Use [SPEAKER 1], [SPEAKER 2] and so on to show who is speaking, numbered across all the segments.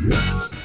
[SPEAKER 1] Música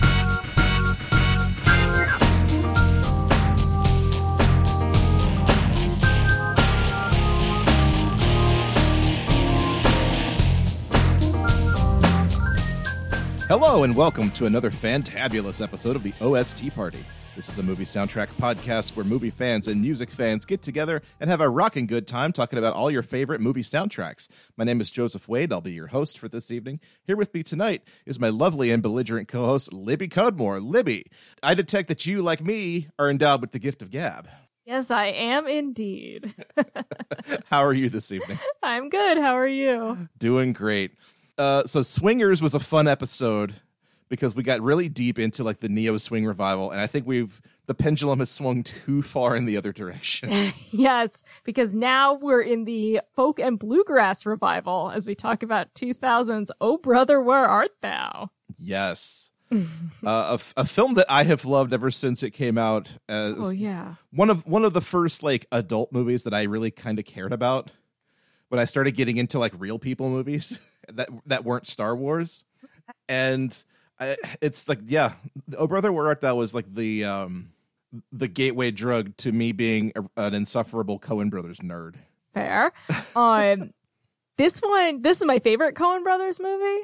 [SPEAKER 1] Hello and welcome to another fantabulous episode of the OST Party. This is a movie soundtrack podcast where movie fans and music fans get together and have a rocking good time talking about all your favorite movie soundtracks. My name is Joseph Wade. I'll be your host for this evening. Here with me tonight is my lovely and belligerent co-host Libby Codemore. Libby, I detect that you, like me, are endowed with the gift of gab.
[SPEAKER 2] Yes, I am indeed.
[SPEAKER 1] How are you this evening?
[SPEAKER 2] I'm good. How are you?
[SPEAKER 1] Doing great. Uh, so Swingers was a fun episode because we got really deep into like the neo swing revival, and I think we've the pendulum has swung too far in the other direction.
[SPEAKER 2] yes, because now we're in the folk and bluegrass revival as we talk about 2000's Oh Brother, Where Art Thou?
[SPEAKER 1] yes. uh, a, f- a film that I have loved ever since it came out as
[SPEAKER 2] Oh yeah.
[SPEAKER 1] one of one of the first like adult movies that I really kind of cared about when I started getting into like real people movies that that weren't Star Wars, and I, it's like yeah, Oh Brother Where Art Thou was like the um the gateway drug to me being a, an insufferable Coen Brothers nerd.
[SPEAKER 2] Fair. um this one this is my favorite Coen Brothers movie,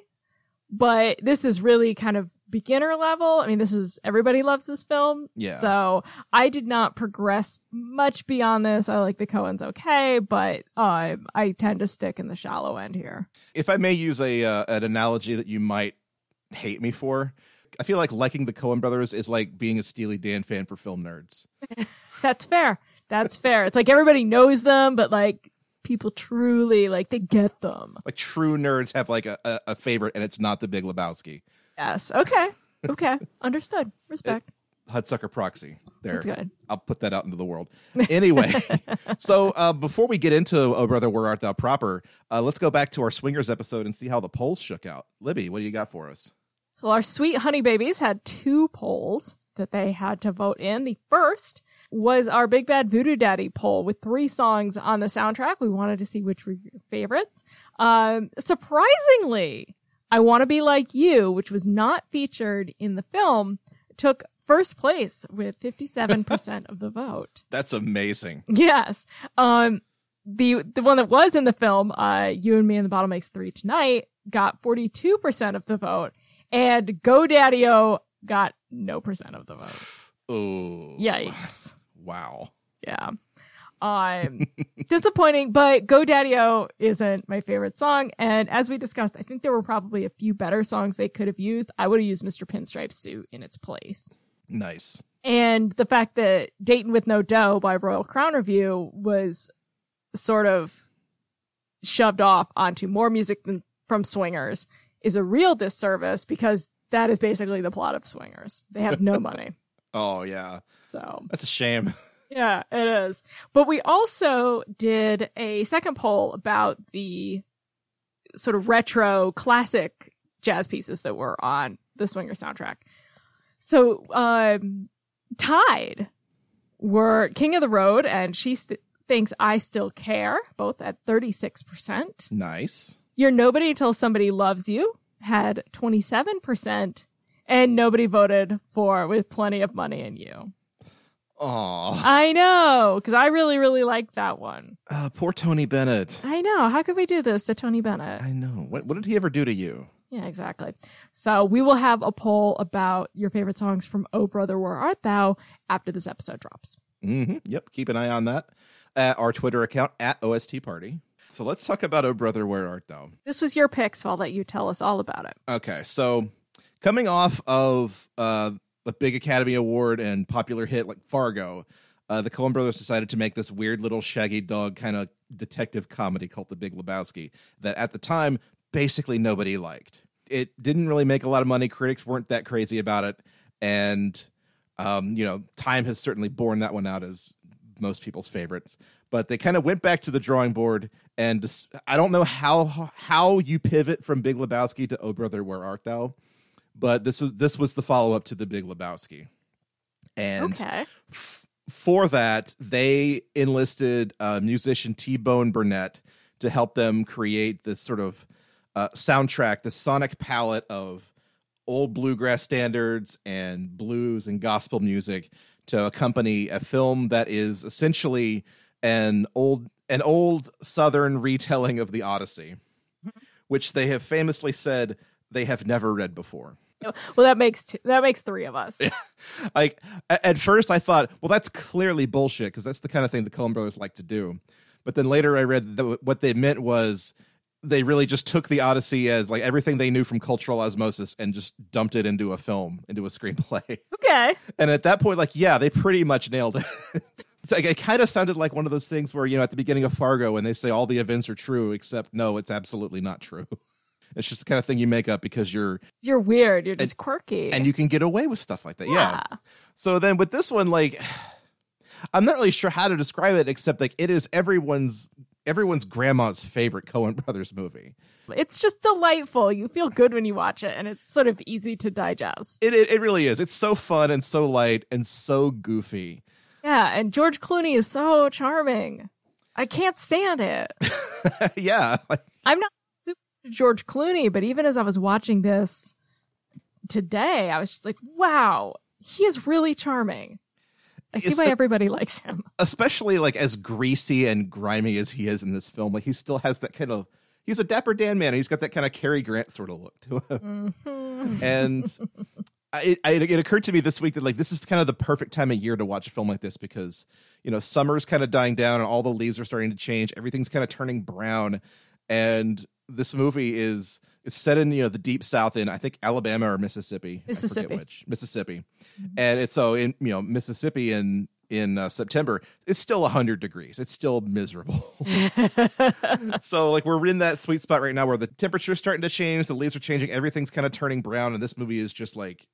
[SPEAKER 2] but this is really kind of beginner level. I mean, this is everybody loves this film.
[SPEAKER 1] Yeah.
[SPEAKER 2] So I did not progress much beyond this. I like the Coens okay, but uh, I tend to stick in the shallow end here.
[SPEAKER 1] If I may use a uh, an analogy that you might hate me for, I feel like liking the Coen Brothers is like being a Steely Dan fan for film nerds.
[SPEAKER 2] That's fair. That's fair. It's like everybody knows them, but like people truly like they get them.
[SPEAKER 1] Like true nerds have like a, a, a favorite, and it's not the Big Lebowski.
[SPEAKER 2] Yes. Okay. Okay. Understood. Respect.
[SPEAKER 1] Hudsucker Proxy. There.
[SPEAKER 2] That's good.
[SPEAKER 1] I'll put that out into the world. Anyway, so uh, before we get into Oh Brother, Where Art Thou proper, uh, let's go back to our Swingers episode and see how the polls shook out. Libby, what do you got for us?
[SPEAKER 2] So our sweet honey babies had two polls that they had to vote in. The first was our Big Bad Voodoo Daddy poll with three songs on the soundtrack. We wanted to see which were your favorites. Um, surprisingly, I Want to Be Like You, which was not featured in the film, took first place with 57% of the vote.
[SPEAKER 1] That's amazing.
[SPEAKER 2] Yes. Um, the the one that was in the film, uh, You and Me and the Bottle Makes Three Tonight, got 42% of the vote, and GoDaddy-O got no percent of the vote.
[SPEAKER 1] Oh,
[SPEAKER 2] Yikes.
[SPEAKER 1] Wow.
[SPEAKER 2] Yeah. Um, disappointing, but GoDaddy-O isn't my favorite song. And as we discussed, I think there were probably a few better songs they could have used. I would have used Mr. Pinstripe's suit in its place.
[SPEAKER 1] Nice.
[SPEAKER 2] And the fact that Datin' with No Dough by Royal Crown Revue was sort of shoved off onto more music than from Swingers is a real disservice because that is basically the plot of Swingers. They have no money.
[SPEAKER 1] Oh, yeah.
[SPEAKER 2] So,
[SPEAKER 1] That's a shame.
[SPEAKER 2] Yeah, it is. But we also did a second poll about the sort of retro classic jazz pieces that were on the Swinger soundtrack. So, um, tied were King of the Road and She St- Thinks I Still Care, both at 36%.
[SPEAKER 1] Nice.
[SPEAKER 2] You're Nobody Until Somebody Loves You had 27%. And nobody voted for With Plenty of Money in You.
[SPEAKER 1] Aw.
[SPEAKER 2] I know, because I really, really like that one.
[SPEAKER 1] Uh, poor Tony Bennett.
[SPEAKER 2] I know. How could we do this to Tony Bennett?
[SPEAKER 1] I know. What, what did he ever do to you?
[SPEAKER 2] Yeah, exactly. So we will have a poll about your favorite songs from Oh Brother Where Art Thou after this episode drops.
[SPEAKER 1] hmm Yep. Keep an eye on that at our Twitter account at OST Party. So let's talk about Oh Brother, Where Art Thou?
[SPEAKER 2] This was your pick, so I'll let you tell us all about it.
[SPEAKER 1] Okay, so coming off of uh, the big Academy Award and popular hit like Fargo, uh, the Coen brothers decided to make this weird little shaggy dog kind of detective comedy called The Big Lebowski that at the time basically nobody liked. It didn't really make a lot of money. Critics weren't that crazy about it, and um, you know, time has certainly borne that one out as most people's favorites. But they kind of went back to the drawing board, and I don't know how how you pivot from Big Lebowski to Oh Brother, Where Art Thou? But this was this was the follow up to the Big Lebowski, and
[SPEAKER 2] Okay.
[SPEAKER 1] f- for that they enlisted uh, musician T Bone Burnett to help them create this sort of uh, soundtrack, the sonic palette of old bluegrass standards and blues and gospel music to accompany a film that is essentially an old an old southern retelling of the Odyssey, which they have famously said they have never read before.
[SPEAKER 2] Well, that makes two, that makes three of us.
[SPEAKER 1] Like at first, I thought, well, that's clearly bullshit because that's the kind of thing the Coen Brothers like to do. But then later, I read that what they meant was they really just took the Odyssey as like everything they knew from cultural osmosis and just dumped it into a film, into a screenplay.
[SPEAKER 2] Okay.
[SPEAKER 1] And at that point, like, yeah, they pretty much nailed it. it's like it kind of sounded like one of those things where you know at the beginning of Fargo, when they say all the events are true, except no, it's absolutely not true. It's just the kind of thing you make up because you're
[SPEAKER 2] You're weird. You're just quirky.
[SPEAKER 1] and you can get away with stuff like that. Yeah.
[SPEAKER 2] Yeah.
[SPEAKER 1] So then with this one, like, I'm not really sure how to describe it, except like it is everyone's everyone's grandma's favorite Coen Brothers movie.
[SPEAKER 2] it's just delightful. You feel good when you watch it, and it's sort of easy to digest.
[SPEAKER 1] It, it it really is. It's so fun and so light and so goofy.
[SPEAKER 2] Yeah, and George Clooney is so charming. I can't stand it.
[SPEAKER 1] yeah. Like,
[SPEAKER 2] I'm not George Clooney, but even as I was watching this today, I was just like, wow, he is really charming. I see why everybody likes him.
[SPEAKER 1] especially like as greasy and grimy as he is in this film, like he still has that kind of he's a dapper Dan man. He's got that kind of Cary Grant sort of look to him.
[SPEAKER 2] Mhm.
[SPEAKER 1] and I, I, it occurred to me this week that like this is kind of the perfect time of year to watch a film like this because you know summer's kind of dying down and all the leaves are starting to change everything's kind of turning brown and this movie is it's set in you know the deep south in i think alabama or mississippi.
[SPEAKER 2] Mississippi.
[SPEAKER 1] which. Mississippi. And it's so in you know mississippi in in uh, september it's still 100 degrees. It's still miserable. So like we're in that sweet spot right now where the temperature's starting to change the leaves are changing everything's kind of turning brown and this movie is just like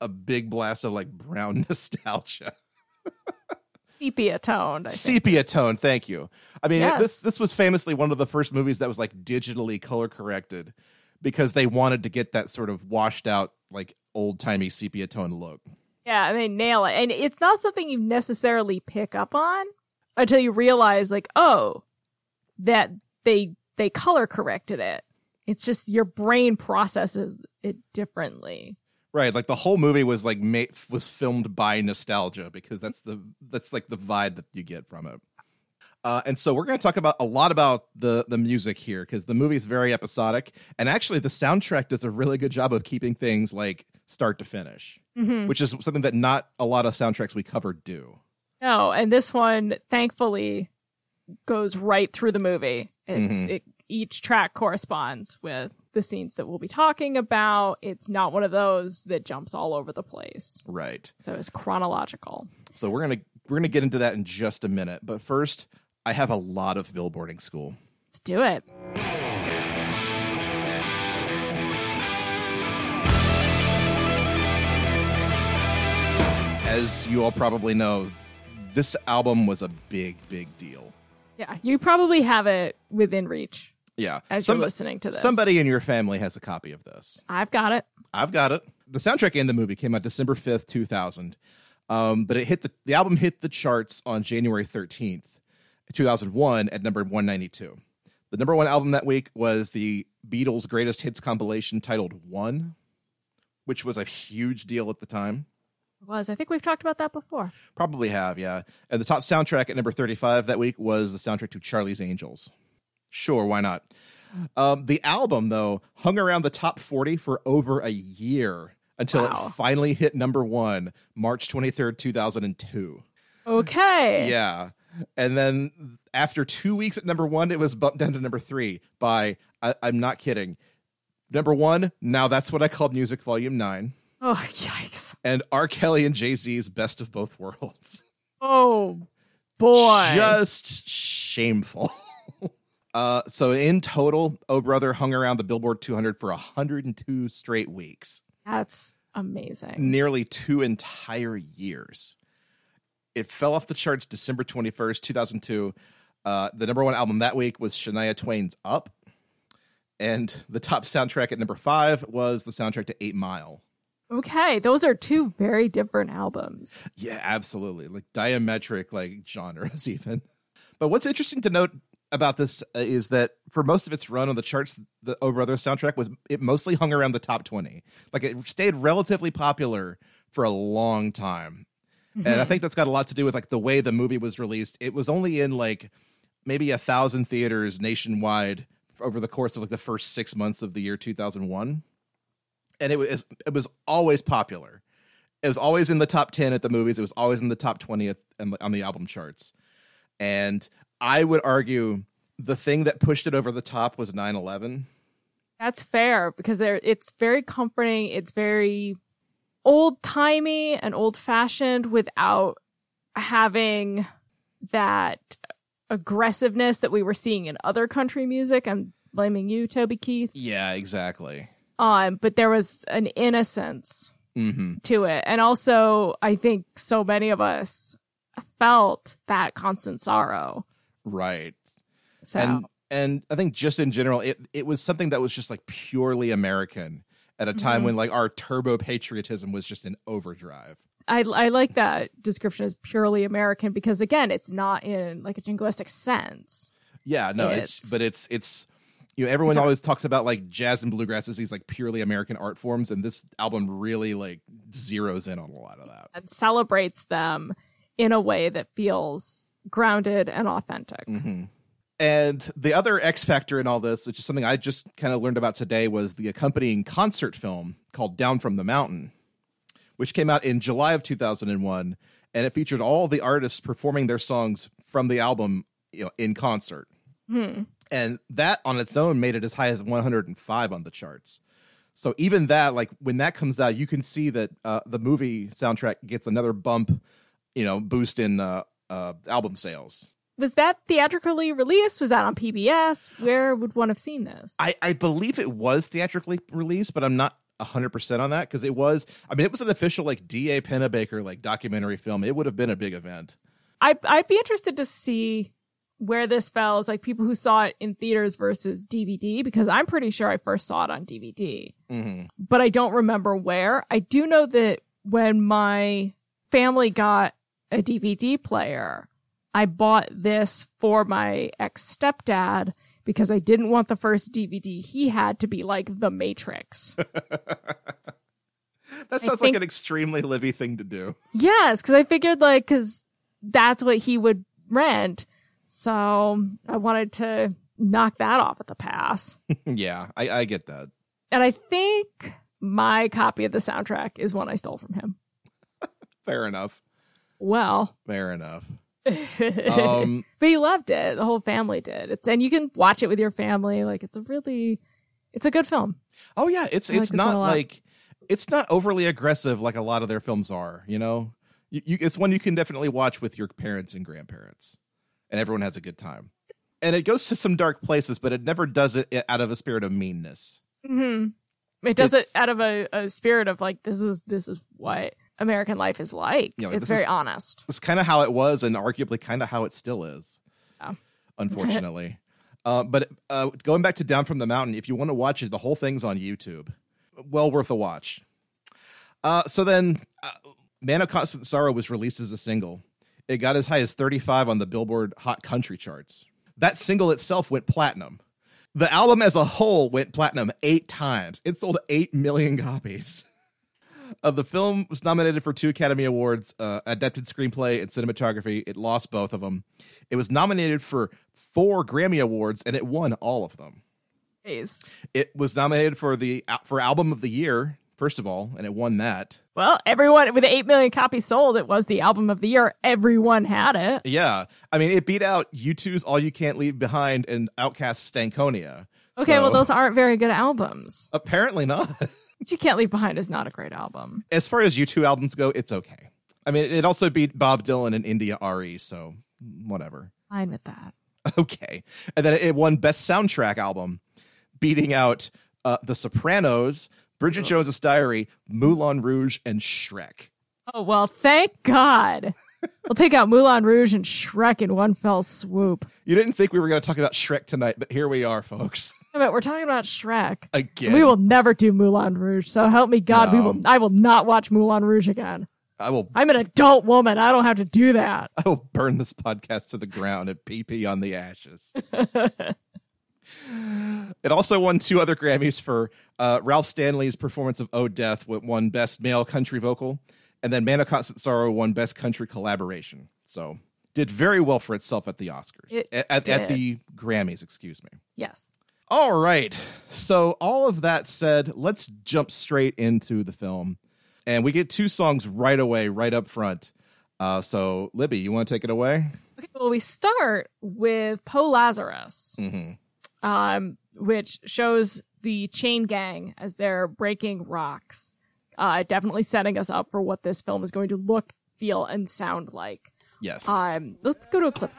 [SPEAKER 1] a big blast of like brown nostalgia
[SPEAKER 2] Sepia toned.
[SPEAKER 1] Sepia tone thank you i mean
[SPEAKER 2] Yes.
[SPEAKER 1] this this was famously one of the first movies that was like digitally color corrected because they wanted to get that sort of washed out like old-timey sepia tone look
[SPEAKER 2] Yeah, and they nail it. And it's not something you necessarily pick up on until you realize like, oh, that they they color corrected it. It's just your brain processes it differently.
[SPEAKER 1] Right, like the whole movie was like ma- was filmed by nostalgia because that's the that's like the vibe that you get from it. Uh, and so we're going to talk about a lot about the the music here because the movie is very episodic, and actually the soundtrack does a really good job of keeping things like start to finish,
[SPEAKER 2] Mm-hmm.
[SPEAKER 1] which is something that not a lot of soundtracks we cover do.
[SPEAKER 2] No, and this one thankfully goes right through the movie. It's
[SPEAKER 1] Mhm.
[SPEAKER 2] it, each track corresponds with the scenes that we'll be talking about. It's not one of those that jumps all over the place.
[SPEAKER 1] Right.
[SPEAKER 2] So it's chronological.
[SPEAKER 1] So we're gonna we're gonna get into that in just a minute, but first, I have a lot of billboarding school.
[SPEAKER 2] Let's do it.
[SPEAKER 1] As you all probably know, this album was a big, big deal.
[SPEAKER 2] Yeah, you probably have it within reach
[SPEAKER 1] Yeah.
[SPEAKER 2] as
[SPEAKER 1] Some-
[SPEAKER 2] you're listening to this.
[SPEAKER 1] Somebody in your family has a copy of this.
[SPEAKER 2] I've got it.
[SPEAKER 1] I've got it. The soundtrack and the movie came out December 5th, 2000. Um, but it hit the the album hit the charts on January 13th, 2001 at number 192. The number 1 album that week was the Beatles greatest hits compilation titled 1, which was a huge deal at the time.
[SPEAKER 2] It was. I think we've talked about that before.
[SPEAKER 1] Probably have, yeah. And the top soundtrack at number 35 that week was the soundtrack to Charlie's Angels. Sure, why not? Um, the album, though, hung around the top 40 for over a year until
[SPEAKER 2] Wow.
[SPEAKER 1] it finally hit number one, March 23rd, 2002.
[SPEAKER 2] Okay.
[SPEAKER 1] Yeah. And then after two weeks at number one, it was bumped down to number three by, I, I'm not kidding, number one, Now That's What I Call Music, Volume 9,
[SPEAKER 2] Oh, yikes.
[SPEAKER 1] and R. Kelly and Jay Z's Best of Both Worlds.
[SPEAKER 2] Oh, boy.
[SPEAKER 1] Just shameful. uh, so in total, Oh Brother hung around the Billboard 200 for 102 straight weeks,
[SPEAKER 2] That's amazing.
[SPEAKER 1] nearly two entire years. It fell off the charts December 21st, 2002. Uh, the number one album that week was Shania Twain's Up. And the top soundtrack at number five was the soundtrack to Eight Mile.
[SPEAKER 2] Okay. Those are two very different albums.
[SPEAKER 1] Yeah, absolutely. Like diametric like genres even. But what's interesting to note about this uh, is that for most of its run on the charts, the O Brothers soundtrack was it mostly hung around the top twenty. Like it stayed relatively popular for a long time, and I
[SPEAKER 2] Mhm.
[SPEAKER 1] think that's got a lot to do with like the way the movie was released. It was only in like maybe a thousand theaters nationwide over the course of like the first six months of the year two thousand one, and it was it was always popular. It was always in the top ten at the movies. It was always in the top twenty at, on the album charts. And I would argue the thing that pushed it over the top was 9 11.
[SPEAKER 2] That's fair because there it's very comforting. It's very old timey and old fashioned without having that aggressiveness that we were seeing in other country music. I'm blaming you, Toby Keith.
[SPEAKER 1] Yeah, exactly.
[SPEAKER 2] Um, but there was an innocence
[SPEAKER 1] hmm
[SPEAKER 2] to it. And also I think so many of us felt that constant sorrow.
[SPEAKER 1] Right.
[SPEAKER 2] So
[SPEAKER 1] And and I think just in general, it it was something that was just like purely American at a time
[SPEAKER 2] Mhm.
[SPEAKER 1] when like our turbo patriotism was just in overdrive.
[SPEAKER 2] I I like that description as purely American because again, it's not in like a jingoistic sense.
[SPEAKER 1] Yeah, no, it's,
[SPEAKER 2] It's-
[SPEAKER 1] but it's it's you know everyone always talks about like jazz and bluegrass as these like purely American art forms, and this album really like zeroes in on a lot of that.
[SPEAKER 2] and celebrates them in a way that feels grounded and authentic.
[SPEAKER 1] hmm And the other X factor in all this, which is something I just kind of learned about today, was the accompanying concert film called Down from the Mountain, which came out in July of 2001. And it featured all the artists performing their songs from the album you know, in concert.
[SPEAKER 2] Hmm.
[SPEAKER 1] And that on its own made it as high as 105 on the charts. So even that, like when that comes out, you can see that uh, the movie soundtrack gets another bump, you know, boost in uh, uh, album sales.
[SPEAKER 2] Was that theatrically released? Was that on PBS? Where would one have seen this?
[SPEAKER 1] I, I believe it was theatrically released, but I'm not 100% on that because it was, I mean, it was an official like D.A. Pennebaker like documentary film. It would have been a big event.
[SPEAKER 2] I I'd be interested to see where this fell is like people who saw it in theaters versus DVD because I'm pretty sure I first saw it on DVD.
[SPEAKER 1] Mm-hmm.
[SPEAKER 2] but I don't remember where. I do know that when my family got a DVD player, I bought this for my ex stepdad because I didn't want the first DVD he had to be like The Matrix.
[SPEAKER 1] That sounds like an extremely Libby thing to do.
[SPEAKER 2] yes, because I figured like, because that's what he would rent. So I wanted to knock that off at the pass.
[SPEAKER 1] yeah, I, I get that.
[SPEAKER 2] And I think my copy of the soundtrack is one I stole from him.
[SPEAKER 1] Fair enough.
[SPEAKER 2] Well,
[SPEAKER 1] Fair enough.
[SPEAKER 2] but
[SPEAKER 1] Um,
[SPEAKER 2] he loved it. The whole family did. It's and you can watch it with your family. Like it's a really, it's a good film.
[SPEAKER 1] oh yeah, it's
[SPEAKER 2] I
[SPEAKER 1] it's
[SPEAKER 2] one
[SPEAKER 1] not like it's not overly aggressive like a lot of their films are. You know, you, you, it's one you can definitely watch with your parents and grandparents, and everyone has a good time. And it goes to some dark places, but it never does it out of a spirit of meanness.
[SPEAKER 2] hmm It does
[SPEAKER 1] It's-
[SPEAKER 2] it out of a, a spirit of like this is this is what American life is like.
[SPEAKER 1] Yeah, like,
[SPEAKER 2] it's very
[SPEAKER 1] is-
[SPEAKER 2] honest.
[SPEAKER 1] It's kind of how it was, and arguably kind of how it still is.
[SPEAKER 2] Yeah.
[SPEAKER 1] Unfortunately. uh, but uh, going back to Down from the Mountain, if you want to watch it, the whole thing's on YouTube. Well worth a watch. Uh, so then, uh, Man of Constant Sorrow was released as a single. It got as high as 35 on the Billboard Hot Country charts. That single itself went platinum. The album as a whole went platinum eight times. It sold 8 million copies. Uh, the film was nominated for two Academy Awards, uh, adapted screenplay and cinematography. It lost both of them. It was nominated for four Grammy Awards, and it won all of them.
[SPEAKER 2] Jeez.
[SPEAKER 1] It was nominated for the for album of the year, first of all, and it won that.
[SPEAKER 2] Well, everyone with eight million copies sold, it was the album of the year. Everyone had it.
[SPEAKER 1] Yeah, I mean, it beat out U2's "All You Can't Leave Behind" and Outkast's "Stankonia."
[SPEAKER 2] Okay,
[SPEAKER 1] So-
[SPEAKER 2] well those aren't very good albums.
[SPEAKER 1] apparently not.
[SPEAKER 2] What you can't leave behind is not a great album.
[SPEAKER 1] as far as U2 albums go, it's okay. I mean, it also beat Bob Dylan and India.Arie, so whatever.
[SPEAKER 2] Fine with that.
[SPEAKER 1] Okay. And then it won Best Soundtrack Album, beating out uh, The Sopranos, Bridget Jones's Diary, Moulin Rouge, and Shrek.
[SPEAKER 2] Oh well, thank God. We'll take out Moulin Rouge and Shrek in one fell swoop.
[SPEAKER 1] You didn't think we were going to talk about Shrek tonight, but here we are, folks.
[SPEAKER 2] But we're talking about Shrek.
[SPEAKER 1] Again.
[SPEAKER 2] We will never do Moulin Rouge. So help me God, we will. I will not watch Moulin Rouge again.
[SPEAKER 1] I will
[SPEAKER 2] I'm an adult woman. I don't have to do that.
[SPEAKER 1] I will burn this podcast to the ground and pee pee on the ashes. it also won two other Grammys for uh, Ralph Stanley's performance of "Oh Death," won Best Male Country Vocal, and then "Man of Constant Sorrow" won Best Country Collaboration. So did very well for itself at the Oscars,
[SPEAKER 2] It
[SPEAKER 1] at, at, at the Grammys. Excuse me.
[SPEAKER 2] Yes.
[SPEAKER 1] All right. So, all of that said, let's jump straight into the film. And we get two songs right away, right up front. Uh, so, Libby, you want to take it away?
[SPEAKER 2] Okay, well, we start with Po Lazarus,
[SPEAKER 1] Mm-hmm.
[SPEAKER 2] um, which shows the chain gang as they're breaking rocks. Uh, definitely setting us up for what this film is going to look, feel, and sound like.
[SPEAKER 1] Yes.
[SPEAKER 2] Um, let's go to a clip.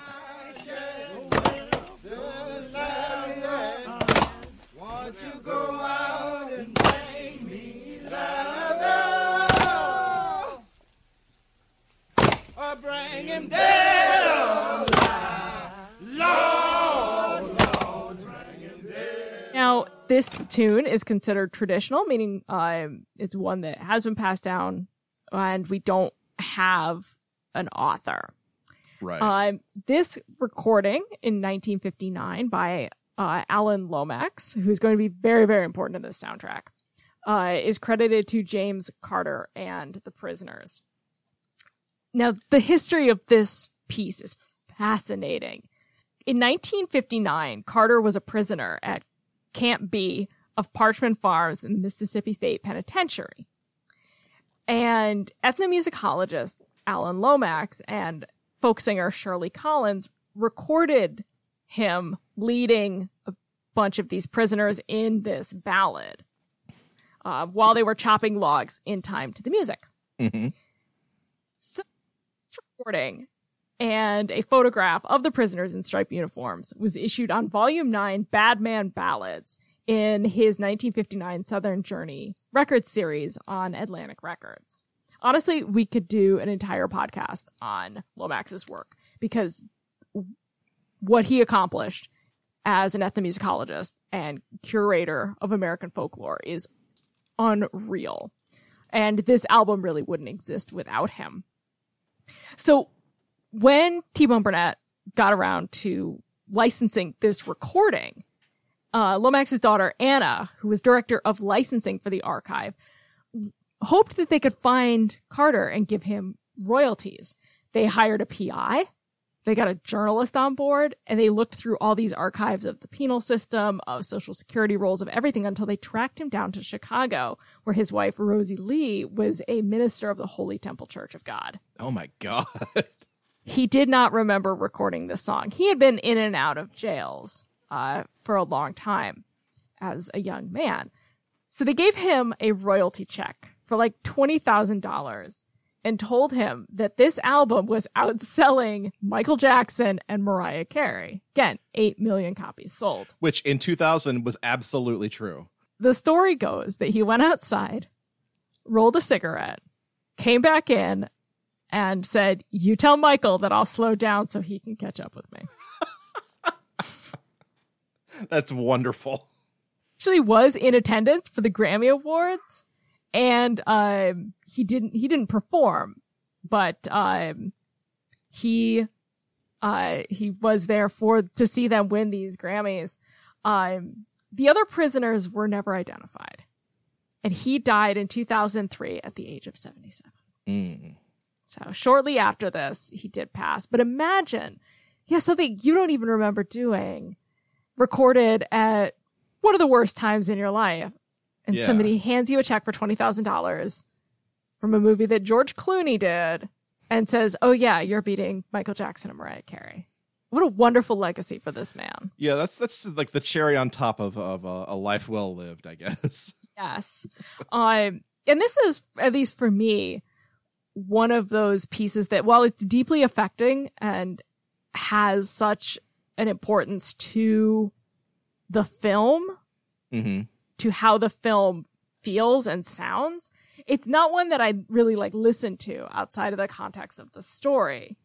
[SPEAKER 3] Won't you go out and bring me leather? Or bring him dead alive? Lord, Lord, bring him dead.
[SPEAKER 2] Now, this tune is considered traditional, meaning um, it's one that has been passed down, and we don't have an author.
[SPEAKER 1] right.
[SPEAKER 2] Um, this recording in 1959 by uh, Alan Lomax, who's going to be very, very important in this soundtrack, uh, is credited to James Carter and the Prisoners. Now, the history of this piece is fascinating. In 1959, Carter was a prisoner at Camp B of Parchman Farms in Mississippi State Penitentiary. And ethnomusicologist Alan Lomax and folk singer Shirley Collins recorded him leading a bunch of these prisoners in this ballad uh, while they were chopping logs in time to the music.
[SPEAKER 1] Mhm.
[SPEAKER 2] So, recording and a photograph of the prisoners in striped uniforms was issued on Volume 9 Bad Man Ballads in his 1959 Southern Journey record series on Atlantic Records. Honestly, we could do an entire podcast on Lomax's work because what he accomplished as an ethnomusicologist and curator of American folklore is unreal. And this album really wouldn't exist without him. So when T Bone Burnett got around to licensing this recording, uh, Lomax's daughter Anna, who was director of licensing for the archive, hoped that they could find Carter and give him royalties. They hired a PI, they got a journalist on board, and they looked through all these archives of the penal system, of social security rolls, of everything until they tracked him down to Chicago, where his wife Rosie Lee was a minister of the Holy Temple Church of God
[SPEAKER 1] oh, my God.
[SPEAKER 2] he did not remember recording this song. He had been in and out of jails uh, for a long time as a young man. So they gave him a royalty check for like $20,000 and told him that this album was outselling Michael Jackson and Mariah Carey. Again, 8 million copies sold.
[SPEAKER 1] Which in 2000 was absolutely true.
[SPEAKER 2] The story goes that he went outside, rolled a cigarette, came back in, and said, You tell Michael that I'll slow down so he can catch up with me.
[SPEAKER 1] That's wonderful.
[SPEAKER 2] Actually was in attendance for the Grammy Awards and um he didn't he didn't perform, but um he uh he was there for to see them win these Grammys. Um the other prisoners were never identified. And he died in 2003 at the age of 77.
[SPEAKER 1] Mm.
[SPEAKER 2] So shortly after this, he did pass. But imagine, yeah, something you don't even remember doing, recorded at one of the worst times in your life, and
[SPEAKER 1] Yeah.
[SPEAKER 2] somebody hands you a check for twenty thousand dollars from a movie that George Clooney did, and says, "Oh yeah, you're beating Michael Jackson and Mariah Carey." What a wonderful legacy for this man.
[SPEAKER 1] Yeah, that's that's like the cherry on top of of a, a life well lived, I guess.
[SPEAKER 2] Yes. Um, and this is, at least for me, one of those pieces that while it's deeply affecting and has such an importance to the film,
[SPEAKER 1] hmm
[SPEAKER 2] to how the film feels and sounds, it's not one that I really like listen to outside of the context of the story.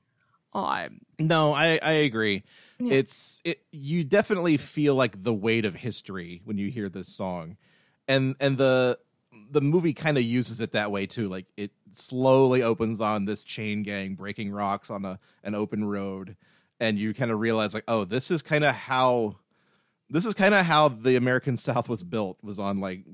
[SPEAKER 2] Um,
[SPEAKER 1] No, I I agree.
[SPEAKER 2] Yeah.
[SPEAKER 1] It's it you definitely feel like the weight of history when you hear this song. And and the the movie kind of uses it that way too. Like it slowly opens on this chain gang breaking rocks on a an open road, and you kind of realize like, oh, this is kind of how this is kind of how the American South was built. Was on like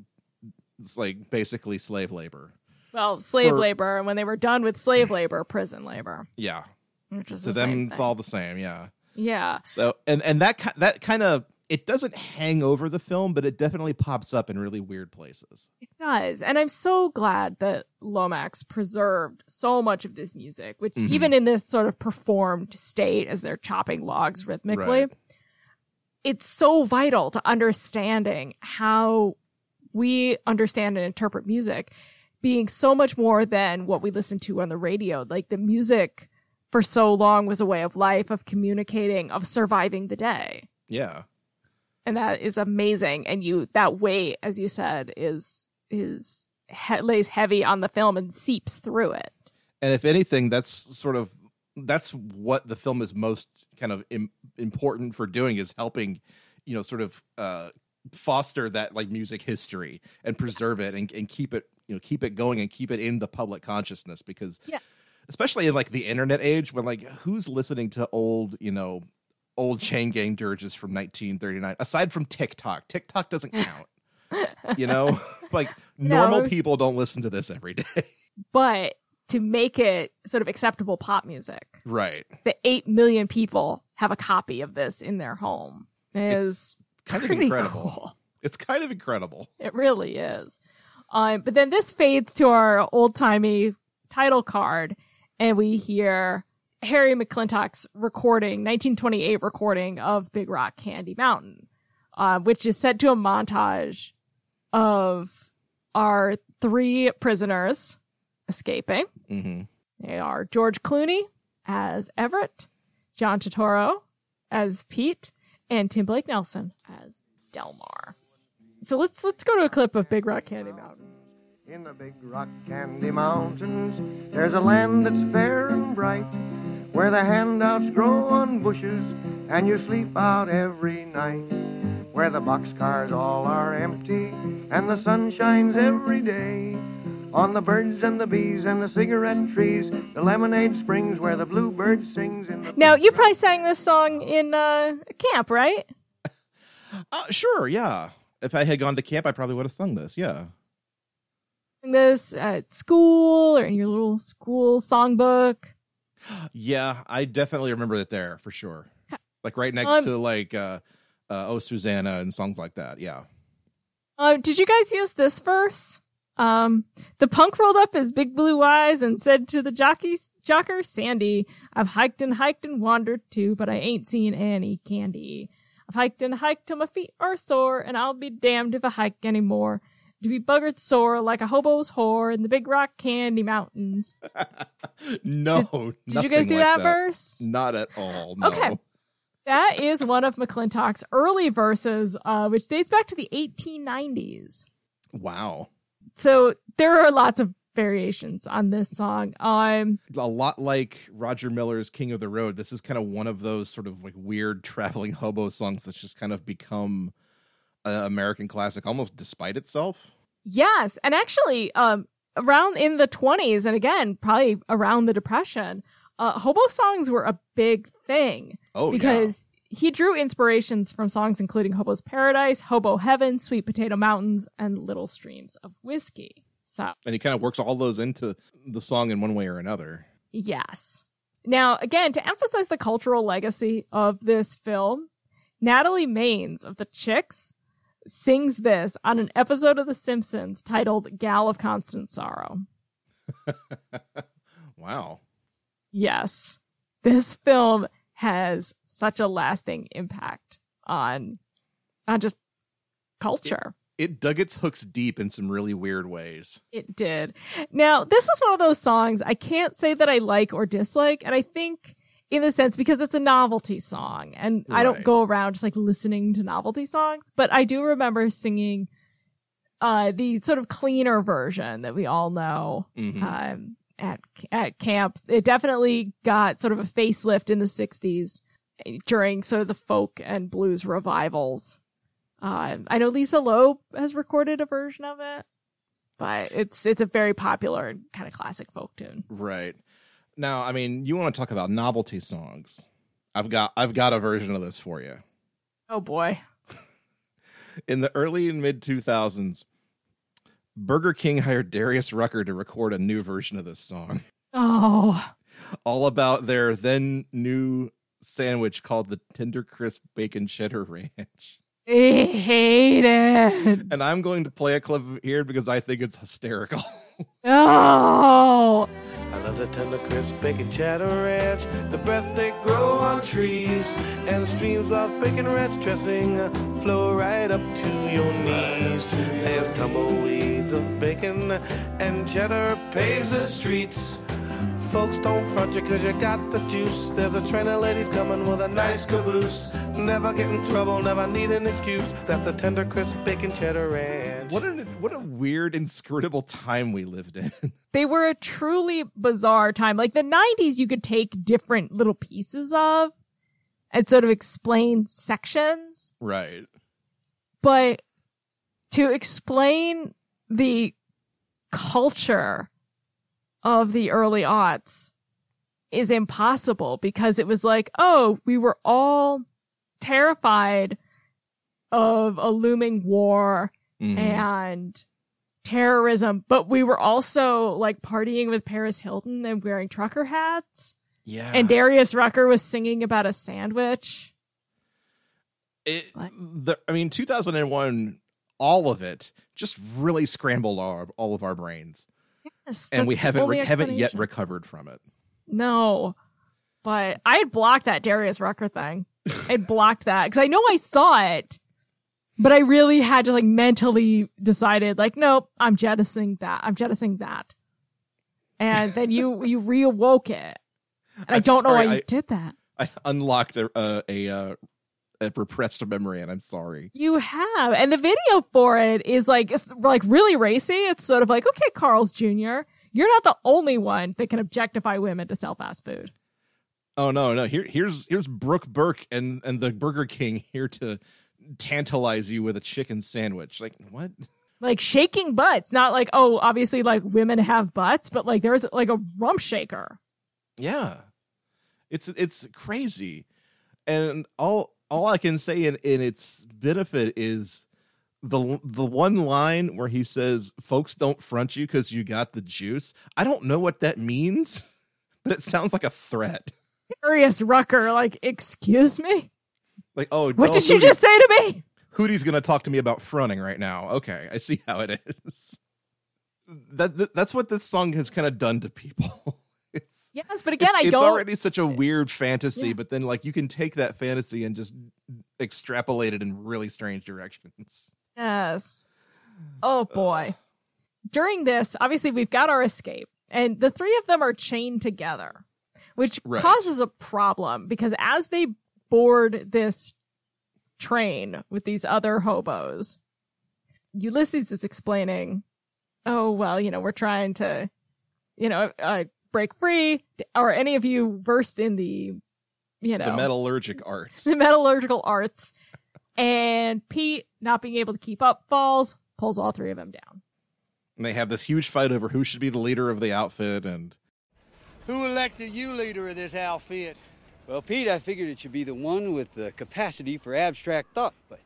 [SPEAKER 1] it's like basically slave labor.
[SPEAKER 2] Well, slave
[SPEAKER 1] For-
[SPEAKER 2] labor, and when they were done with slave labor, prison labor,
[SPEAKER 1] Yeah,
[SPEAKER 2] which is
[SPEAKER 1] to
[SPEAKER 2] the
[SPEAKER 1] them it's all the same. Yeah.
[SPEAKER 2] yeah.
[SPEAKER 1] So and and that that kind of it doesn't hang over the film, but it definitely pops up in really weird places.
[SPEAKER 2] It does. And I'm so glad that Lomax preserved so much of this music, which
[SPEAKER 1] Mhm.
[SPEAKER 2] even in this sort of performed state as they're chopping logs rhythmically,
[SPEAKER 1] Right.
[SPEAKER 2] it's so vital to understanding how we understand and interpret music being so much more than what we listen to on the radio. Like the music for so long was a way of life, of communicating, of surviving the day
[SPEAKER 1] Yeah.
[SPEAKER 2] And that is amazing and you that weight as you said is is he, lays heavy on the film and seeps through it
[SPEAKER 1] And if anything, that's sort of that's what the film is most kind of Im- important for doing is helping, you know, sort of uh, foster that like music history and preserve it and, and keep it, you know, keep it going and keep it in the public consciousness because,
[SPEAKER 2] Yeah.
[SPEAKER 1] especially in like the internet age when like who's listening to old, you know, old chain gang dirges from 1939 aside from TikTok. TikTok doesn't count. you know, like normal people don't listen to this every day.
[SPEAKER 2] but to make it sort of acceptable pop music
[SPEAKER 1] right.
[SPEAKER 2] the 8 million people have a copy of this in their home is
[SPEAKER 1] kind of incredible.
[SPEAKER 2] cool.
[SPEAKER 1] It's kind of incredible.
[SPEAKER 2] It really is. Um, but then this fades to our old timey title card, and we hear Harry McClintock's recording, 1928 recording of Big Rock Candy Mountain, uh, which is set to a montage of our three prisoners escaping.
[SPEAKER 1] hmm
[SPEAKER 2] They are George Clooney as Everett, John Turturro as Pete, and Tim Blake Nelson as Delmar. So let's let's go to a clip of Big Rock Candy Mountain.
[SPEAKER 3] In the big rock candy mountains, there's a land that's fair and bright, where the handouts grow on bushes and you sleep out every night. Where the boxcars all are empty and the sun shines every day. On the birds and the bees and the cigarette trees, the lemonade springs where the bluebird sings in the
[SPEAKER 2] Now you probably sang this song in uh, camp, right?
[SPEAKER 1] Uh, sure, yeah. If I had gone to camp, I probably would have sung this. Yeah.
[SPEAKER 2] This at school or in your little school songbook.
[SPEAKER 1] Yeah, I definitely remember it there for sure. Like right next
[SPEAKER 2] Um,
[SPEAKER 1] to like uh, uh Oh Susanna and songs like that. Yeah.
[SPEAKER 2] Uh, did you guys use this verse? Um, the punk rolled up his big blue eyes and said to the jockey, jocker Sandy, I've hiked and hiked and wandered too, but I ain't seen any candy. I've hiked and hiked till my feet are sore, and I'll be damned if I hike anymore. To be buggered sore like a hobo's whore in the big rock candy mountains.
[SPEAKER 1] no.
[SPEAKER 2] Did you guys do
[SPEAKER 1] like
[SPEAKER 2] that, verse?
[SPEAKER 1] Not at all. No.
[SPEAKER 2] Okay. That is one of McClintock's early verses, uh, which dates back to the 1890s.
[SPEAKER 1] Wow.
[SPEAKER 2] So there are lots of variations on this song. Um,
[SPEAKER 1] A lot like Roger Miller's King of the Road. This is kind of one of those sort of like weird traveling hobo songs that's just kind of become an American classic almost despite itself.
[SPEAKER 2] yes, and actually, um, around in the 20s, and again, probably around the Depression, uh, hobo songs were a big thing
[SPEAKER 1] Oh,
[SPEAKER 2] because he drew inspirations from songs including Hobo's Paradise, Hobo Heaven, Sweet Potato Mountains, and Little Streams of Whiskey. So
[SPEAKER 1] and he kind of works all those into the song in one way or another.
[SPEAKER 2] Yes. Now, again, to emphasize the cultural legacy of this film, Natalie Maines of the Chicks sings this on an episode of The Simpsons titled Gal of Constant Sorrow.
[SPEAKER 1] Wow.
[SPEAKER 2] Yes. This film has such a lasting impact on on just culture.
[SPEAKER 1] It dug its hooks deep in some really weird ways.
[SPEAKER 2] It did. Now, this is one of those songs I can't say that I like or dislike, and I think in the sense because it's a novelty song, and I don't go around just like listening to novelty songs, but I do remember singing uh the sort of cleaner version that we all know
[SPEAKER 1] Mhm.
[SPEAKER 2] um at at camp. It definitely got sort of a facelift in the 60s during sort of the folk and blues revivals. Uh, I know Lisa Loeb has recorded a version of it. but it's it's a very popular kind of classic folk tune.
[SPEAKER 1] Right. Now, I mean, you want to talk about novelty songs. I've got I've got a version of this for you.
[SPEAKER 2] Oh boy.
[SPEAKER 1] In the early and mid 2000s, Burger King hired Darius Rucker to record a new version of this song.
[SPEAKER 2] Oh.
[SPEAKER 1] All about their then new sandwich called the Tender Crisp Bacon Cheddar Ranch.
[SPEAKER 2] I hate it.
[SPEAKER 1] And I'm going to play a clip here because I think it's hysterical.
[SPEAKER 2] Oh.
[SPEAKER 4] Love the tender crisp bacon cheddar ranch, the best they grow on trees, and streams of bacon ranch dressing flow right up to your knees. There's tumbleweeds of bacon, and cheddar paves the streets. Folks don't front you cause you got the juice. There's a train of ladies coming with a nice caboose. Never get in trouble, never need an excuse. That's the tender crisp bacon cheddar ranch.
[SPEAKER 1] what a what a weird inscrutable time we lived in.
[SPEAKER 2] They were a truly bizarre time. Like the 90s, you could take different little pieces of and sort of explain sections.
[SPEAKER 1] right.
[SPEAKER 2] But to explain the culture of the early aughts is impossible because it was like, oh, we were all terrified of a looming war
[SPEAKER 1] Mhm.
[SPEAKER 2] and terrorism, but we were also like partying with Paris Hilton and wearing trucker hats.
[SPEAKER 1] yeah.
[SPEAKER 2] And Darius Rucker was singing about a sandwich.
[SPEAKER 1] it, the I mean 2001 all of it just really scrambled our, all of our brains.
[SPEAKER 2] Yes,
[SPEAKER 1] And we haven't re- haven't yet recovered from it.
[SPEAKER 2] No, but I had blocked that Darius Rucker thing. I had blocked that because I know I saw it, but I really had to like mentally decided like, nope, I'm jettisoning that. I'm jettisoning that. And then you you reawoke it, and I
[SPEAKER 1] I'm
[SPEAKER 2] don't know why you
[SPEAKER 1] I-
[SPEAKER 2] did that.
[SPEAKER 1] I unlocked a a, a, uh, a repressed a memory and I'm sorry.
[SPEAKER 2] You have, and the video for it is like it's like really racy. It's sort of like, okay, Carl's Jr., you're not the only one that can objectify women to sell fast food.
[SPEAKER 1] Oh no, no. Here here's here's Brooke Burke and and the Burger King here to tantalize you with a chicken sandwich. Like what?
[SPEAKER 2] Like shaking butts, not like oh, obviously like women have butts, but like there's like a rump shaker.
[SPEAKER 1] Yeah. It's it's crazy. And all all I can say in, in its benefit is the the one line where he says folks don't front you cuz you got the juice. I don't know what that means, but it sounds like a threat.
[SPEAKER 2] Darius Rucker, like, excuse me,
[SPEAKER 1] Like, oh,
[SPEAKER 2] what
[SPEAKER 1] oh,
[SPEAKER 2] did you just say to me?
[SPEAKER 1] Hootie's going to talk to me about fronting right now. Okay, I see how it is. That, that that's what this song has kind of done to people.
[SPEAKER 2] Yes, but again,
[SPEAKER 1] it's,
[SPEAKER 2] I don't.
[SPEAKER 1] It's already such a weird fantasy,
[SPEAKER 2] Yeah.
[SPEAKER 1] but then like you can take that fantasy and just extrapolate it in really strange directions.
[SPEAKER 2] Yes. Oh boy. During this, obviously we've got our escape and the three of them are chained together, which
[SPEAKER 1] Right.
[SPEAKER 2] causes a problem because as they board this train with these other hobos, Ulysses is explaining, "Oh, well, you know, we're trying to, you know, uh, break free or any of you versed in the, you know,
[SPEAKER 1] The metallurgic arts.
[SPEAKER 2] the metallurgical arts. And Pete, not being able to keep up, falls, pulls all three of them down.
[SPEAKER 1] And they have this huge fight over who should be the leader of the outfit and
[SPEAKER 5] Who elected you leader of this outfit?
[SPEAKER 6] Well, Pete, I figured it should be the one with the capacity for abstract thought. But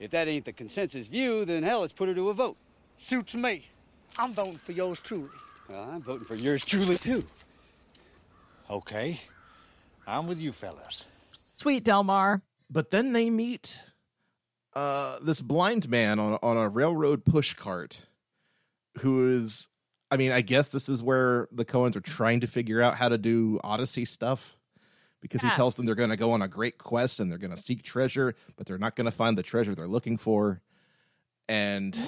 [SPEAKER 6] if that ain't the consensus view, then hell, let's put her to a vote.
[SPEAKER 5] Suits me. I'm voting for yours truly.
[SPEAKER 6] Well, I'm voting for yours truly, too.
[SPEAKER 7] Okay. I'm with you fellas.
[SPEAKER 2] Sweet Delmar.
[SPEAKER 1] but then they meet uh this blind man on on a railroad push cart who is I mean, I guess this is where the Coens are trying to figure out how to do Odyssey stuff because he tells them they're going to go on a great quest and they're going to seek treasure, but they're not going to find the treasure they're looking for. And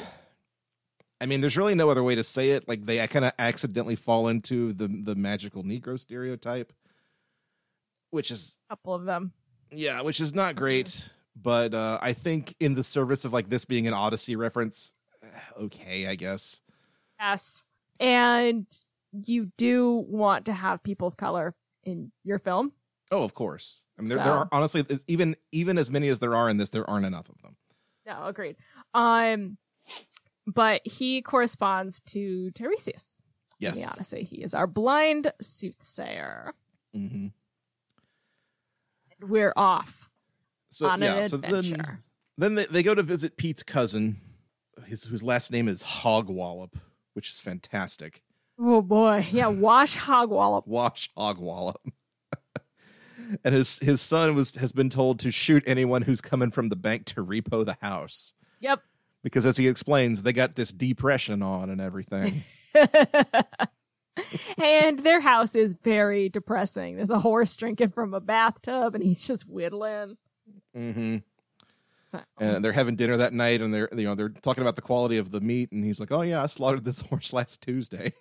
[SPEAKER 1] I mean, there's really no other way to say it. Like they kind of accidentally fall into the the magical Negro stereotype, which is a
[SPEAKER 2] couple of them.
[SPEAKER 1] yeah, which is not great, but uh, I think in the service of like this being an Odyssey reference, eh, okay, I guess.
[SPEAKER 2] Yes. And you do want to have people of color in your film.
[SPEAKER 1] Oh, of course. I mean, there, there are honestly even even as many as there are in this, there aren't enough of them.
[SPEAKER 2] No, agreed. Um, but he corresponds to Tiresias
[SPEAKER 1] Yes.
[SPEAKER 2] in the Odyssey. He is our blind soothsayer.
[SPEAKER 1] hmm
[SPEAKER 2] We're off
[SPEAKER 1] So
[SPEAKER 2] on
[SPEAKER 1] yeah,
[SPEAKER 2] an
[SPEAKER 1] so
[SPEAKER 2] adventure.
[SPEAKER 1] then then they, they go to visit Pete's cousin, his whose last name is Hogwallop, which is fantastic.
[SPEAKER 2] oh boy, yeah, wash Hogwallop.
[SPEAKER 1] Wash Hogwallop. and his his son was has been told to shoot anyone who's coming from the bank to repo the house
[SPEAKER 2] Yep.
[SPEAKER 1] Because as he explains, they got this depression on and everything.
[SPEAKER 2] and their house is very depressing. There's a horse drinking from a bathtub, and he's just whittling.
[SPEAKER 1] hmm
[SPEAKER 2] So,
[SPEAKER 1] And they're having dinner that night, and they're you know they're talking about the quality of the meat, and he's like, "Oh yeah, I slaughtered this horse last Tuesday."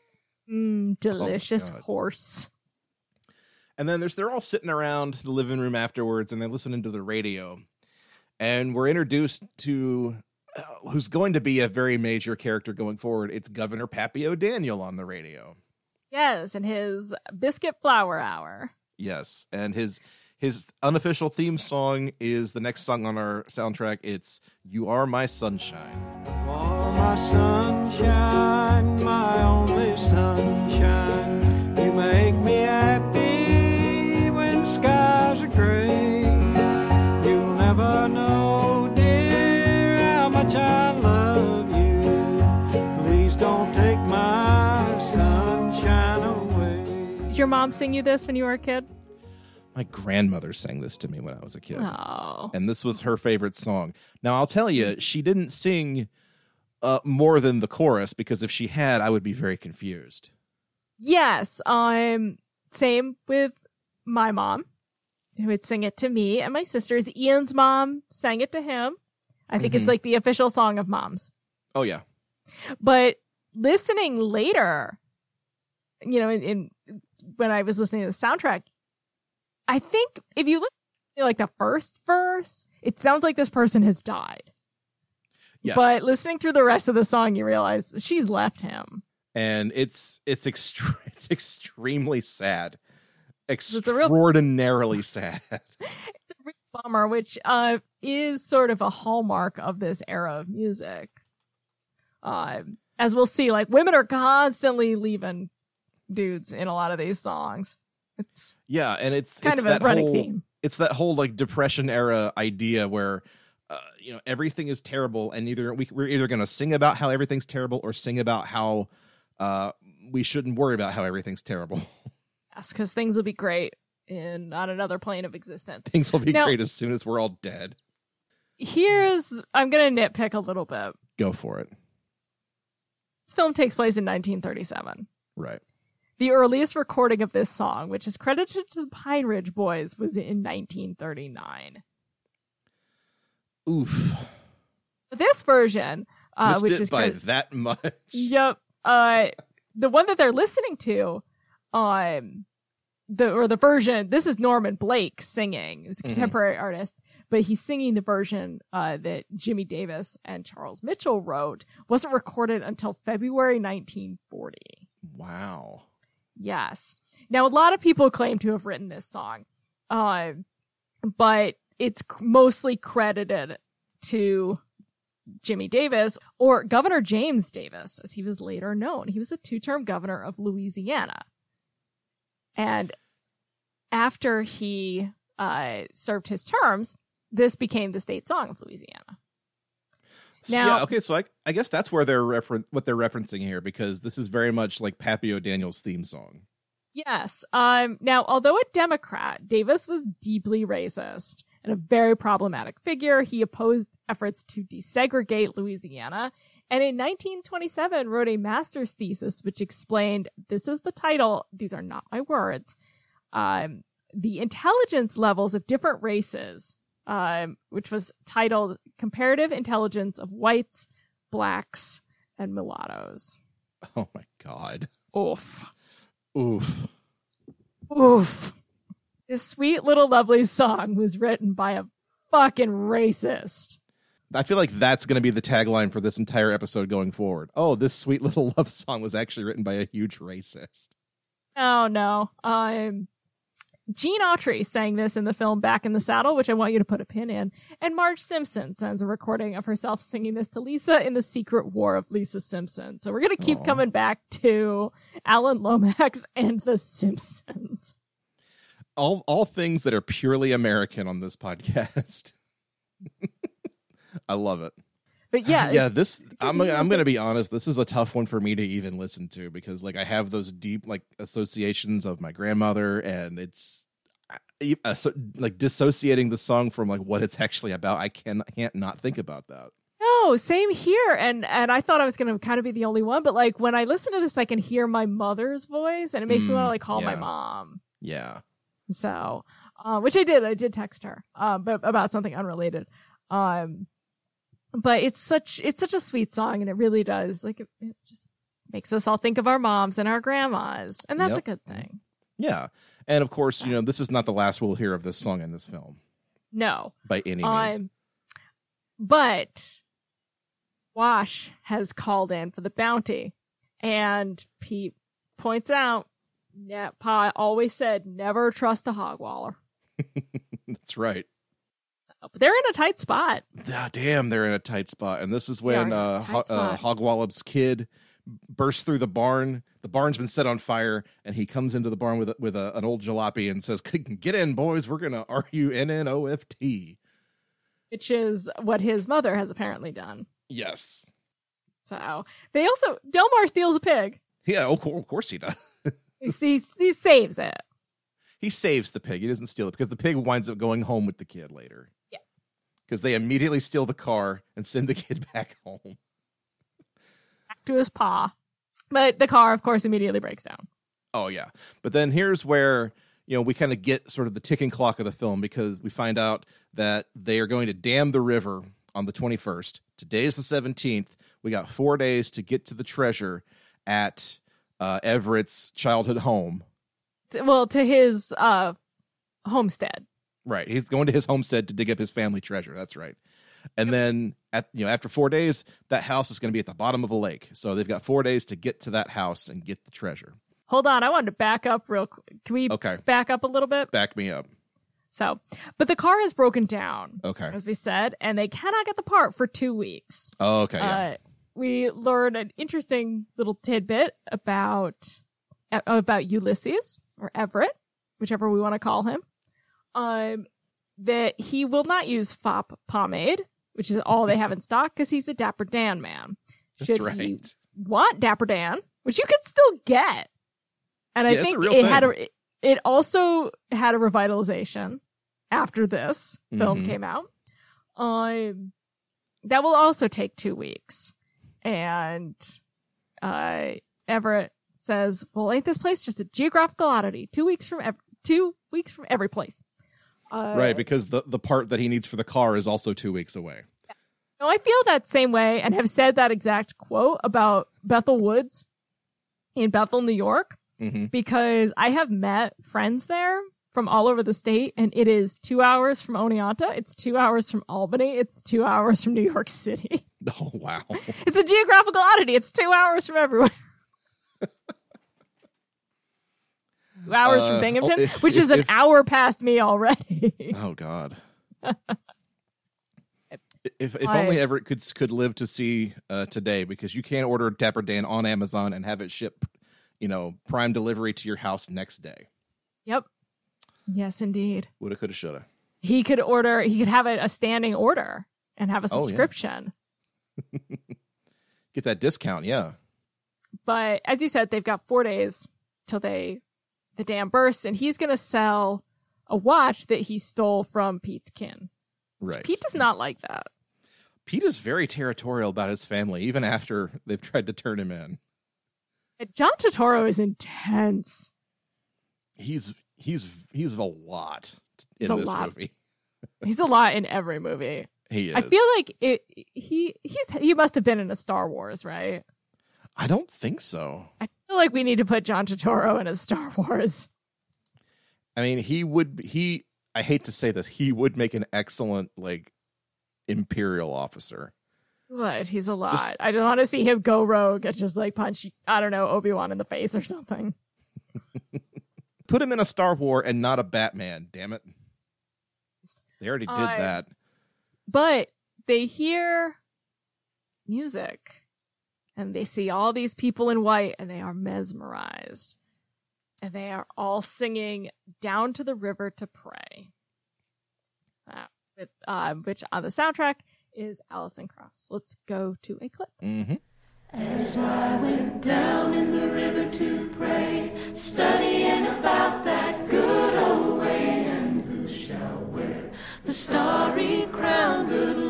[SPEAKER 2] mm, delicious
[SPEAKER 1] God.
[SPEAKER 2] horse.
[SPEAKER 1] And then there's they're all sitting around the living room afterwards, and they're listening to the radio, and we're introduced to Uh, who's going to be a very major character going forward. It's Governor Pappy O'Daniel on the radio.
[SPEAKER 2] Yes, and his biscuit flour hour.
[SPEAKER 1] Yes, and his his unofficial theme song is the next song on our soundtrack. It's "You Are My Sunshine."
[SPEAKER 8] Oh, my sunshine, my only sunshine.
[SPEAKER 2] Your mom sing you this when you were a kid?
[SPEAKER 1] My grandmother sang this to me when I was a kid.
[SPEAKER 2] Oh.
[SPEAKER 1] and this was her favorite song. Now I'll tell you, she didn't sing uh, more than the chorus because if she had, I would be very confused.
[SPEAKER 2] Yes, um, same with my mom, who would sing it to me, and my sisters. Ian's mom sang it to him. I think it's
[SPEAKER 1] Mhm.
[SPEAKER 2] like the official song of moms.
[SPEAKER 1] Oh yeah,
[SPEAKER 2] But listening later, you know, in, in when I was listening to the soundtrack, I think if you look at like the first verse, it sounds like this person has died.
[SPEAKER 1] yes.
[SPEAKER 2] But listening through the rest of the song, you realize she's left him.
[SPEAKER 1] and it's it's extre- it's extremely sad,
[SPEAKER 2] a real-
[SPEAKER 1] extraordinarily sad.
[SPEAKER 2] It's a real bummer, which uh, is sort of a hallmark of this era of music. Uh, as we'll see, like women are constantly leaving dudes in a lot of these songs. It's
[SPEAKER 1] yeah, and it's
[SPEAKER 2] kind
[SPEAKER 1] it's
[SPEAKER 2] of a running
[SPEAKER 1] whole,
[SPEAKER 2] theme.
[SPEAKER 1] It's that whole like depression era idea where. Uh, you know everything is terrible, and either we, we're either going to sing about how everything's terrible or sing about how uh, we shouldn't worry about how everything's terrible.
[SPEAKER 2] Yes, because things will be great in on another plane of existence.
[SPEAKER 1] Things will be
[SPEAKER 2] Now-
[SPEAKER 1] great as soon as we're all dead.
[SPEAKER 2] Here's I'm gonna nitpick a little bit.
[SPEAKER 1] Go for it.
[SPEAKER 2] This film takes place in 1937.
[SPEAKER 1] Right.
[SPEAKER 2] The earliest recording of this song, which is credited to the Pine Ridge Boys, was in 1939.
[SPEAKER 1] Oof.
[SPEAKER 2] This version, uh,
[SPEAKER 1] Missed
[SPEAKER 2] which
[SPEAKER 1] it
[SPEAKER 2] is
[SPEAKER 1] by that much.
[SPEAKER 2] Yep. Uh, the one that they're listening to, um, the or the version. This is Norman Blake singing. He's a
[SPEAKER 1] Mhm.
[SPEAKER 2] contemporary artist, but he's singing the version uh, that Jimmy Davis and Charles Mitchell wrote. wasn't recorded until February 1940.
[SPEAKER 1] Wow.
[SPEAKER 2] Yes. Now, a lot of people claim to have written this song, uh, but it's mostly credited to Jimmy Davis or Governor James Davis, as he was later known. He was a two term governor of Louisiana. And after he uh, served his terms, this became the state song of Louisiana. Now-
[SPEAKER 1] yeah, okay, so I, I guess that's where they're referen- what they're referencing here because this is very much like Pappy O'Daniel's theme song.
[SPEAKER 2] Yes. Um, now, although a Democrat, Davis was deeply racist and a very problematic figure. He opposed efforts to desegregate Louisiana. And in 1927 wrote a master's thesis which explained this is the title. These are not my words. Um, the intelligence levels of different races, um, which was titled Comparative Intelligence of Whites, Blacks, and Mulattoes.
[SPEAKER 1] Oh my god.
[SPEAKER 2] Oof.
[SPEAKER 1] Oof.
[SPEAKER 2] Oof. This sweet little lovely song was written by a fucking racist.
[SPEAKER 1] I feel like that's going to be the tagline for this entire episode going forward. Oh, this sweet little love song was actually written by a huge racist.
[SPEAKER 2] Oh no. I'm. Um Gene Autry sang this in the film Back in the Saddle, which I want you to put a pin in. And Marge Simpson sends a recording of herself singing this to Lisa in The Secret War of Lisa Simpson. So we're going to keep
[SPEAKER 1] Aw.
[SPEAKER 2] coming back to Alan Lomax and The Simpsons.
[SPEAKER 1] all all things that are purely American on this podcast. I love it.
[SPEAKER 2] But yeah,
[SPEAKER 1] yeah. This I'm I'm gonna be honest. This is a tough one for me to even listen to because like I have those deep like associations of my grandmother, and it's uh, so- like dissociating the song from like what it's actually about. I can can't not think about that.
[SPEAKER 2] No, same here. And and I thought I was gonna kind of be the only one, but like when I listen to this, I can hear my mother's voice, and it makes me
[SPEAKER 1] Mm,
[SPEAKER 2] want to like call my mom.
[SPEAKER 1] Yeah.
[SPEAKER 2] So, uh, which I did. I did text her, uh, but about something unrelated. Um, but it's such it's such a sweet song, and it really does like it, it just makes us all think of our moms and our grandmas, and that's
[SPEAKER 1] Yep.
[SPEAKER 2] a good thing.
[SPEAKER 1] Yeah. And of course, you know, this is not the last we'll hear of this song in this film
[SPEAKER 2] No,
[SPEAKER 1] by any means.
[SPEAKER 2] um, but Wash has called in for the bounty, and Pete points out. Yeah, Pa always said never trust a Hogwallop.
[SPEAKER 1] That's right.
[SPEAKER 2] They're in a tight spot.
[SPEAKER 1] Ah, damn, they're in a tight spot. And this is when uh, Ho- uh. Hogwallop's kid bursts through the barn. The barn's been set on fire, and he comes into the barn with a, with a, an old jalopy and says, "Get in, boys. We're gonna R U N N O F T."
[SPEAKER 2] which is what his mother has apparently done.
[SPEAKER 1] Yes.
[SPEAKER 2] So they also Delmar steals a pig.
[SPEAKER 1] Yeah. Oh, of course he does.
[SPEAKER 2] He, he, he saves it.
[SPEAKER 1] he saves the pig. He doesn't steal it because the pig winds up going home with the kid later. Because they immediately steal the car and send the kid back home.
[SPEAKER 2] Back to his paw. But the car, of course, immediately breaks down.
[SPEAKER 1] Oh yeah. But then here's where, you know, we kind of get sort of the ticking clock of the film because we find out that they are going to dam the river on the 21st. Today is the 17th. We got 4 days to get to the treasure at uh, Everett's childhood home.
[SPEAKER 2] Well, to his uh, homestead.
[SPEAKER 1] Right. He's going to his homestead to dig up his family treasure. That's right. And then at you know after 4 days that house is going to be at the bottom of a lake. So they've got 4 days to get to that house and get the treasure.
[SPEAKER 2] Hold on, I wanted to back up real quick. Can we
[SPEAKER 1] Okay.
[SPEAKER 2] back up a little bit?
[SPEAKER 1] Back me up.
[SPEAKER 2] So, but the car has broken down,
[SPEAKER 1] Okay.
[SPEAKER 2] as we said, and they cannot get the part for two weeks.
[SPEAKER 1] Oh, okay. Yeah.
[SPEAKER 2] Uh, we learn an interesting little tidbit about uh, about Ulysses or Everett, whichever we want to call him. Um, that he will not use fop pomade, which is all they have in stock, because he's a Dapper Dan man.
[SPEAKER 1] That's
[SPEAKER 2] Should
[SPEAKER 1] right.
[SPEAKER 2] he want Dapper Dan, which you can still get, and I
[SPEAKER 1] Yeah, it's a
[SPEAKER 2] think it had a it also had a revitalization after this film
[SPEAKER 1] Mhm.
[SPEAKER 2] came out. Um, that will also take two weeks. And uh, Everett says, "Well, ain't this place just a geographical oddity? Two weeks from ev- two weeks from every place." Uh,
[SPEAKER 1] right, because the, the part that he needs for the car is also two weeks away.
[SPEAKER 2] No, I feel that same way and have said that exact quote about Bethel Woods in Bethel, New York,
[SPEAKER 1] hmm
[SPEAKER 2] because I have met friends there from all over the state, and it is two hours from Oneonta, it's two hours from Albany, it's two hours from New York City.
[SPEAKER 1] Oh wow!
[SPEAKER 2] It's a geographical oddity. It's two hours from everywhere. hours
[SPEAKER 1] Uh,
[SPEAKER 2] from Binghamton,
[SPEAKER 1] oh, if-
[SPEAKER 2] which
[SPEAKER 1] if-
[SPEAKER 2] is an
[SPEAKER 1] if-
[SPEAKER 2] hour past me already.
[SPEAKER 1] Oh god! if if
[SPEAKER 2] I-
[SPEAKER 1] only Everett could could live to see uh, today, because you can't order Dapper Dan on Amazon and have it shipped, you know, prime delivery to your house next day.
[SPEAKER 2] yep. Yes, indeed.
[SPEAKER 1] Woulda, coulda, shoulda.
[SPEAKER 2] He could order. He could have a, a standing order and have a
[SPEAKER 1] Oh, yeah.
[SPEAKER 2] subscription.
[SPEAKER 1] Get that discount, yeah.
[SPEAKER 2] But as you said, they've got four days till they the dam bursts, and he's going to sell a watch that he stole from Pete's kin.
[SPEAKER 1] Right.
[SPEAKER 2] Pete does not like that.
[SPEAKER 1] Pete is very territorial about his family, even after they've tried to turn him in.
[SPEAKER 2] John Turturro is intense.
[SPEAKER 1] He's he's he's a lot
[SPEAKER 2] He's
[SPEAKER 1] in
[SPEAKER 2] a
[SPEAKER 1] this
[SPEAKER 2] lot.
[SPEAKER 1] movie.
[SPEAKER 2] He's a lot in every movie.
[SPEAKER 1] He is.
[SPEAKER 2] I feel like it. He he's he must have been in a Star Wars, right?
[SPEAKER 1] I don't think so.
[SPEAKER 2] I feel like we need to put John Turturro in a Star Wars.
[SPEAKER 1] I mean, he would he I hate to say this, he would make an excellent like imperial officer.
[SPEAKER 2] But he's a lot.
[SPEAKER 1] Just-
[SPEAKER 2] I just want to see him go rogue and just like punch I don't know Obi Wan in the face or something.
[SPEAKER 1] put him in a Star War and not a Batman. Damn it! They already did
[SPEAKER 2] I-
[SPEAKER 1] that.
[SPEAKER 2] But they hear music and they see all these people in white and they are mesmerized. And they are all singing Down to the River to Pray. Uh, with, uh, which on the soundtrack is Alison Krauss. Let's go to a clip.
[SPEAKER 1] Mm-hmm.
[SPEAKER 9] As I went down in the river to pray, studying about that good old way, and who shall wear the starry crown? Good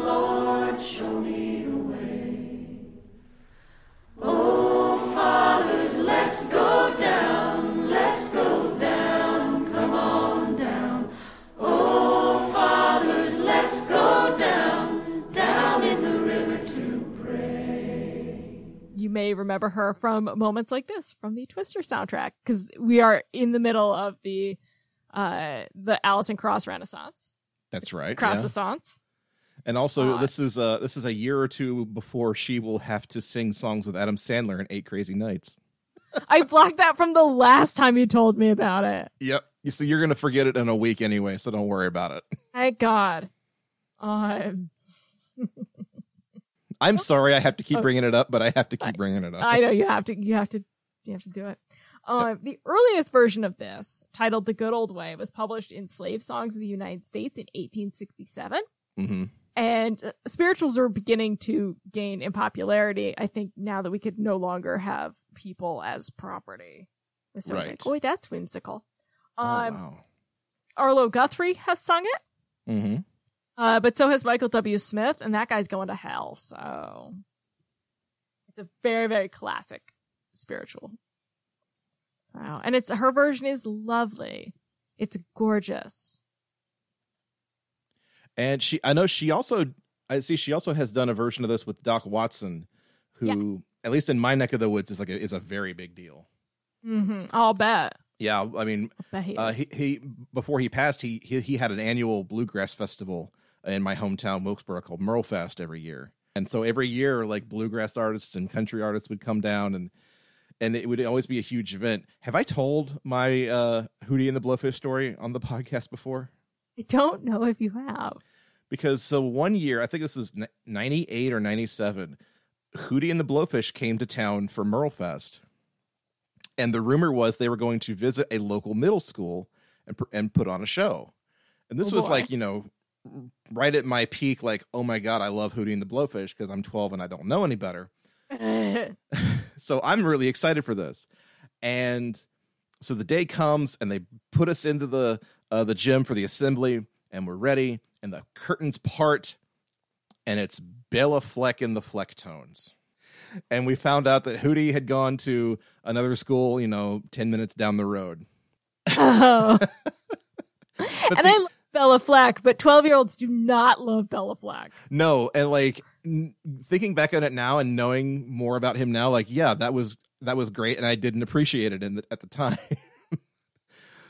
[SPEAKER 9] let's go down, let's go down, come on down. Oh, fathers, let's go down, down in the river to pray.
[SPEAKER 2] You may remember her from moments like this from the Twister soundtrack because we are in the middle of the uh the Alison Krauss Renaissance.
[SPEAKER 1] That's right.
[SPEAKER 2] Krauss
[SPEAKER 1] yeah.
[SPEAKER 2] Renaissance.
[SPEAKER 1] And also,
[SPEAKER 2] Uh,
[SPEAKER 1] this is uh this is a year or two before she will have to sing songs with Adam Sandler in Eight Crazy Nights.
[SPEAKER 2] I blocked that from the last time you told me about it.
[SPEAKER 1] Yep. You see, you're gonna forget it in a week anyway, so don't worry about it.
[SPEAKER 2] Thank God. Um,
[SPEAKER 1] I'm sorry, I have to keep
[SPEAKER 2] Oh.
[SPEAKER 1] bringing it up, but I have to keep bringing it up.
[SPEAKER 2] I know you have to. You have to. You have to do it. Uh, the earliest version of this, titled "The Good Old Way," was published in Slave Songs of the United States in 1867.
[SPEAKER 1] hmm
[SPEAKER 2] and uh, spirituals are beginning to gain in popularity. I think now that we could no longer have people as property. Of
[SPEAKER 1] Right.
[SPEAKER 2] like, Boy, that's whimsical.
[SPEAKER 1] Oh,
[SPEAKER 2] Um,
[SPEAKER 1] wow.
[SPEAKER 2] Arlo Guthrie has sung it,
[SPEAKER 1] hmm
[SPEAKER 2] uh, but so has Michael W. Smith, and that guy's going to hell. So it's a very, very classic spiritual. Wow, and it's her version is lovely. It's gorgeous.
[SPEAKER 1] And she, I know she also, I see she also has done a version of this with Doc Watson, who, at least in my neck of the woods, is like a, is a very big deal.
[SPEAKER 2] Mm-hmm. I'll bet.
[SPEAKER 1] Yeah, I mean,
[SPEAKER 2] I'll he
[SPEAKER 1] uh, he, he before he passed, he, he he had an annual bluegrass festival in my hometown Wilkesboro called Merlefest every year, and so every year, like bluegrass artists and country artists would come down and. And it would always be a huge event. Have I told my uh, Hootie and the Blowfish story on the podcast before?
[SPEAKER 2] I don't know if you have.
[SPEAKER 1] because so one year, I think this was 98 or 97, Hootie and the Blowfish came to town for Merlefest. And the rumor was they were going to visit a local middle school and, and put on a show. And this
[SPEAKER 2] Oh,
[SPEAKER 1] was
[SPEAKER 2] boy.
[SPEAKER 1] like, you know, right at my peak, like, oh my God, I love Hootie and the Blowfish because I'm 12 and I don't know any better. so I'm really excited for this. And so the day comes and they put us into the uh, the gym for the assembly and we're ready and the curtains part and it's Béla Fleck in the Flecktones. And we found out that Hootie had gone to another school, you know, 10 minutes down the road.
[SPEAKER 2] Oh. And
[SPEAKER 1] the-
[SPEAKER 2] I love Béla Fleck, but 12 year olds do not love Béla Fleck.
[SPEAKER 1] No, and like n- thinking back on it now and knowing more about him now, like yeah, that was that was great, and I didn't appreciate it in the, at the time.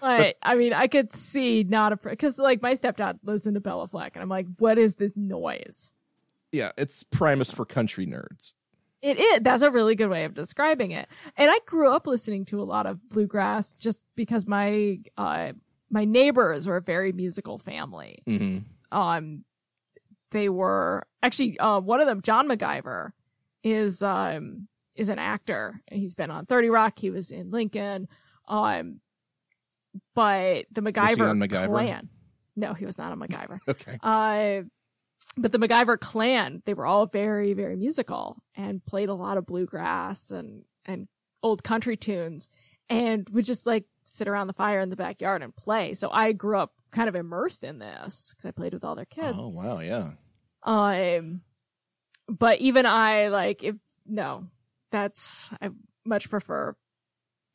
[SPEAKER 2] But, I mean, I could see not a because like my stepdad listened to Béla Fleck, and I'm like, what is this noise?
[SPEAKER 1] yeah, it's Primus for country nerds.
[SPEAKER 2] It is. That's a really good way of describing it. And I grew up listening to a lot of bluegrass just because my uh my neighbors were a very musical family.
[SPEAKER 1] hmm
[SPEAKER 2] Um, they were actually uh one of them, John MacGyver, is um is an actor. He's been on Thirty Rock. He was in Lincoln. Um, but the MacGyver,
[SPEAKER 1] MacGyver?
[SPEAKER 2] clan. No, he was not a MacGyver.
[SPEAKER 1] Okay.
[SPEAKER 2] Uh, but the MacGyver clan, they were all very, very musical and played a lot of bluegrass and, and old country tunes and would just like sit around the fire in the backyard and play. So I grew up kind of immersed in this because I played with all their kids.
[SPEAKER 1] Oh wow, yeah.
[SPEAKER 2] Um, but even I like if no, that's I much prefer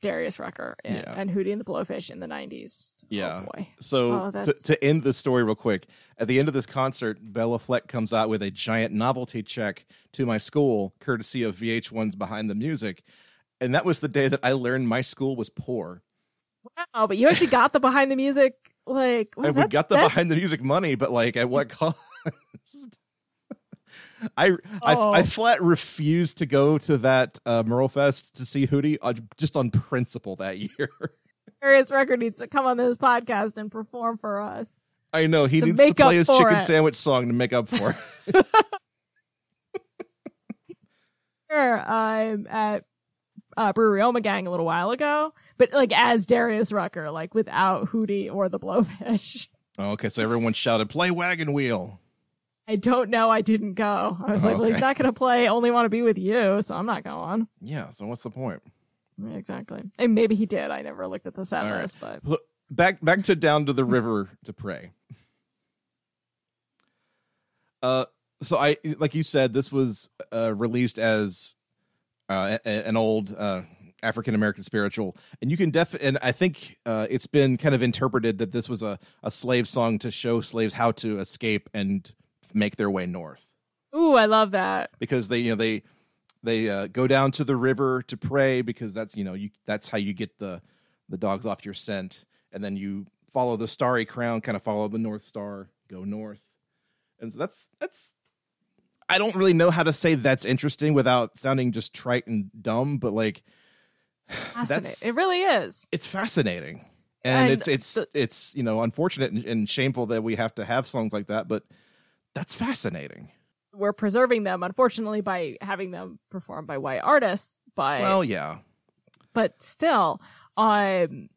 [SPEAKER 2] Darius Rucker and,
[SPEAKER 1] Yeah.
[SPEAKER 2] and Hootie and the Blowfish in the nineties.
[SPEAKER 1] Oh, yeah.
[SPEAKER 2] Oh boy.
[SPEAKER 1] So
[SPEAKER 2] Oh,
[SPEAKER 1] to, to end this story real quick, at the end of this concert, Béla Fleck comes out with a giant novelty check to my school, courtesy of VH1's Behind the Music, and that was the day that I learned my school was poor.
[SPEAKER 2] Wow, but you actually got the behind the music like
[SPEAKER 1] and we got the behind the music money, but like at what cost? I, I
[SPEAKER 2] Oh.
[SPEAKER 1] I flat refused to go to that uh, Merle Fest to see Hootie uh, just on principle that year.
[SPEAKER 2] Darius Rucker needs to come on this podcast and perform for us.
[SPEAKER 1] I know he
[SPEAKER 2] To
[SPEAKER 1] needs to play his chicken
[SPEAKER 2] it.
[SPEAKER 1] sandwich song to make up for. it.
[SPEAKER 2] Here, I'm at uh, Brewery Omegang a little while ago, but like as Darius Rucker, like without Hootie or the Blowfish.
[SPEAKER 1] Oh, okay, so everyone shouted, "Play Wagon Wheel."
[SPEAKER 2] I don't know. I didn't go. I was like, well, he's not going to play Only Want to Be With You, so I'm not going.
[SPEAKER 1] Yeah. So what's the point?
[SPEAKER 2] Yeah, Exactly. And maybe he did. I never looked at the set
[SPEAKER 1] right.
[SPEAKER 2] list, but
[SPEAKER 1] So back back to down to the river to pray. Uh, so I like you said, this was uh, released as uh, a- a- an old uh, African American spiritual, and you can def and I think uh, it's been kind of interpreted that this was a a slave song to show slaves how to escape and make their way north
[SPEAKER 2] ooh, I love that.
[SPEAKER 1] because they you know they they uh, go down to the river to pray because that's you know you that's how you get the the dogs off your scent and then you follow the starry crown kind of follow the north star go north and so that's that's i don't really know how to say that's interesting without sounding just trite and dumb but like
[SPEAKER 2] Fascinating. It really is.
[SPEAKER 1] it's fascinating and,
[SPEAKER 2] And
[SPEAKER 1] it's it's
[SPEAKER 2] the-
[SPEAKER 1] it's you know unfortunate and, and shameful that we have to have songs like that but that's fascinating
[SPEAKER 2] We're preserving them, unfortunately, by having them performed by white artists. But
[SPEAKER 1] well yeah
[SPEAKER 2] but still, um,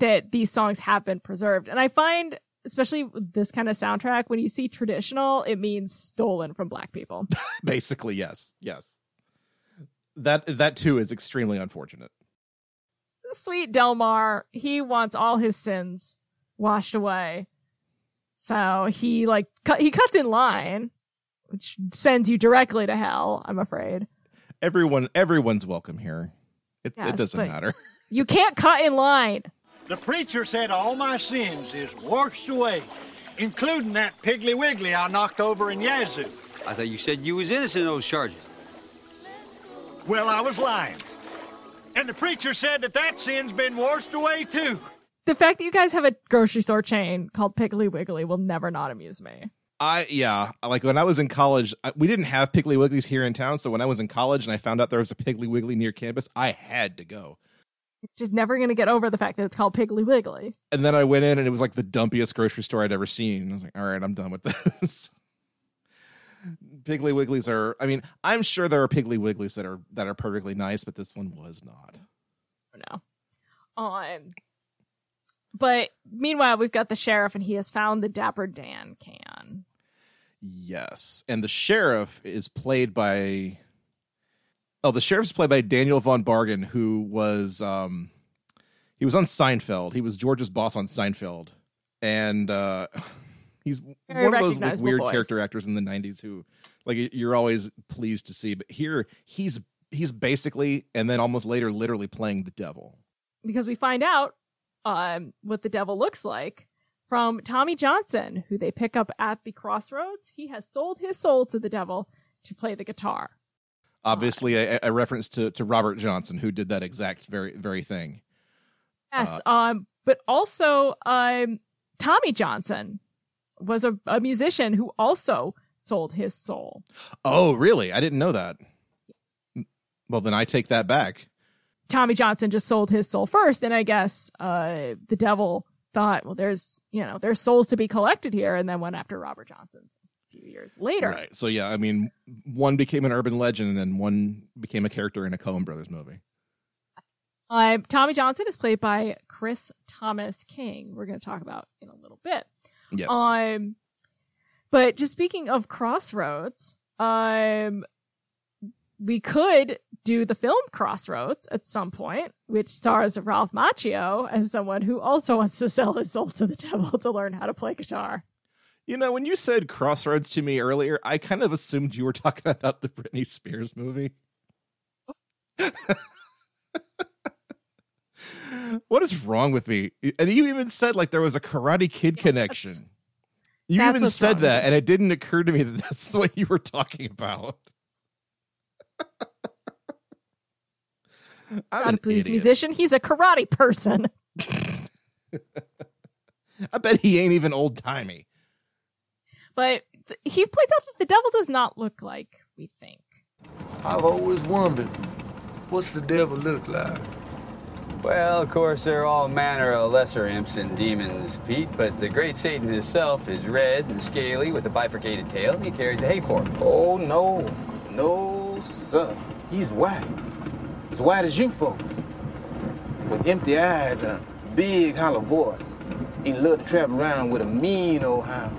[SPEAKER 2] that these songs have been preserved, and I find. Especially this kind of soundtrack, when you see traditional, it means stolen from black people.
[SPEAKER 1] Basically, yes, yes. That that too is extremely unfortunate.
[SPEAKER 2] Sweet Delmar, he wants all his sins washed away. So he like cut, he cuts in line, which sends you directly to hell, I'm afraid.
[SPEAKER 1] Everyone, everyone's welcome here. It,
[SPEAKER 2] Yes,
[SPEAKER 1] it doesn't matter.
[SPEAKER 2] You can't cut in line.
[SPEAKER 10] The preacher said all my sins is washed away, including that Piggly Wiggly I knocked over in Yazoo.
[SPEAKER 6] I thought you said you was innocent of those charges.
[SPEAKER 10] Well, I was lying. And the preacher said that that sin's been washed away too.
[SPEAKER 2] The fact that you guys have a grocery store chain called Piggly Wiggly will never not amuse me.
[SPEAKER 1] I yeah, like when I was in college, I, we didn't have Piggly Wigglies here in town. So when I was in college and I found out there was a Piggly Wiggly near campus, I had to go.
[SPEAKER 2] Just never gonna get over the fact that it's called Piggly Wiggly.
[SPEAKER 1] And then I went in and it was like the dumpiest grocery store I'd ever seen. I was like, all right, I'm done with this. Piggly Wigglies are. I mean, I'm sure there are Piggly Wigglies that are that are perfectly nice, but this one was not.
[SPEAKER 2] Oh no. Um, but meanwhile, we've got the sheriff, and he has found the Dapper Dan can.
[SPEAKER 1] Yes, and the sheriff is played by. Oh, the sheriff's played by Daniel von Bargen, who was um, he was on Seinfeld. He was George's boss on Seinfeld, and uh, he's
[SPEAKER 2] Very
[SPEAKER 1] one of those like, weird
[SPEAKER 2] voice.
[SPEAKER 1] character actors in the '90s who, like, you're always pleased to see. But here, he's he's basically, and then almost later, literally playing the devil.
[SPEAKER 2] because we find out um, what the devil looks like from Tommy Johnson, who they pick up at the crossroads. He has sold his soul to the devil to play the guitar.
[SPEAKER 1] Obviously, a, a reference to to Robert Johnson, who did that exact very very thing.
[SPEAKER 2] Yes, um, but also um, Tommy Johnson was a, a musician who also sold his soul.
[SPEAKER 1] Oh, really? I didn't know that. Well, then I take that back.
[SPEAKER 2] Tommy Johnson just sold his soul first, and I guess uh, the devil thought, well, there's you know there's souls to be collected here, and then went after Robert Johnson's a few years later.
[SPEAKER 1] Right. So yeah, I mean, one became an urban legend, and one became a character in a Coen Brothers movie.
[SPEAKER 2] Um, Tommy Johnson is played by Chris Thomas King. We're going to talk about in a little bit.
[SPEAKER 1] Yes.
[SPEAKER 2] Um, but just speaking of Crossroads, um, we could do the film Crossroads at some point, which stars Ralph Macchio as someone who also wants to sell his soul to the devil to learn how to play guitar.
[SPEAKER 1] You know, when you said Crossroads to me earlier, I kind of assumed you were talking about the Britney Spears movie. what is wrong with me? And you even said like there was a Karate Kid connection. You
[SPEAKER 2] that's
[SPEAKER 1] even said that, and it didn't occur to me that that's what you were talking about. I'm
[SPEAKER 2] Not a blues
[SPEAKER 1] idiot.
[SPEAKER 2] musician. He's a karate person.
[SPEAKER 1] I bet he ain't even old timey.
[SPEAKER 2] But th- he points out that the devil does not look like we think.
[SPEAKER 11] I've always wondered, what's the devil look like?
[SPEAKER 6] Well, of course, there are all manner of lesser imps and demons, Pete, but the great Satan himself is red and scaly with a bifurcated tail, and he carries a hay fork.
[SPEAKER 11] Oh, no. No, sir. He's white. As white as you folks. With empty eyes and a big hollow voice. He loved to travel around with a mean old howl.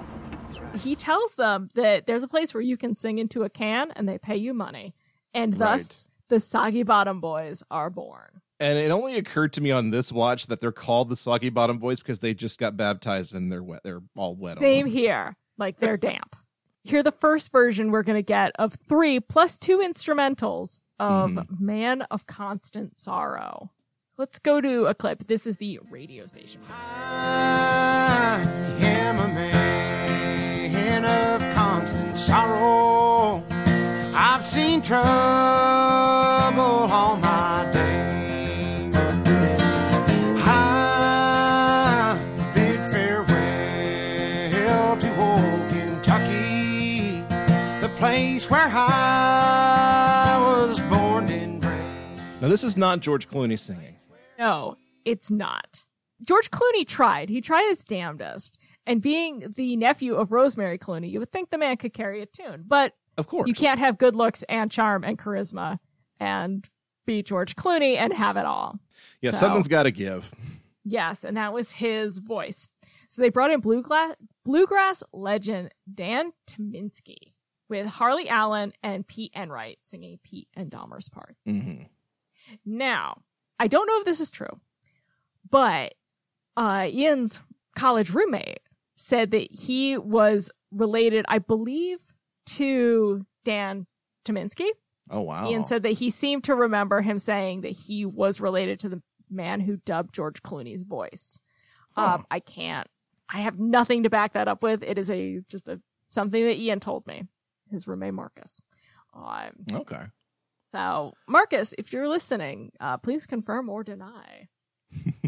[SPEAKER 2] He tells them that there's a place where you can sing into a can and they pay you money. And thus, the Soggy Bottom Boys are born.
[SPEAKER 1] And it only occurred to me on this watch that they're called the Soggy Bottom Boys because they just got baptized and they're wet. They're all wet.
[SPEAKER 2] Same
[SPEAKER 1] them.
[SPEAKER 2] here. Like they're damp. Here, the first version we're going to get of three plus two instrumentals of mm-hmm. Man of Constant Sorrow. Let's go to a clip. This is the radio station.
[SPEAKER 8] I am a man of constant sorrow. I've seen trouble
[SPEAKER 1] Now, this is not George Clooney singing.
[SPEAKER 2] No, it's not. George Clooney tried. He tried his damnedest. And being the nephew of Rosemary Clooney, you would think the man could carry a tune. But
[SPEAKER 1] Of course.
[SPEAKER 2] you can't have good looks and charm and charisma and be George Clooney and have it all.
[SPEAKER 1] Yeah,
[SPEAKER 2] So-
[SPEAKER 1] something's got to give.
[SPEAKER 2] Yes, and that was his voice. So they brought in bluegrass, bluegrass legend Dan Tyminski with Harley Allen and Pete Enright singing Pete and Delmar's parts.
[SPEAKER 1] Mhm.
[SPEAKER 2] Now, I don't know if this is true, but uh, Ian's college roommate said that he was related, I believe, to Dan Tyminski.
[SPEAKER 1] Oh, wow.
[SPEAKER 2] Ian said that he seemed to remember him saying that he was related to the man who dubbed George Clooney's voice. Um, I can't. I have nothing to back that up with. It is a just a something that Ian told me. His roommate Marcus. Um,
[SPEAKER 1] Okay.
[SPEAKER 2] So Marcus, if you're listening, uh, please confirm or deny.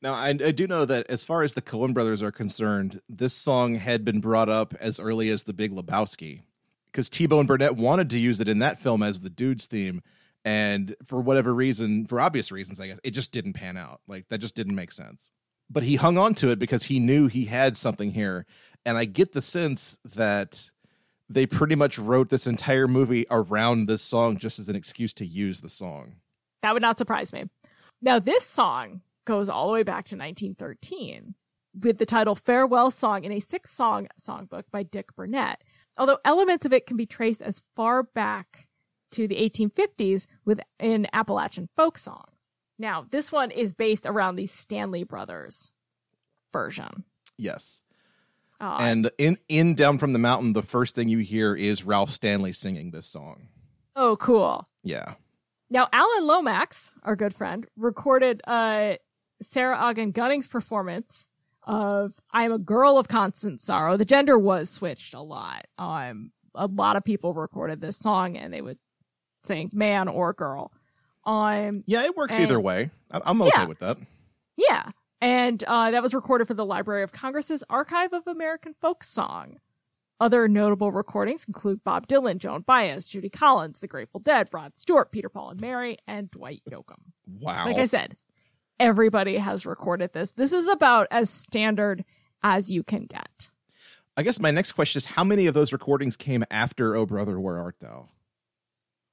[SPEAKER 1] Now, I, I do know that as far as the Coen brothers are concerned, this song had been brought up as early as The Big Lebowski because T Bone Burnett wanted to use it in that film as the dude's theme. And for whatever reason, for obvious reasons, I guess, it just didn't pan out. Like, that just didn't make sense. But he hung on to it because he knew he had something here. And I get the sense that they pretty much wrote this entire movie around this song just as an excuse to use the song.
[SPEAKER 2] That would not surprise me. Now, this song goes all the way back to 1913 with the title Farewell Song in a six song songbook by Dick Burnett. Although elements of it can be traced as far back to the 1850s within Appalachian folk songs. Now, this one is based around the Stanley Brothers version.
[SPEAKER 1] Yes.
[SPEAKER 2] Uh,
[SPEAKER 1] and in in down from the mountain the first thing you hear is ralph stanley singing this song
[SPEAKER 2] oh, cool.
[SPEAKER 1] yeah
[SPEAKER 2] Now, Alan Lomax, our good friend, recorded uh, Sarah Ogden Gunning's performance of I'm a Girl of Constant Sorrow. The gender was switched a lot. Um, a lot of people recorded this song and they would sing man or girl. Um,
[SPEAKER 1] yeah it works
[SPEAKER 2] and-
[SPEAKER 1] either way I- i'm okay
[SPEAKER 2] Yeah.
[SPEAKER 1] with that
[SPEAKER 2] Yeah. And uh, that was recorded for the Library of Congress's Archive of American Folk Song. Other notable recordings include Bob Dylan, Joan Baez, Judy Collins, The Grateful Dead, Rod Stewart, Peter Paul and Mary, and Dwight Yoakam.
[SPEAKER 1] wow
[SPEAKER 2] Like I said, everybody has recorded this. This is about as standard as you can get.
[SPEAKER 1] i guess my next question is how many of those recordings came after oh brother where art thou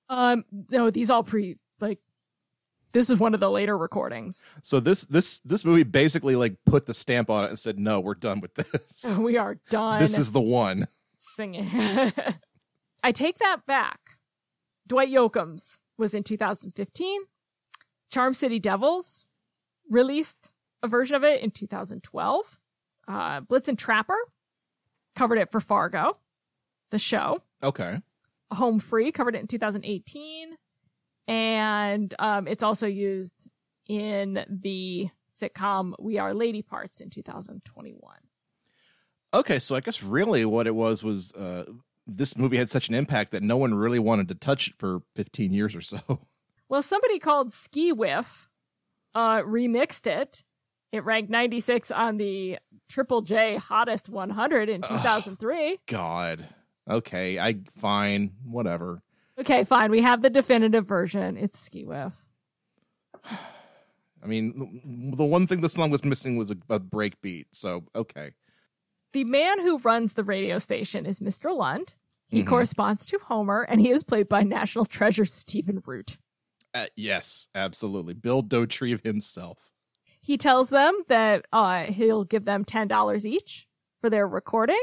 [SPEAKER 2] Um, no, these all pre like this is one of the later recordings.
[SPEAKER 1] so this this this movie basically like put the stamp on it and said no we're done with this
[SPEAKER 2] We are done.
[SPEAKER 1] this is the one
[SPEAKER 2] singing. I take that back. Dwight Yoakam's was in 2015. Charm City Devils released a version of it in 2012. Uh, Blitzen Trapper covered it for Fargo, the show.
[SPEAKER 1] okay
[SPEAKER 2] Home Free covered it in 2018. And um, it's also used in the sitcom We Are Lady Parts in 2021.
[SPEAKER 1] okay so i guess really what it was was uh this movie had such an impact that no one really wanted to touch it for 15 years or so
[SPEAKER 2] Well, somebody called Skeewiff uh, remixed it. It ranked 96 on the Triple J Hottest 100 in 2003.
[SPEAKER 1] god okay i fine whatever
[SPEAKER 2] Okay, fine. We have the definitive version. It's Skeewiff.
[SPEAKER 1] I mean, the one thing the song was missing was a, a break beat. So okay.
[SPEAKER 2] The man who runs the radio station is Mr. Lund. He
[SPEAKER 1] Mhm.
[SPEAKER 2] corresponds to Homer, and he is played by national treasure Stephen Root.
[SPEAKER 1] Uh, yes, absolutely. Bill Dauterive himself.
[SPEAKER 2] He tells them that uh, he'll give them ten dollars each for their recording.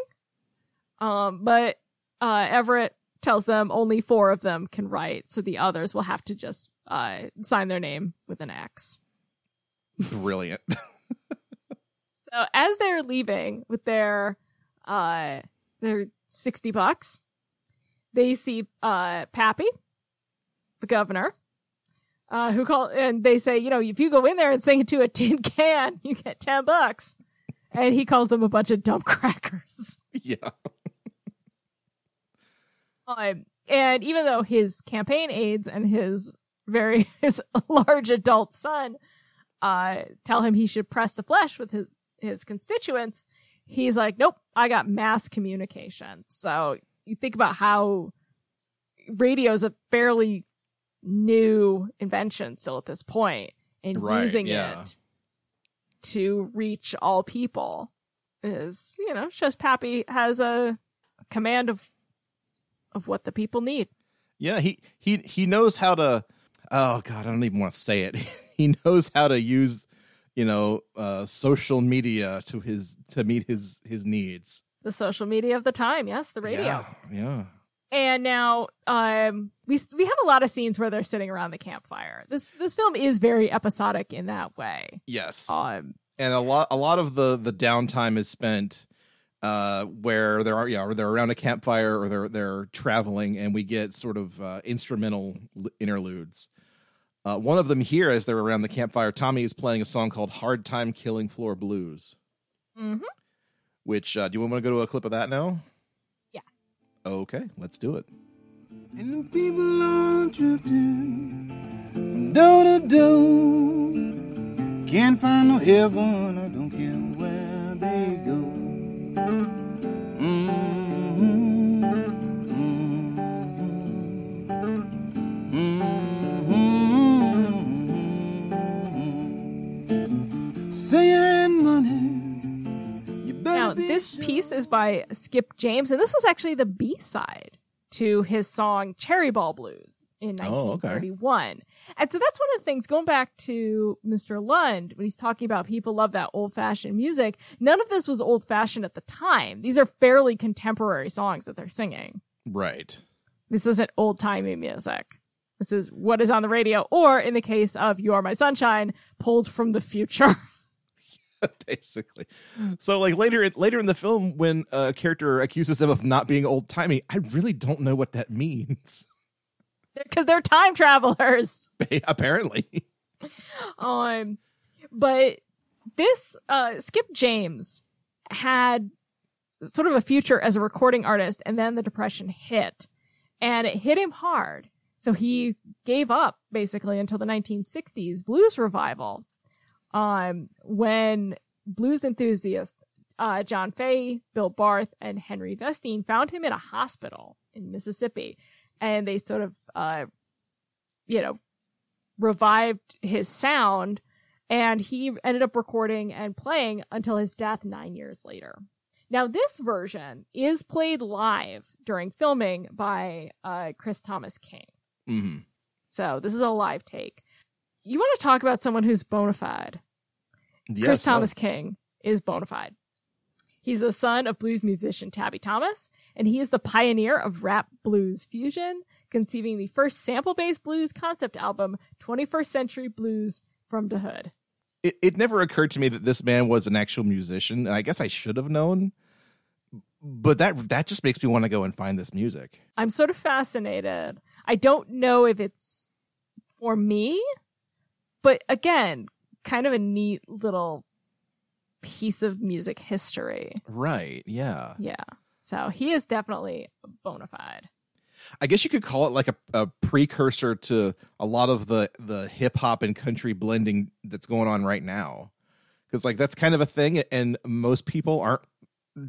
[SPEAKER 2] Um, but uh, Everett tells them only four of them can write, so the others will have to just uh, sign their name with an X.
[SPEAKER 1] Brilliant.
[SPEAKER 2] So as they're leaving with their uh their sixty bucks, they see uh Pappy, the governor, uh who call and they say, you know, if you go in there and sing it to a tin can, you get ten bucks. And he calls them a bunch of dumb crackers.
[SPEAKER 1] yeah.
[SPEAKER 2] Um, and even though his campaign aides and his very his large adult son uh tell him he should press the flesh with his his constituents, he's like, nope, I got mass communication. So you think about how radio is a fairly new invention still at this point, and
[SPEAKER 1] Right,
[SPEAKER 2] using
[SPEAKER 1] yeah.
[SPEAKER 2] it to reach all people is, you know, shows Pappy has a command of of what the people need.
[SPEAKER 1] Yeah, he he he knows how to. Oh God, I don't even want to say it. he knows how to use, you know, uh, social media to his to meet his his needs.
[SPEAKER 2] The social media of the time, yes, the radio.
[SPEAKER 1] Yeah, yeah.
[SPEAKER 2] And now um we we have a lot of scenes where they're sitting around the campfire. This this film is very episodic in that way.
[SPEAKER 1] Yes.
[SPEAKER 2] Um
[SPEAKER 1] and a lot a lot of the the downtime is spent uh where there are yeah or they're around a campfire or they're they're traveling and we get sort of uh instrumental l- interludes uh one of them here as they're around the campfire tommy is playing a song called hard time killing floor blues
[SPEAKER 2] mhm.
[SPEAKER 1] which uh do you want to go to a clip of that now
[SPEAKER 2] Yeah.
[SPEAKER 1] okay let's do it
[SPEAKER 12] And the people are drifting door to door. Can't find no heaven, I don't care where
[SPEAKER 2] this piece is by Skip James, and this was actually the B side to his song Cherry Ball Blues in
[SPEAKER 1] Oh, okay.
[SPEAKER 2] 1931. And so that's one of the things, going back to Mr. Lund, when he's talking about people love that old fashioned music, none of this was old fashioned at the time. These are fairly contemporary songs that they're singing.
[SPEAKER 1] right
[SPEAKER 2] This isn't old timey music. This is what is on the radio, or in the case of You Are My Sunshine, pulled from the future.
[SPEAKER 1] basically so like later later in the film when a character accuses them of not being old timey i really don't know what that means
[SPEAKER 2] Because they're time travelers.
[SPEAKER 1] apparently
[SPEAKER 2] Um, but this uh, Skip James had sort of a future as a recording artist, and then the depression hit, and it hit him hard. So he gave up basically until the 1960s blues revival, um, when blues enthusiasts uh, John Fahey, Bill Barth, and Henry Vestine found him in a hospital in Mississippi, and they sort of, uh, you know, revived his sound and he ended up recording and playing until his death nine years later. Now, this version is played live during filming by uh, Chris Thomas King.
[SPEAKER 1] hmm
[SPEAKER 2] So, this is a live take. You want to talk about someone who's bona fide?
[SPEAKER 1] Yes,
[SPEAKER 2] Chris Thomas King is bona fide. He's the son of blues musician Tabby Thomas, and he is the pioneer of rap blues fusion, conceiving the first sample based blues concept album, 21st Century Blues from the Hood.
[SPEAKER 1] it, it never occurred to me that this man was an actual musician and i guess i should have known but that that just makes me want to go and find this music
[SPEAKER 2] I'm sort of fascinated. I don't know if it's for me, but again, kind of a neat little piece of music history.
[SPEAKER 1] right yeah
[SPEAKER 2] Yeah. So he is definitely bona fide.
[SPEAKER 1] i guess you could call it like a, a precursor to a lot of the the hip-hop and country blending that's going on right now because like that's kind of a thing and most people aren't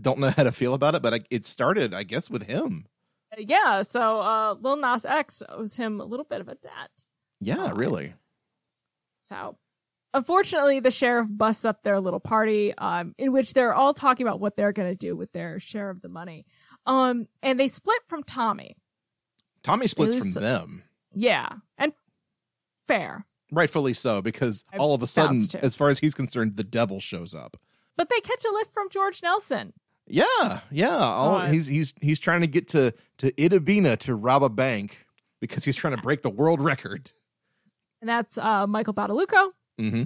[SPEAKER 1] don't know how to feel about it but I, it started i guess with him
[SPEAKER 2] Yeah, so uh Lil Nas X owes him a little bit of a debt.
[SPEAKER 1] yeah really
[SPEAKER 2] So unfortunately, the sheriff busts up their little party, um, in which they're all talking about what they're going to do with their share of the money. Um, and they split from Tommy.
[SPEAKER 1] Tommy splits
[SPEAKER 2] Who's-
[SPEAKER 1] from them.
[SPEAKER 2] Yeah, and fair.
[SPEAKER 1] Rightfully so, because
[SPEAKER 2] I
[SPEAKER 1] all of a sudden, as far as he's concerned, the devil shows up.
[SPEAKER 2] But they catch a lift from George Nelson.
[SPEAKER 1] Yeah, yeah. All,
[SPEAKER 2] Uh,
[SPEAKER 1] he's he's he's trying to get to to Itta Bena to rob a bank because he's trying to break the world record.
[SPEAKER 2] And that's uh, Michael Badalucco
[SPEAKER 1] Mm-hmm.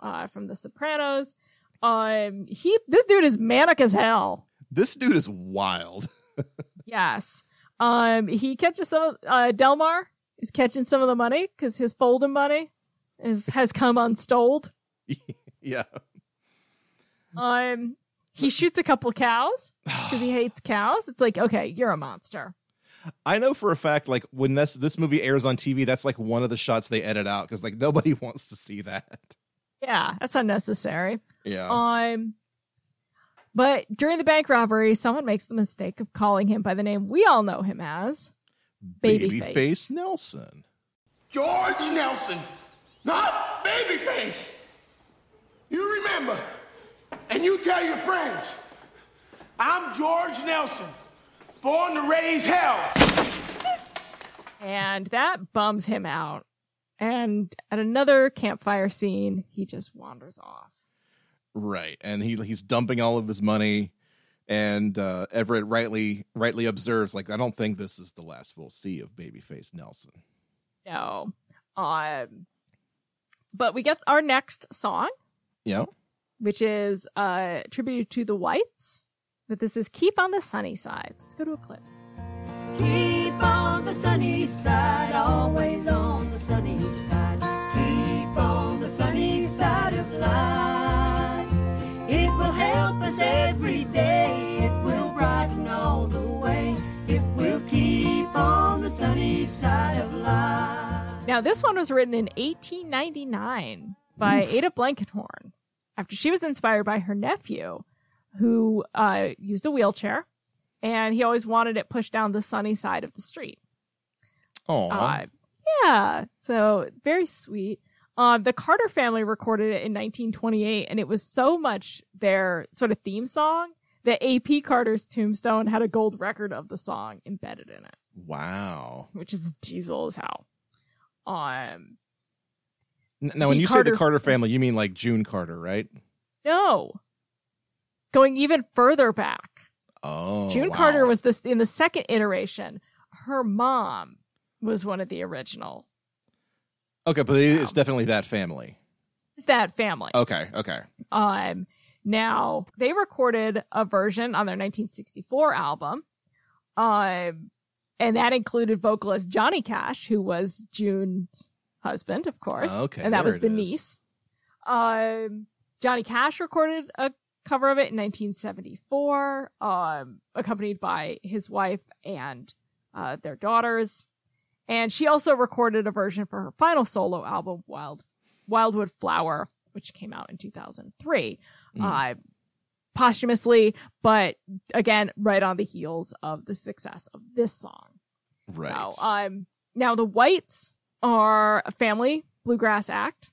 [SPEAKER 2] uh, from The Sopranos. Um, he this dude is manic as hell.
[SPEAKER 1] This dude is wild.
[SPEAKER 2] Yes. Um, he catches some uh, Delmar is catching some of the money because his folding money is has come unstoled.
[SPEAKER 1] yeah.
[SPEAKER 2] Um, he shoots a couple cows because he hates cows. It's like, okay, you're a monster.
[SPEAKER 1] I know for a fact, like when this this movie airs on TV, that's like one of the shots they edit out because like nobody wants to see that.
[SPEAKER 2] Yeah, that's unnecessary.
[SPEAKER 1] Yeah.
[SPEAKER 2] Um, but during the bank robbery, someone makes the mistake of calling him by the name we all know him as Babyface.
[SPEAKER 1] Babyface Nelson.
[SPEAKER 13] George Nelson, not Babyface. You remember, and you tell your friends, I'm George Nelson, born to raise hell.
[SPEAKER 2] And that bums him out. And at another campfire scene, he just wanders off.
[SPEAKER 1] Right, and he he's dumping all of his money, and uh, Everett rightly rightly observes, like, I don't think this is the last we'll see of Babyface Nelson.
[SPEAKER 2] No. Um, but we get our next song,
[SPEAKER 1] Yeah.
[SPEAKER 2] which is uh, attributed to the Whites. But this is Keep on the Sunny Side. Let's go to a clip.
[SPEAKER 9] Keep on the sunny side, always on the sunny side. Keep on the sunny side of life. It will help us every day. It will brighten all the way if we'll keep on the sunny side of life.
[SPEAKER 2] Now, this one was written in 1899 by Ada Blankenhorn after she was inspired by her nephew, who uh, used a wheelchair, and he always wanted it pushed down the sunny side of the street.
[SPEAKER 1] Oh.
[SPEAKER 2] Uh, yeah, so very sweet. Um, the Carter family recorded it in 1928, and it was so much their sort of theme song that A.P. Carter's tombstone had a gold record of the song embedded in it,
[SPEAKER 1] wow.
[SPEAKER 2] which is diesel as hell. Um,
[SPEAKER 1] Now, when you say the Carter family, you mean like June Carter, right?
[SPEAKER 2] no, going even further back.
[SPEAKER 1] Oh,
[SPEAKER 2] June
[SPEAKER 1] wow.
[SPEAKER 2] Carter was this in the second iteration. Her mom was one of the original.
[SPEAKER 1] okay, but it- it's definitely that family.
[SPEAKER 2] It's that family.
[SPEAKER 1] Okay, okay.
[SPEAKER 2] Um, now they recorded a version on their 1964 album, um, and that included vocalist Johnny Cash, who was June's husband, of course.
[SPEAKER 1] Okay,
[SPEAKER 2] and that was the
[SPEAKER 1] is.
[SPEAKER 2] niece. Um, Johnny Cash recorded a cover of it in 1974, um, accompanied by his wife and uh, their daughters. And she also recorded a version for her final solo album, Wild Wildwood Flower, which came out in 2003, uh, posthumously, but again, right on the heels of the success of this song.
[SPEAKER 1] Right.
[SPEAKER 2] So, um, now the Whites are a family bluegrass act.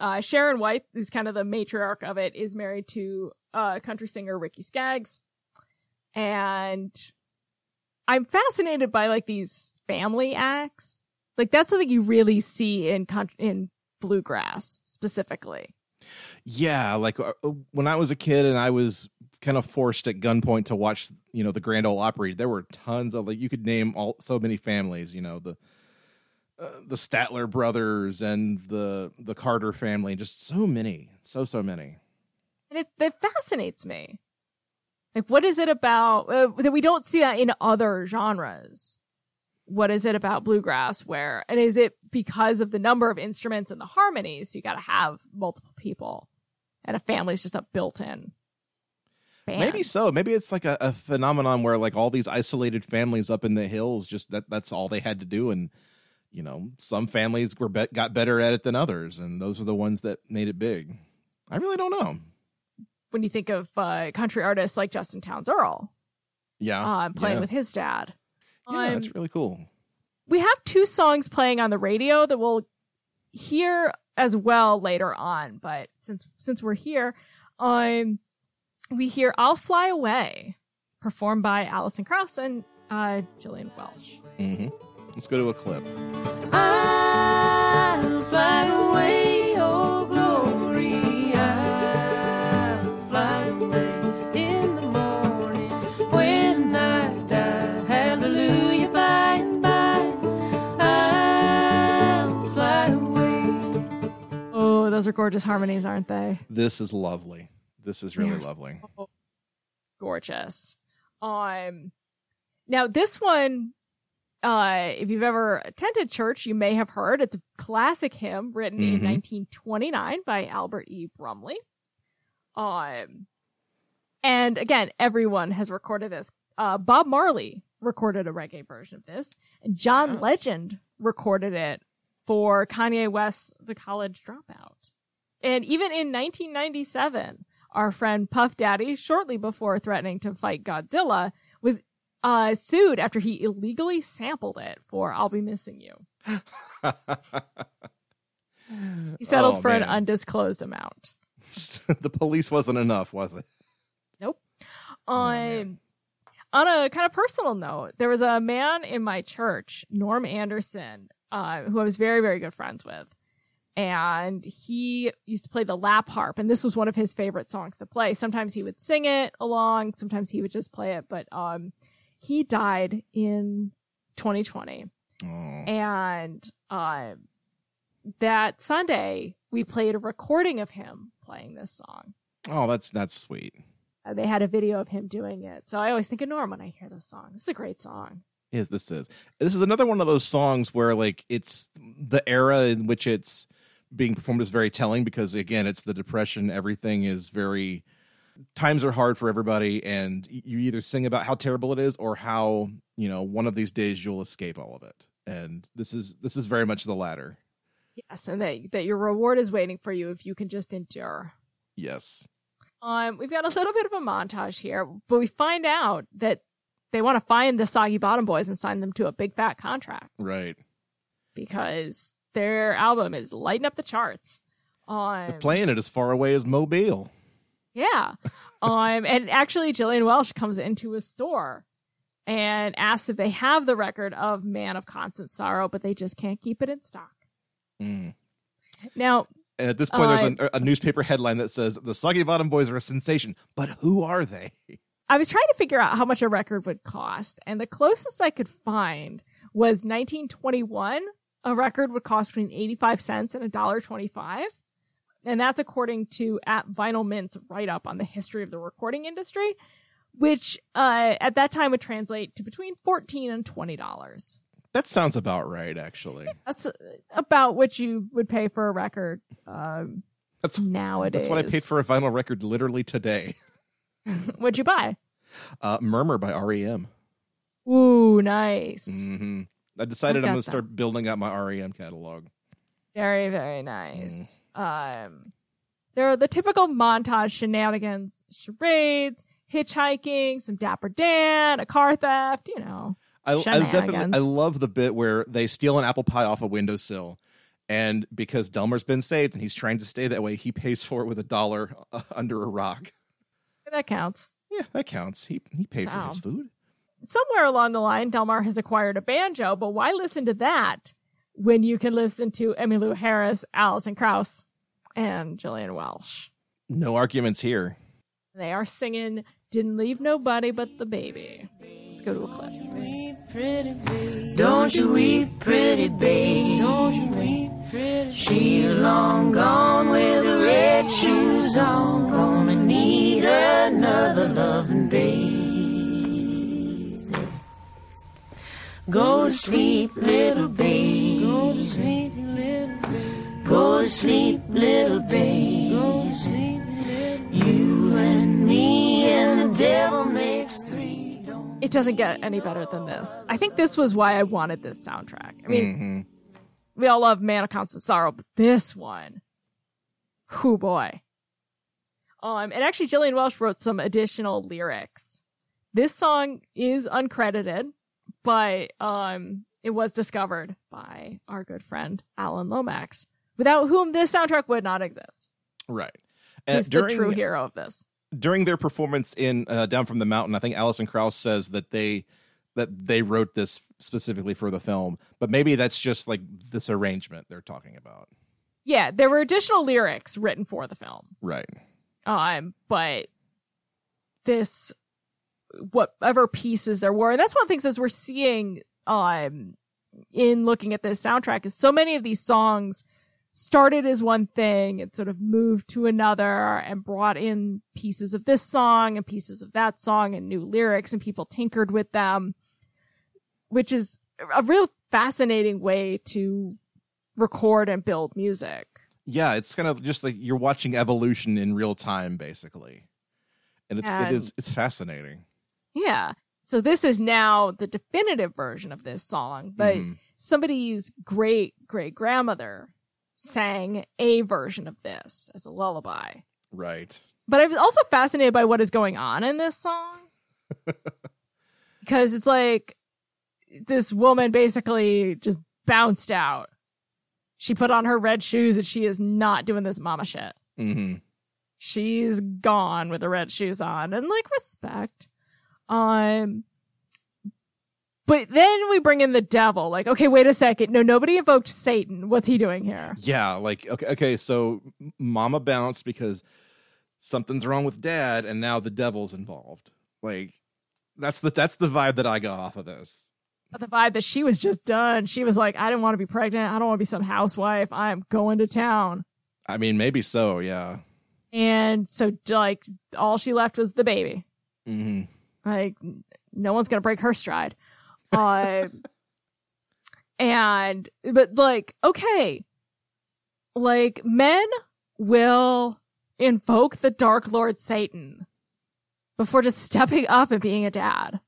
[SPEAKER 2] Uh, Sharon White, who's kind of the matriarch of it, is married to uh, country singer Ricky Skaggs, and I'm fascinated by like these family acts. Like that's something you really see in in bluegrass specifically.
[SPEAKER 1] Yeah, like uh, when I was a kid and I was kind of forced at gunpoint to watch, you know, the Grand Ole Opry. There were tons of like you could name all so many families. You know the uh, the Statler brothers and the the Carter family. Just so many, so so many.
[SPEAKER 2] and it that fascinates me. Like, what is it about uh, that we don't see that in other genres? What is it about bluegrass where, and is it because of the number of instruments and the harmonies? You got to have multiple people, and a family's just a built-in. Band.
[SPEAKER 1] Maybe so. Maybe it's like a, a phenomenon where like all these isolated families up in the hills, just that that's all they had to do, and you know, some families were bet got better at it than others, and those are the ones that made it big. I really don't know.
[SPEAKER 2] when you think of uh, country artists like Justin Townes Earle,
[SPEAKER 1] Yeah,
[SPEAKER 2] uh, playing
[SPEAKER 1] yeah.
[SPEAKER 2] with his dad.
[SPEAKER 1] Yeah,
[SPEAKER 2] Um,
[SPEAKER 1] that's really cool.
[SPEAKER 2] we have two songs playing on the radio that we'll hear as well later on. But since since we're here, um, we hear "I'll Fly Away," performed by Alison Krauss and uh, Gillian Welch.
[SPEAKER 1] hmm Let's go to a clip.
[SPEAKER 9] I'll fly away, oh glory. I'll fly away in the morning when I die. Hallelujah, by and by. I'll fly away.
[SPEAKER 2] Oh, those are gorgeous harmonies, aren't they?
[SPEAKER 1] This is lovely. This is really
[SPEAKER 2] Yes.
[SPEAKER 1] lovely.
[SPEAKER 2] gorgeous. Um, now this one, uh, if you've ever attended church, you may have heard it's a classic hymn written in
[SPEAKER 1] Mhm.
[SPEAKER 2] 1929 by Albert E. Brumley. Um, and again, everyone has recorded this. Uh, Bob Marley recorded a reggae version of this, and John Legend recorded it for Kanye West's The College Dropout. And even in 1997, our friend Puff Daddy, shortly before threatening to fight Godzilla, was uh, sued after he illegally sampled it for I'll Be Missing You. He settled
[SPEAKER 1] Oh,
[SPEAKER 2] for an undisclosed amount.
[SPEAKER 1] the police wasn't enough, was it?
[SPEAKER 2] Nope.
[SPEAKER 1] Oh,
[SPEAKER 2] On on a kind of personal note, there was a man in my church, Norm Anderson, uh, who I was very, very good friends with. And he used to play the lap harp, and this was one of his favorite songs to play. Sometimes he would sing it along, sometimes he would just play it. But um, he died in 2020. And uh, that Sunday, we played a recording of him playing this song.
[SPEAKER 1] Oh, that's that's sweet.
[SPEAKER 2] Uh, they had a video of him doing it. So I always think of Norm when I hear this song. This is a great song.
[SPEAKER 1] Yeah, this is. This is another one of those songs where like it's the era in which it's being performed is very telling because again, it's the depression. Everything is very times are hard for everybody, and you either sing about how terrible it is or how you know one of these days you'll escape all of it. And this is this is very much the latter.
[SPEAKER 2] Yes, and that that your reward is waiting for you if you can just endure.
[SPEAKER 1] Yes.
[SPEAKER 2] Um, we've got a little bit of a montage here, but we find out that they want to find the Soggy Bottom Boys and sign them to a big fat contract
[SPEAKER 1] Right.
[SPEAKER 2] because their album is lighting up the charts. Um,
[SPEAKER 1] They're playing it as far away as Mobile.
[SPEAKER 2] Yeah. um, and actually, Gillian Welch comes into a store and asks if they have the record of Man of Constant Sorrow, but they just can't keep it in stock.
[SPEAKER 1] Mm.
[SPEAKER 2] Now,
[SPEAKER 1] And at this point,
[SPEAKER 2] Uh,
[SPEAKER 1] there's a, a newspaper headline that says the Soggy Bottom Boys are a sensation, but who are they?
[SPEAKER 2] I was trying to figure out how much a record would cost, and the closest I could find was 1921. A record would cost between 85 cents and $1.25. And that's according to at Vinyl Mint's write up on the history of the recording industry, which uh, at that time would translate to between 14 and $20.
[SPEAKER 1] That sounds about right, actually.
[SPEAKER 2] That's uh, about what you would pay for a record um,
[SPEAKER 1] That's
[SPEAKER 2] nowadays.
[SPEAKER 1] That's what I paid for a vinyl record literally today.
[SPEAKER 2] What'd you buy?
[SPEAKER 1] Uh, Murmur by REM.
[SPEAKER 2] Ooh, nice.
[SPEAKER 1] hmm I decided
[SPEAKER 2] I
[SPEAKER 1] I'm going to start building out my REM catalog.
[SPEAKER 2] Very, very nice. Um, there are the typical montage shenanigans, charades, hitchhiking, some Dapper Dan, a car theft, you know.
[SPEAKER 1] I, I definitely. I love the bit where they steal an apple pie off a windowsill, and because Delmar's been saved and he's trying to stay that way, he pays for it with a dollar uh, under a rock.
[SPEAKER 2] that counts.
[SPEAKER 1] Yeah, that counts. He he paid for his food.
[SPEAKER 2] Somewhere along the line, Delmar has acquired a banjo, but why listen to that when you can listen to Emmylou Harris, Alison Krauss, and Gillian Welch?
[SPEAKER 1] No arguments here.
[SPEAKER 2] They are singing Didn't Leave Nobody But the Baby. Let's go to a clip.
[SPEAKER 9] Don't you weep, pretty babe. Don't you weep, pretty She's long gone with the red shoes on. Gonna need another loving babe. Go to sleep, little babe. Go to sleep, little babe. Go to sleep, little babe. Go to sleep, little You and me and the devil makes three.
[SPEAKER 2] It doesn't get any better than this. I think this was why I wanted this soundtrack. I mean, we all love Man of Constant Sorrow, but this one, whoo boy. Um, and actually, Gillian Welch wrote some additional lyrics. This song is uncredited, but um, it was discovered by our good friend Alan Lomax without whom this soundtrack would not exist.
[SPEAKER 1] Right.
[SPEAKER 2] He's the true hero of this.
[SPEAKER 1] during their performance in uh, Down from the Mountain, I think Alison Krauss says that they that they wrote this specifically for the film, but maybe that's just like this arrangement they're talking about.
[SPEAKER 2] Yeah, there were additional lyrics written for the film.
[SPEAKER 1] Right.
[SPEAKER 2] Um, but this whatever pieces there were, and that's one of the things as we're seeing um in looking at this soundtrack is so many of these songs started as one thing and sort of moved to another and brought in pieces of this song and pieces of that song and new lyrics and people tinkered with them, which is a real fascinating way to record and build music.
[SPEAKER 1] Yeah, it's kind of just like you're watching evolution in real time, basically, and it's
[SPEAKER 2] And-
[SPEAKER 1] it is it's fascinating.
[SPEAKER 2] Yeah. So this is now the definitive version of this song, but
[SPEAKER 1] Mhm.
[SPEAKER 2] somebody's great great grandmother sang a version of this as a lullaby.
[SPEAKER 1] Right.
[SPEAKER 2] But I was also fascinated by what is going on in this song. because it's like this woman basically just bounced out. She put on her red shoes and she is not doing this mama shit.
[SPEAKER 1] Mm-hmm.
[SPEAKER 2] She's gone with the red shoes on and like respect. Um but then we bring in the devil. Like, okay, wait a second. No, nobody invoked Satan. What's he doing here?
[SPEAKER 1] Yeah, like okay, okay, so Mama bounced because something's wrong with Dad, and now the devil's involved. Like that's the that's the vibe that I got off of this.
[SPEAKER 2] the vibe that she was just done. She was like, I didn't want to be pregnant. I don't want to be some housewife. I'm going to town.
[SPEAKER 1] I mean, maybe so. Yeah.
[SPEAKER 2] And so, like, all she left was the baby.
[SPEAKER 1] hmm
[SPEAKER 2] Like, no one's going to break her stride. Uh, and, but like, okay. Like, men will invoke the Dark Lord Satan before just stepping up and being a dad.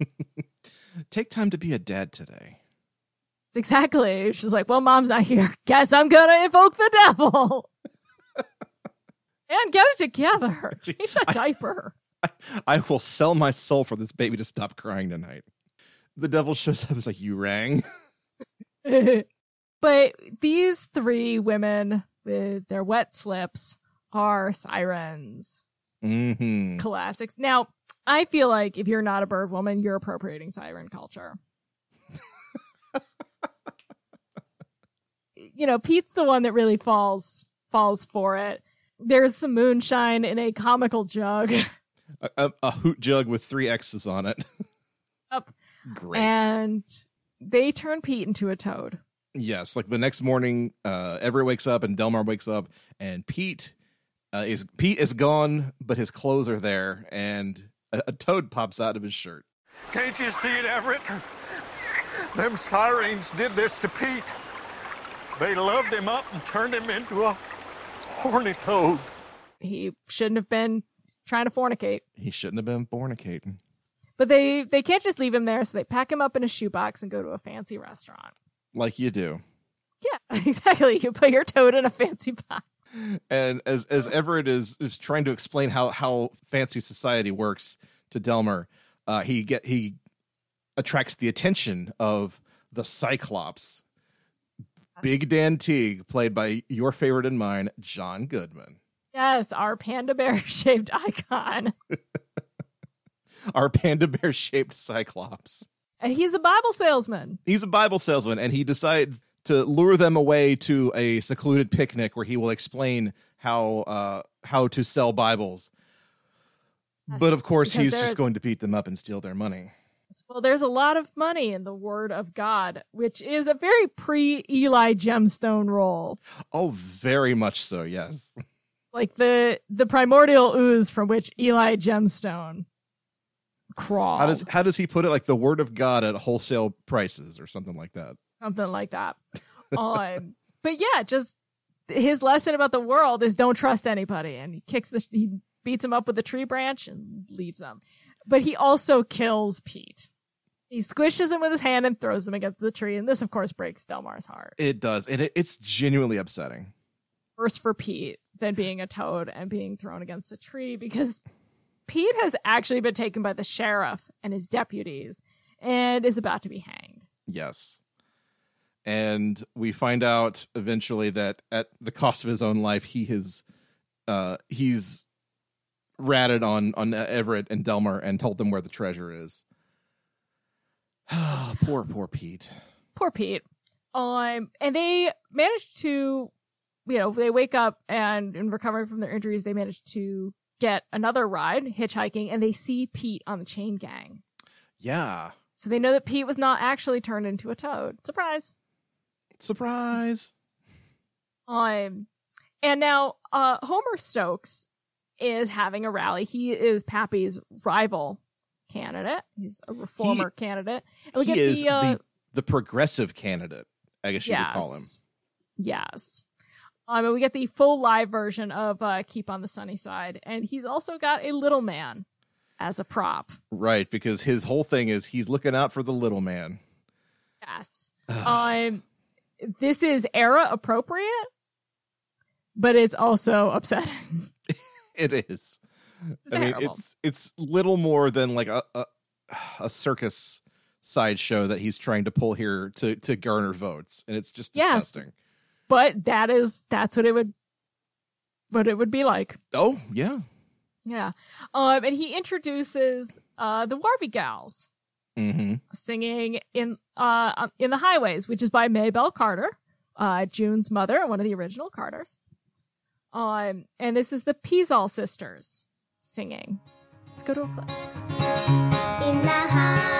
[SPEAKER 1] Take time to be a dad today.
[SPEAKER 2] It's exactly. She's like, well, mom's not here. Guess I'm gonna invoke the devil. and get it together. Change a diaper.
[SPEAKER 1] I will sell my soul for this baby to stop crying tonight. The devil shows up. Is like you rang.
[SPEAKER 2] but these three women with their wet slips are sirens.
[SPEAKER 1] Mm-hmm.
[SPEAKER 2] Classics. Now, I feel like if you're not a bird woman, you're appropriating siren culture. you know, Pete's the one that really falls falls for it. There's some moonshine in a comical jug.
[SPEAKER 1] A, a, a hoot jug with three X's on it.
[SPEAKER 2] Up.
[SPEAKER 1] Great.
[SPEAKER 2] And they turn Pete into a toad.
[SPEAKER 1] Yes, like the next morning, uh, Everett wakes up and Delmar wakes up, and Pete uh, is Pete is gone, but his clothes are there, and a, a toad pops out of his shirt.
[SPEAKER 14] Can't you see it, Everett? Them sirens did this to Pete. They loved him up and turned him into a horny toad.
[SPEAKER 2] He shouldn't have been trying to fornicate.
[SPEAKER 1] He shouldn't have been fornicating.
[SPEAKER 2] But they they can't just leave him there, so they pack him up in a shoebox and go to a fancy restaurant.
[SPEAKER 1] like you do.
[SPEAKER 2] Yeah, exactly. You put your toad in a fancy box.
[SPEAKER 1] And as as Everett is is trying to explain how how fancy society works to Delmar, uh, he get he attracts the attention of the Cyclops, Big Dan Teague, played by your favorite and mine, John Goodman.
[SPEAKER 2] Yes, our panda bear shaped icon.
[SPEAKER 1] our panda bear shaped Cyclops.
[SPEAKER 2] And he's a Bible salesman.
[SPEAKER 1] He's a Bible salesman, and he decides to lure them away to a secluded picnic where he will explain how uh, how to sell Bibles. But of course, he's just going to beat them up and steal their money.
[SPEAKER 2] Well, there's a lot of money in the Word of God, which is a very pre Eli Gemstone role.
[SPEAKER 1] Oh, very much so. Yes.
[SPEAKER 2] Like the the primordial ooze from which Eli Gemstone crawled.
[SPEAKER 1] How does how does he put it? Like the word of God at wholesale prices or something like that.
[SPEAKER 2] something like that. um, but yeah, just his lesson about the world is don't trust anybody, and he kicks the he beats him up with a tree branch and leaves him. But he also kills Pete. He squishes him with his hand and throws him against the tree, and this, of course, breaks Delmar's heart.
[SPEAKER 1] It does, and it, it's genuinely upsetting.
[SPEAKER 2] Worse for Pete than being a toad and being thrown against a tree because Pete has actually been taken by the sheriff and his deputies and is about to be hanged.
[SPEAKER 1] Yes. and we find out eventually that at the cost of his own life, he has uh, he's ratted on on Everett and Delmar and told them where the treasure is. poor, poor Pete.
[SPEAKER 2] Poor Pete. Um, and they managed to, you know, they wake up and in recovering from their injuries, they manage to get another ride hitchhiking, and they see Pete on the chain gang.
[SPEAKER 1] Yeah,
[SPEAKER 2] So they know that Pete was not actually turned into a toad. Surprise.
[SPEAKER 1] surprise.
[SPEAKER 2] Um, and now uh, Homer Stokes is having a rally. He is Pappy's rival candidate. He's a reformer candidate. And
[SPEAKER 1] he is
[SPEAKER 2] the, uh,
[SPEAKER 1] the the progressive candidate. I guess you would call him.
[SPEAKER 2] Yes. Um, and we get the full live version of uh, Keep on the Sunny Side, and he's also got a little man as a prop.
[SPEAKER 1] Right, because his whole thing is he's looking out for the little man.
[SPEAKER 2] Yes. um, this is era appropriate, but it's also upsetting.
[SPEAKER 1] It is. I mean, it's it's little more than like a, a a circus sideshow that he's trying to pull here to to garner votes, and it's just
[SPEAKER 2] Yes.
[SPEAKER 1] Disgusting.
[SPEAKER 2] But that is that's what it would what it would be like.
[SPEAKER 1] Oh yeah,
[SPEAKER 2] Yeah. Um, and he introduces uh the Wharvey Gals
[SPEAKER 1] mm-hmm.
[SPEAKER 2] singing in uh in the highways, which is by Maybelle Carter, uh June's mother, one of the original Carters. Um, and this is the Peasall sisters singing. Let's go to a clip.
[SPEAKER 9] In the highways,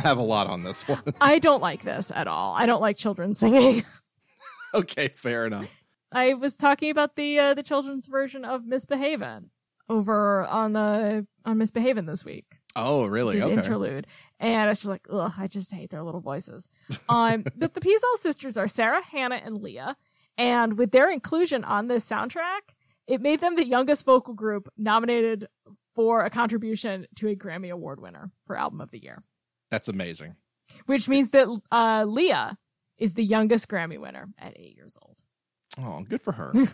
[SPEAKER 1] don't have a lot on this one.
[SPEAKER 2] I don't like this at all. I don't like children singing.
[SPEAKER 1] okay, fair enough.
[SPEAKER 2] I was talking about the uh, the children's version of Misbehavin' over on the on Misbehavin' this week.
[SPEAKER 1] Oh, really? Okay.
[SPEAKER 2] interlude. And it's just like, ugh, I just hate their little voices. Um, but the Peasall sisters are Sarah, Hannah, and Leah. And with their inclusion on this soundtrack, it made them the youngest vocal group nominated for a contribution to a Grammy Award winner for Album of the Year,
[SPEAKER 1] That's amazing.
[SPEAKER 2] which means that uh, Leah is the youngest Grammy winner at eight years old.
[SPEAKER 1] Oh, good for her.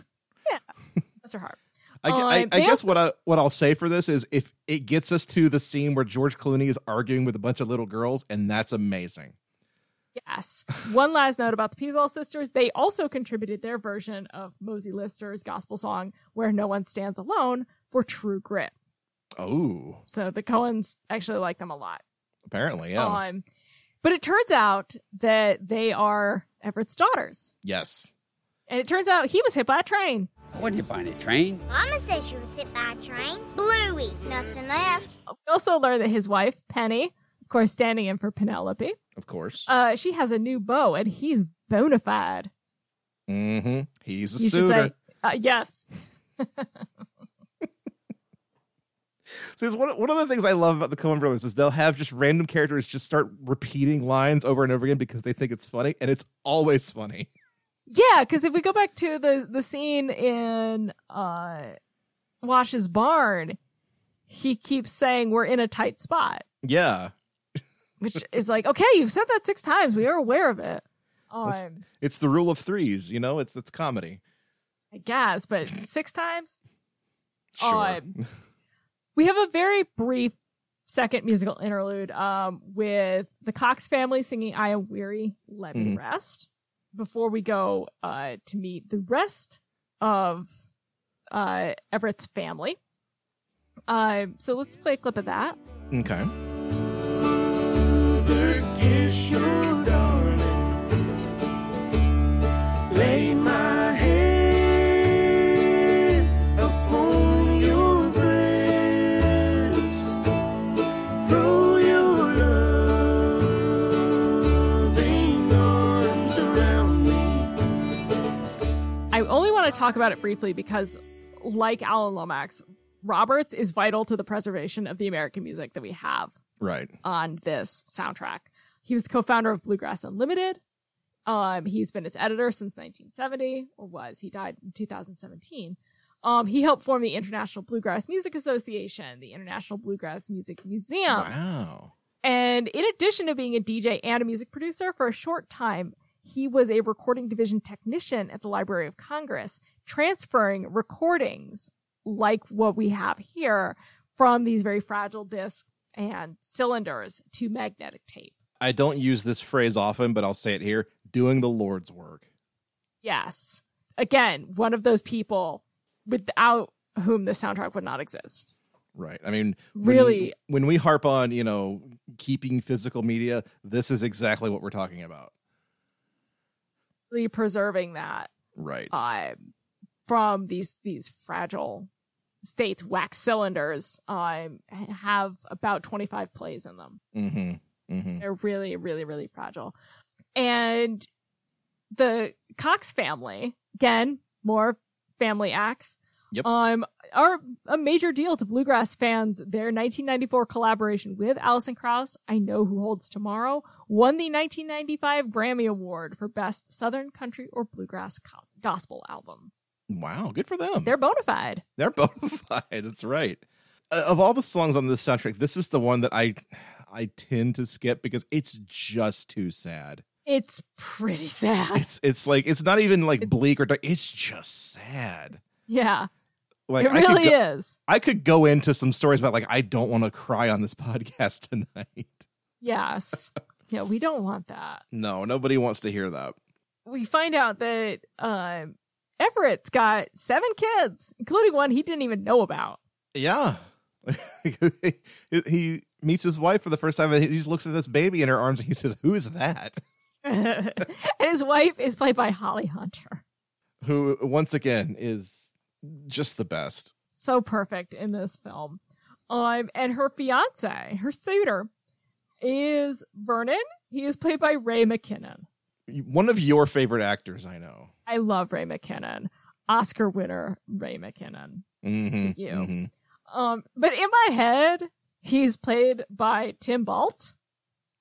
[SPEAKER 2] Yeah, that's her heart.
[SPEAKER 1] I,
[SPEAKER 2] Uh,
[SPEAKER 1] I, I guess
[SPEAKER 2] also-
[SPEAKER 1] what I what I'll say for this is if it gets us to the scene where George Clooney is arguing with a bunch of little girls, and that's amazing.
[SPEAKER 2] Yes. One last note about the Peasall sisters. They also contributed their version of Mosie Lister's gospel song, Where No One Stands Alone, for True Grit.
[SPEAKER 1] Oh,
[SPEAKER 2] So the Coens actually like them a lot.
[SPEAKER 1] Apparently, yeah.
[SPEAKER 2] Um, but it turns out that they are Everett's daughters.
[SPEAKER 1] yes.
[SPEAKER 2] And it turns out he was hit by a train.
[SPEAKER 6] What did you find it, train?
[SPEAKER 9] Mama says she was hit by a train. Bluey, nothing left.
[SPEAKER 2] We also learn that his wife, Penny, of course, standing in for Penelope,
[SPEAKER 1] Of course.
[SPEAKER 2] uh, she has a new beau and he's bona fide.
[SPEAKER 1] mm-hmm. He's a
[SPEAKER 2] You
[SPEAKER 1] suitor.
[SPEAKER 2] say, uh, yes.
[SPEAKER 1] It's one, one of the things I love about the Coen brothers is they'll have just random characters just start repeating lines over and over again because they think it's funny, and it's always funny.
[SPEAKER 2] Yeah, because if we go back to the the scene in uh Wash's barn, he keeps saying we're in a tight spot,
[SPEAKER 1] Yeah,
[SPEAKER 2] which is like, okay, you've said that six times. We are aware of it.
[SPEAKER 1] it's,
[SPEAKER 2] Um,
[SPEAKER 1] it's the rule of threes. You know, it's it's comedy.
[SPEAKER 2] I guess, but six times.
[SPEAKER 1] Sure.
[SPEAKER 2] Um, we have a very brief second musical interlude um, with the Cox family singing "I Am Weary, Let Me
[SPEAKER 1] Mhm.
[SPEAKER 2] Rest" before we go uh, to meet the rest of uh, Everett's family. Um, so let's play a clip of that.
[SPEAKER 1] okay.
[SPEAKER 9] Kiss your darling.
[SPEAKER 2] Want to talk about it briefly because, like Alan Lomax, Roberts is vital to the preservation of the American music that we have
[SPEAKER 1] Right.
[SPEAKER 2] on this soundtrack. He was the co-founder of Bluegrass Unlimited. Um, he's been its editor since 1970, or was. He died in 2017. Um, he helped form the International Bluegrass Music Association, the International Bluegrass Music Museum.
[SPEAKER 1] Wow.
[SPEAKER 2] And in addition to being a DJ and a music producer, for a short time, he was a recording division technician at the Library of Congress, transferring recordings like what we have here from these very fragile discs and cylinders to magnetic tape.
[SPEAKER 1] I don't use this phrase often, but I'll say it here doing the Lord's work.
[SPEAKER 2] Yes. Again, one of those people without whom the soundtrack would not exist.
[SPEAKER 1] Right. I mean, when-
[SPEAKER 2] Really-
[SPEAKER 1] when we harp on, you know, keeping physical media, this is exactly what we're talking about.
[SPEAKER 2] Really preserving that
[SPEAKER 1] Right.
[SPEAKER 2] um, from these these fragile states. Wax cylinders um, have about 25 plays in them.
[SPEAKER 1] Mm-hmm. Mm-hmm.
[SPEAKER 2] They're really, really, really fragile. And the Cox family, again, more family acts,
[SPEAKER 1] Yep.
[SPEAKER 2] um, are a major deal to bluegrass fans. Their 1994 collaboration with Alison Krauss, I Know Who Holds Tomorrow, won the 1995 Grammy Award for Best Southern Country or Bluegrass co- Gospel Album.
[SPEAKER 1] Wow, good for them.
[SPEAKER 2] They're bona fide.
[SPEAKER 1] They're bona fide. That's right. Uh, of all the songs on this soundtrack, this is the one that I I tend to skip because it's just too sad.
[SPEAKER 2] It's pretty sad.
[SPEAKER 1] It's it's like it's not even like bleak or dark. It's just sad.
[SPEAKER 2] Yeah.
[SPEAKER 1] Like
[SPEAKER 2] it
[SPEAKER 1] I
[SPEAKER 2] really
[SPEAKER 1] go-
[SPEAKER 2] is.
[SPEAKER 1] I could go into some stories about like I don't want to cry on this podcast tonight.
[SPEAKER 2] Yes. Yeah, we don't want that.
[SPEAKER 1] No, nobody wants to hear that.
[SPEAKER 2] we find out that um, Everett's got seven kids, including one he didn't even know about.
[SPEAKER 1] Yeah. he, he meets his wife for the first time and he just looks at this baby in her arms and he says, Who is that?
[SPEAKER 2] and his wife is played by Holly Hunter.
[SPEAKER 1] Who, once again, is just the best.
[SPEAKER 2] So perfect in this film. Um, and her fiance, her suitor, is Vernon. He is played by Ray McKinnon.
[SPEAKER 1] One of your favorite actors, I know.
[SPEAKER 2] I love Ray McKinnon. Oscar winner Ray McKinnon.
[SPEAKER 1] Mhm,
[SPEAKER 2] To you.
[SPEAKER 1] mhm.
[SPEAKER 2] Um, but in my head, he's played by Tim Baltz.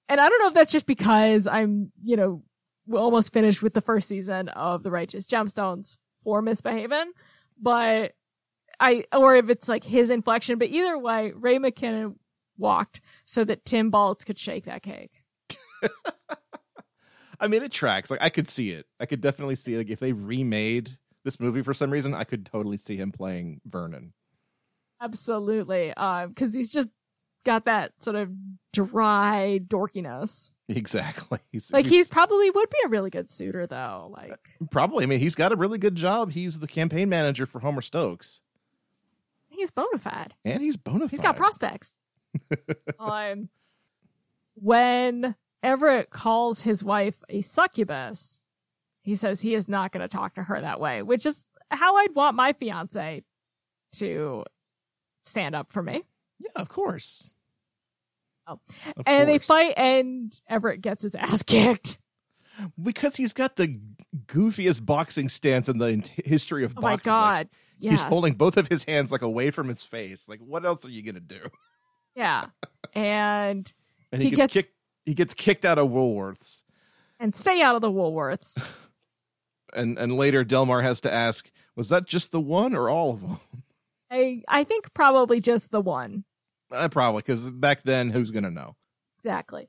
[SPEAKER 2] And I don't know if that's just because I'm, you know, almost finished with the first season of The Righteous Gemstones for Misbehaving, but I, or if it's like his inflection, but either way, Ray McKinnon walked so that Tim Baltz could shake that cake.
[SPEAKER 1] I mean, it tracks. Like, I could see it. I could definitely see, like, if they remade this movie for some reason, I could totally see him playing Vernon.
[SPEAKER 2] Absolutely. Um, cause he's just got that sort of dry dorkiness.
[SPEAKER 1] Exactly. He's,
[SPEAKER 2] Like he's probably would be a really good suitor though. Like
[SPEAKER 1] probably, I mean, he's got a really good job. He's the campaign manager for Homer Stokes.
[SPEAKER 2] he's bona fide.
[SPEAKER 1] And he's bona fide.
[SPEAKER 2] He's got prospects. Um, when Everett calls his wife a succubus, he says he is not going to talk to her that way, which is how I'd want my fiance to stand up for me.
[SPEAKER 1] Yeah, of course.
[SPEAKER 2] Oh.
[SPEAKER 1] Of
[SPEAKER 2] and they fight, and Everett gets his ass kicked.
[SPEAKER 1] Because he's got the goofiest boxing stance in the history of
[SPEAKER 2] Oh my
[SPEAKER 1] boxing. Like,
[SPEAKER 2] God.
[SPEAKER 1] He's holding both of his hands like away from his face. Like, what else are you gonna do?
[SPEAKER 2] Yeah, and,
[SPEAKER 1] And he,
[SPEAKER 2] he,
[SPEAKER 1] gets,
[SPEAKER 2] gets,
[SPEAKER 1] kicked. He gets kicked out of Woolworths,
[SPEAKER 2] and stay out of the Woolworths.
[SPEAKER 1] and and later Delmar has to ask, was that just the one or all of them?
[SPEAKER 2] I I think probably just the one
[SPEAKER 1] Uh, probably because back then, who's gonna know?
[SPEAKER 2] exactly.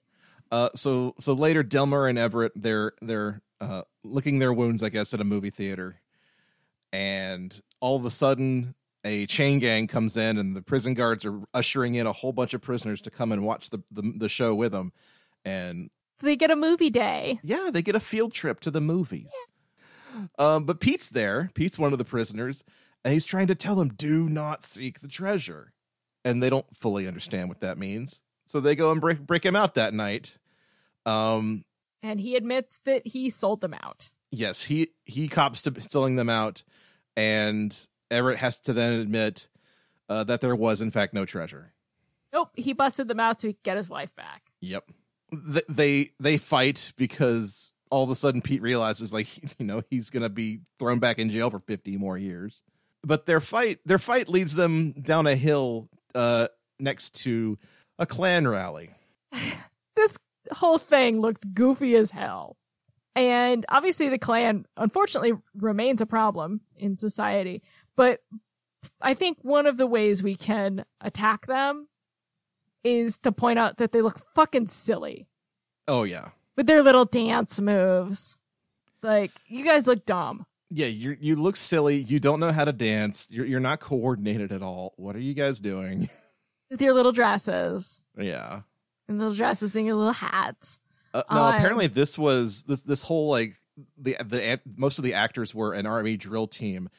[SPEAKER 1] Uh, so so later, Delmar and Everett they're they're uh, licking their wounds, I guess, at a movie theater, and all of a sudden, a chain gang comes in, and the prison guards are ushering in a whole bunch of prisoners to come and watch the the, the show with them, and
[SPEAKER 2] They get a movie day.
[SPEAKER 1] yeah, they get a field trip to the movies. Um, but Pete's there. Pete's one of the prisoners, and he's trying to tell them, "Do not seek the treasure," and they don't fully understand what that means. So they go and break break him out that night. Um,
[SPEAKER 2] and he admits that he sold them out.
[SPEAKER 1] yes, he he cops to selling them out, and Everett has to then admit uh, that there was in fact no treasure.
[SPEAKER 2] Nope, he busted them out so he could get his wife back.
[SPEAKER 1] Yep. Th- They they fight because all of a sudden Pete realizes like you know he's gonna be thrown back in jail for fifty more years. But their fight their fight leads them down a hill uh, next to a Klan rally.
[SPEAKER 2] This whole thing looks goofy as hell. And obviously the Klan unfortunately remains a problem in society, but I think one of the ways we can attack them is to point out that they look fucking silly
[SPEAKER 1] Oh yeah,
[SPEAKER 2] with their little dance moves. Like, you guys look dumb.
[SPEAKER 1] Yeah, you you look silly. You don't know how to dance. You're you're not coordinated at all. What are you guys doing?
[SPEAKER 2] With your little dresses.
[SPEAKER 1] yeah.
[SPEAKER 2] And little dresses and your little hats.
[SPEAKER 1] Uh, no,
[SPEAKER 2] Um,
[SPEAKER 1] apparently this was this this whole like the the most of the actors were an army drill team,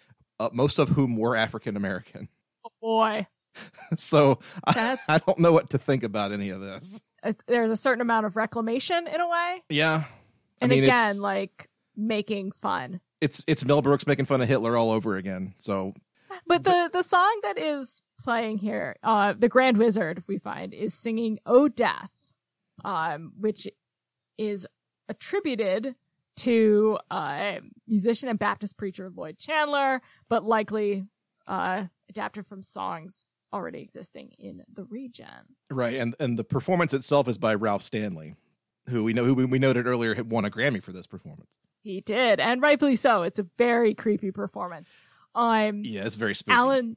[SPEAKER 1] uh, most of whom were African American.
[SPEAKER 2] Oh boy.
[SPEAKER 1] so I, I don't know what to think about any of this.
[SPEAKER 2] Uh, There's a certain amount of reclamation in a way.
[SPEAKER 1] Yeah,
[SPEAKER 2] And
[SPEAKER 1] I mean
[SPEAKER 2] again, like making fun.
[SPEAKER 1] it's it's Mel Brooks making fun of Hitler all over again. So
[SPEAKER 2] But the the song that is playing here, uh, the Grand Wizard, we find, is singing "Oh Death," um, which is attributed to uh, musician and Baptist preacher Lloyd Chandler, but likely uh, adapted from songs already existing in the region.
[SPEAKER 1] right, and and the performance itself is by Ralph Stanley, who we know who we, we noted earlier had won a Grammy for this performance.
[SPEAKER 2] He did, and rightfully so. It's a very creepy performance. Um,
[SPEAKER 1] Yeah, it's very spooky.
[SPEAKER 2] Alan,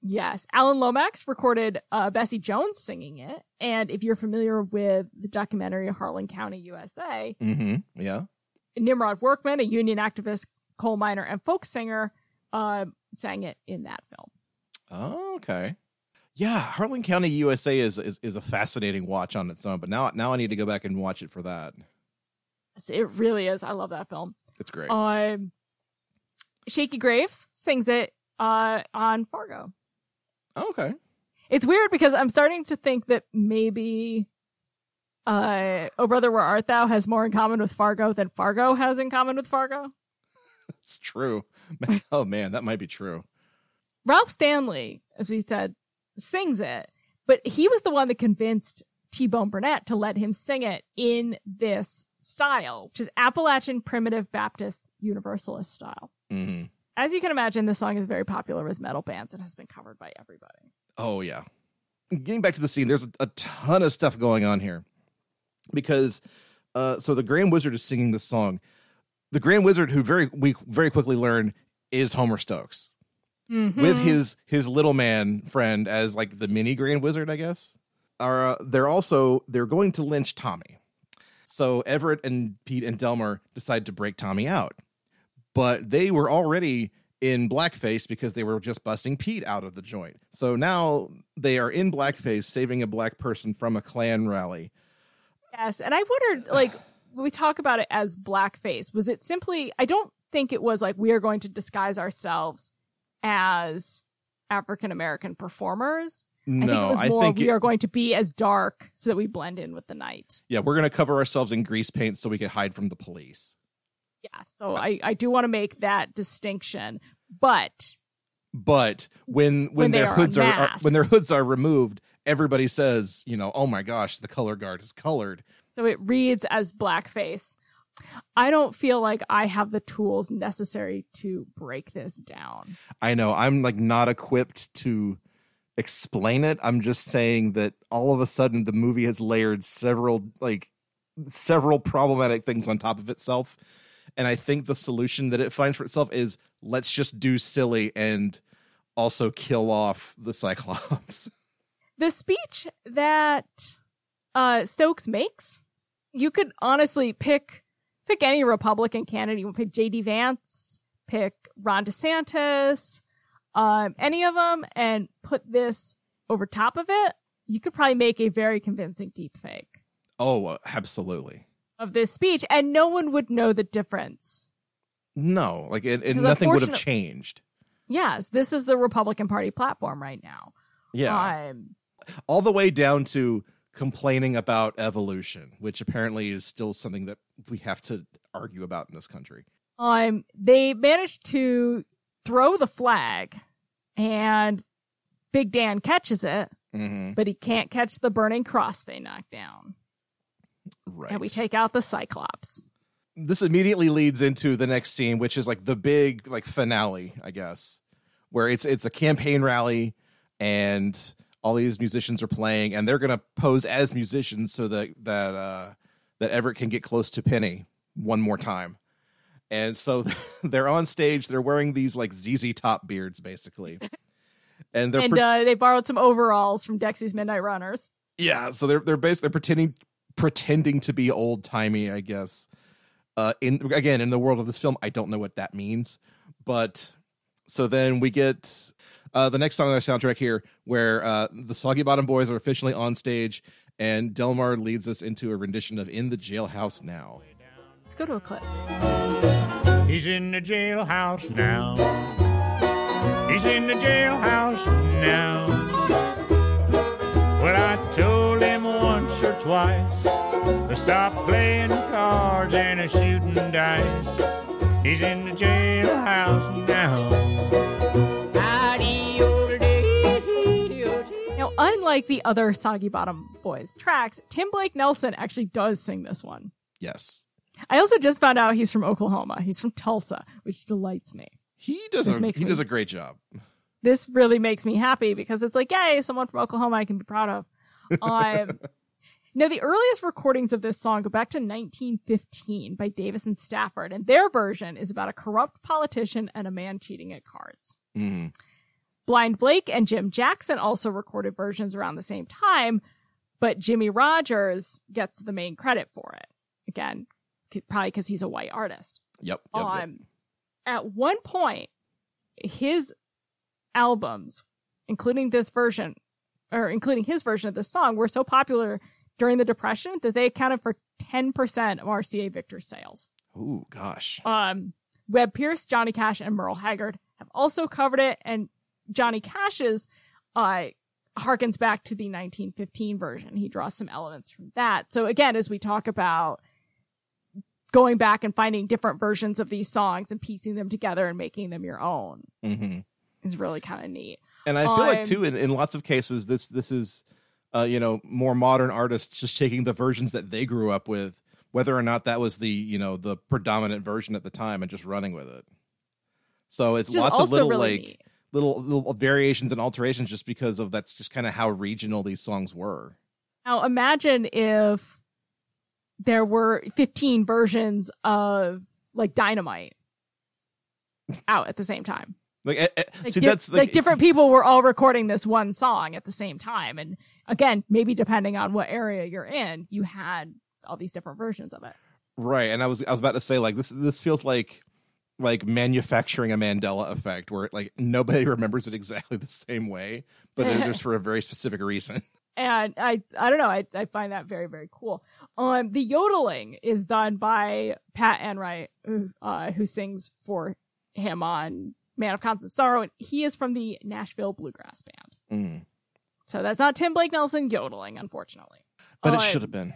[SPEAKER 2] yes, Alan Lomax recorded uh, Bessie Jones singing it, and if you're familiar with the documentary Harlan County, USA,
[SPEAKER 1] Mm-hmm. Yeah.
[SPEAKER 2] Nimrod Workman, a union activist, coal miner, and folk singer, uh, sang it in that film.
[SPEAKER 1] Oh, okay. Yeah, Harlan County, USA is, is is a fascinating watch on its own. But now now I need to go back and watch it for that.
[SPEAKER 2] It really is. I love that film.
[SPEAKER 1] It's great.
[SPEAKER 2] Um, Shakey Graves sings it uh, on Fargo.
[SPEAKER 1] okay.
[SPEAKER 2] It's weird because I'm starting to think that maybe uh Oh Brother Where Art Thou has more in common with Fargo than Fargo has in common with Fargo.
[SPEAKER 1] It's true. oh man, that might be true.
[SPEAKER 2] Ralph Stanley, as we said, sings it, but he was the one that convinced T Bone Burnett to let him sing it in this style, which is Appalachian Primitive Baptist Universalist style.
[SPEAKER 1] hmm
[SPEAKER 2] As you can imagine, this song is very popular with metal bands and has been covered by everybody.
[SPEAKER 1] Oh yeah. Getting back to the scene, there's a ton of stuff going on here because uh, so the Grand Wizard is singing this song. The Grand Wizard, who very we very quickly learn is Homer Stokes
[SPEAKER 2] Mm-hmm.
[SPEAKER 1] with his his little man friend as like the mini Grand Wizard, I guess. Are uh, they're also they're going to lynch Tommy. So Everett and Pete and Delmar decide to break Tommy out, but they were already in blackface because they were just busting Pete out of the joint. So now they are in blackface, saving a black person from a Klan rally.
[SPEAKER 2] Yes, and I wondered, like, when we talk about it as blackface, was it simply? I don't think it was like we are going to disguise ourselves as African American performers. I think it
[SPEAKER 1] No,
[SPEAKER 2] was
[SPEAKER 1] I
[SPEAKER 2] more
[SPEAKER 1] think
[SPEAKER 2] we
[SPEAKER 1] it-
[SPEAKER 2] are going to be as dark so that we blend in with the night.
[SPEAKER 1] Yeah, we're gonna cover ourselves in grease paint so we can hide from the police.
[SPEAKER 2] Yeah, so I I do want to make that distinction, but
[SPEAKER 1] But when when,
[SPEAKER 2] When
[SPEAKER 1] their
[SPEAKER 2] are
[SPEAKER 1] hoods are, are when their hoods are removed, everybody says, you know, oh my gosh, the color guard is colored.
[SPEAKER 2] so it reads as blackface. I don't feel like I have the tools necessary to break this down.
[SPEAKER 1] I know I'm like not equipped to explain it. I'm just saying that all of a sudden the movie has layered several like several problematic things on top of itself. And I think the solution that it finds for itself is let's just do silly and also kill off the Cyclops.
[SPEAKER 2] the speech that uh Stokes makes, you could honestly pick pick any Republican candidate. You can pick JD Vance, pick Ron DeSantis, um, any of them, and put this over top of it. You could probably make a very convincing deep fake
[SPEAKER 1] oh, uh, absolutely.
[SPEAKER 2] of this speech, and no one would know the difference.
[SPEAKER 1] No, like it, it nothing would have changed.
[SPEAKER 2] Yes, this is the Republican Party platform right now.
[SPEAKER 1] Yeah.
[SPEAKER 2] Um,
[SPEAKER 1] all the way down to complaining about evolution, which apparently is still something that we have to argue about in this country.
[SPEAKER 2] um they managed to throw the flag and big dan catches it
[SPEAKER 1] Mhm.
[SPEAKER 2] but he can't catch the burning cross they knock down
[SPEAKER 1] Right.
[SPEAKER 2] and we take out the cyclops
[SPEAKER 1] This immediately leads into the next scene, which is like the big like finale, I guess, where it's it's a campaign rally and all these musicians are playing and they're gonna pose as musicians so that that uh that Everett can get close to Penny one more time. And so they're on stage, they're wearing these like ZZ top beards basically. And they're
[SPEAKER 2] and
[SPEAKER 1] pre-
[SPEAKER 2] uh, they borrowed some overalls from dexy's midnight runners
[SPEAKER 1] Yeah, so they're they're basically they're pretending pretending to be old timey, I guess. Uh, in again, in the world of this film, I don't know what that means, but so then we get uh, the next song on our soundtrack here, where uh, the Soggy Bottom Boys are officially on stage, and Delmar leads us into a rendition of "In the Jailhouse Now."
[SPEAKER 2] Let's go to a clip.
[SPEAKER 15] He's in the jailhouse now. He's in the jailhouse now. Well, I told him once or twice to stop playing cards and a shooting dice. He's in the jailhouse now.
[SPEAKER 2] Unlike the other Soggy Bottom Boys tracks, Tim Blake Nelson actually does sing this one.
[SPEAKER 1] Yes,
[SPEAKER 2] I also just found out he's from Oklahoma. He's from Tulsa, which delights me.
[SPEAKER 1] he does.
[SPEAKER 2] This
[SPEAKER 1] A, he
[SPEAKER 2] me-
[SPEAKER 1] does a great job.
[SPEAKER 2] This really makes me happy because it's like, yay, someone from Oklahoma I can be proud of. Um, now, the earliest recordings of this song go back to 1915 by Davis and Stafford, and their version is about a corrupt politician and a man cheating at cards.
[SPEAKER 1] Mhm.
[SPEAKER 2] Blind Blake and Jim Jackson also recorded versions around the same time, but Jimmie Rodgers gets the main credit for it. Again, probably because he's a white artist.
[SPEAKER 1] Yep. yep, yep.
[SPEAKER 2] Um, at one point, his albums, including this version, or including his version of this song, were so popular during the Depression that they accounted for 10% of RCA Victor's sales.
[SPEAKER 1] Ooh, gosh.
[SPEAKER 2] Um, Webb Pierce, Johnny Cash, and Merle Haggard have also covered it, and Johnny Cash's uh, harkens back to the 1915 version. He draws some elements from that. So again, as we talk about going back and finding different versions of these songs and piecing them together and making them your own,
[SPEAKER 1] hmm
[SPEAKER 2] is really kind of neat.
[SPEAKER 1] And I feel like
[SPEAKER 2] Um,
[SPEAKER 1] too, in, in lots of cases, this this is, uh, you know, more modern artists just taking the versions that they grew up with, whether or not that was the you know the predominant version at the time, and just running with it. So it's lots of little
[SPEAKER 2] really
[SPEAKER 1] like
[SPEAKER 2] neat.
[SPEAKER 1] Little little variations and alterations, just because of that's just kind of how regional these songs were.
[SPEAKER 2] Now imagine if there were 15 versions of like Dynamite out at the same time.
[SPEAKER 1] Like, eh, eh,
[SPEAKER 2] Like,
[SPEAKER 1] see,
[SPEAKER 2] di-
[SPEAKER 1] that's
[SPEAKER 2] like different people were all recording this one song at the same time. And again, maybe depending on what area you're in, you had all these different versions of it.
[SPEAKER 1] Right, and I was I was about to say like this this feels like like manufacturing a Mandela effect where like nobody remembers it exactly the same way, but there's for a very specific reason.
[SPEAKER 2] and I I don't know I, I find that very very cool. Um, the yodeling is done by Pat Enright, who, uh, who sings for him on Man of Constant Sorrow, and he is from the Nashville Bluegrass Band.
[SPEAKER 1] Mm.
[SPEAKER 2] So that's not Tim Blake Nelson yodeling, unfortunately.
[SPEAKER 1] But it
[SPEAKER 2] Um,
[SPEAKER 1] should have been.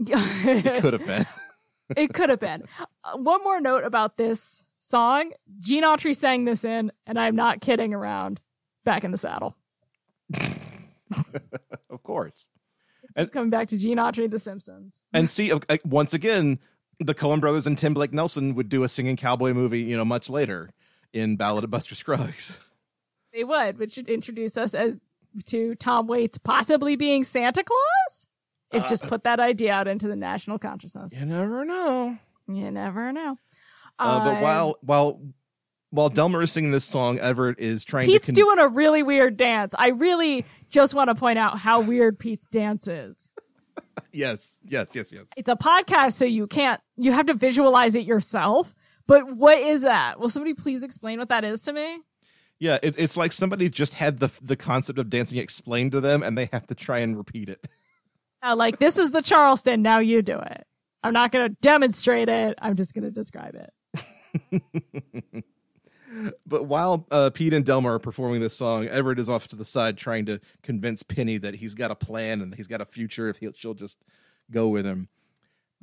[SPEAKER 2] it
[SPEAKER 1] It could have been.
[SPEAKER 2] it could have been. Uh, one more note about this song: Gene Autry sang this in, and I'm not kidding around. Back in the saddle.
[SPEAKER 1] of course.
[SPEAKER 2] And Coming back to Gene Autry, The Simpsons.
[SPEAKER 1] And see, uh, uh, once again, the Coen brothers and Tim Blake Nelson would do a singing cowboy movie, you know, much later in Ballad of Buster Scruggs.
[SPEAKER 2] They would, which should introduce us as to Tom Waits possibly being Santa Claus. If
[SPEAKER 1] Uh,
[SPEAKER 2] just put that idea out into the national consciousness.
[SPEAKER 1] You never know.
[SPEAKER 2] You never know.
[SPEAKER 1] Uh, but while while while Delmar is singing this song, Everett is trying to
[SPEAKER 2] Pete's
[SPEAKER 1] to.
[SPEAKER 2] doing a really weird dance. I really just want to point out how weird Pete's dance is.
[SPEAKER 1] yes, yes, yes, yes.
[SPEAKER 2] It's a podcast, so you can't, you have to visualize it yourself. But what is that? Will somebody please explain what that is to me?
[SPEAKER 1] Yeah, it, it's like somebody just had the the concept of dancing explained to them, and they have to try and repeat it.
[SPEAKER 2] Uh, like, this is the Charleston. Now you do it. I'm not going to demonstrate it. I'm just going to describe it.
[SPEAKER 1] But while uh, Pete and Delmar are performing this song, Everett is off to the side trying to convince Penny that he's got a plan and he's got a future if he'll, she'll just go with him.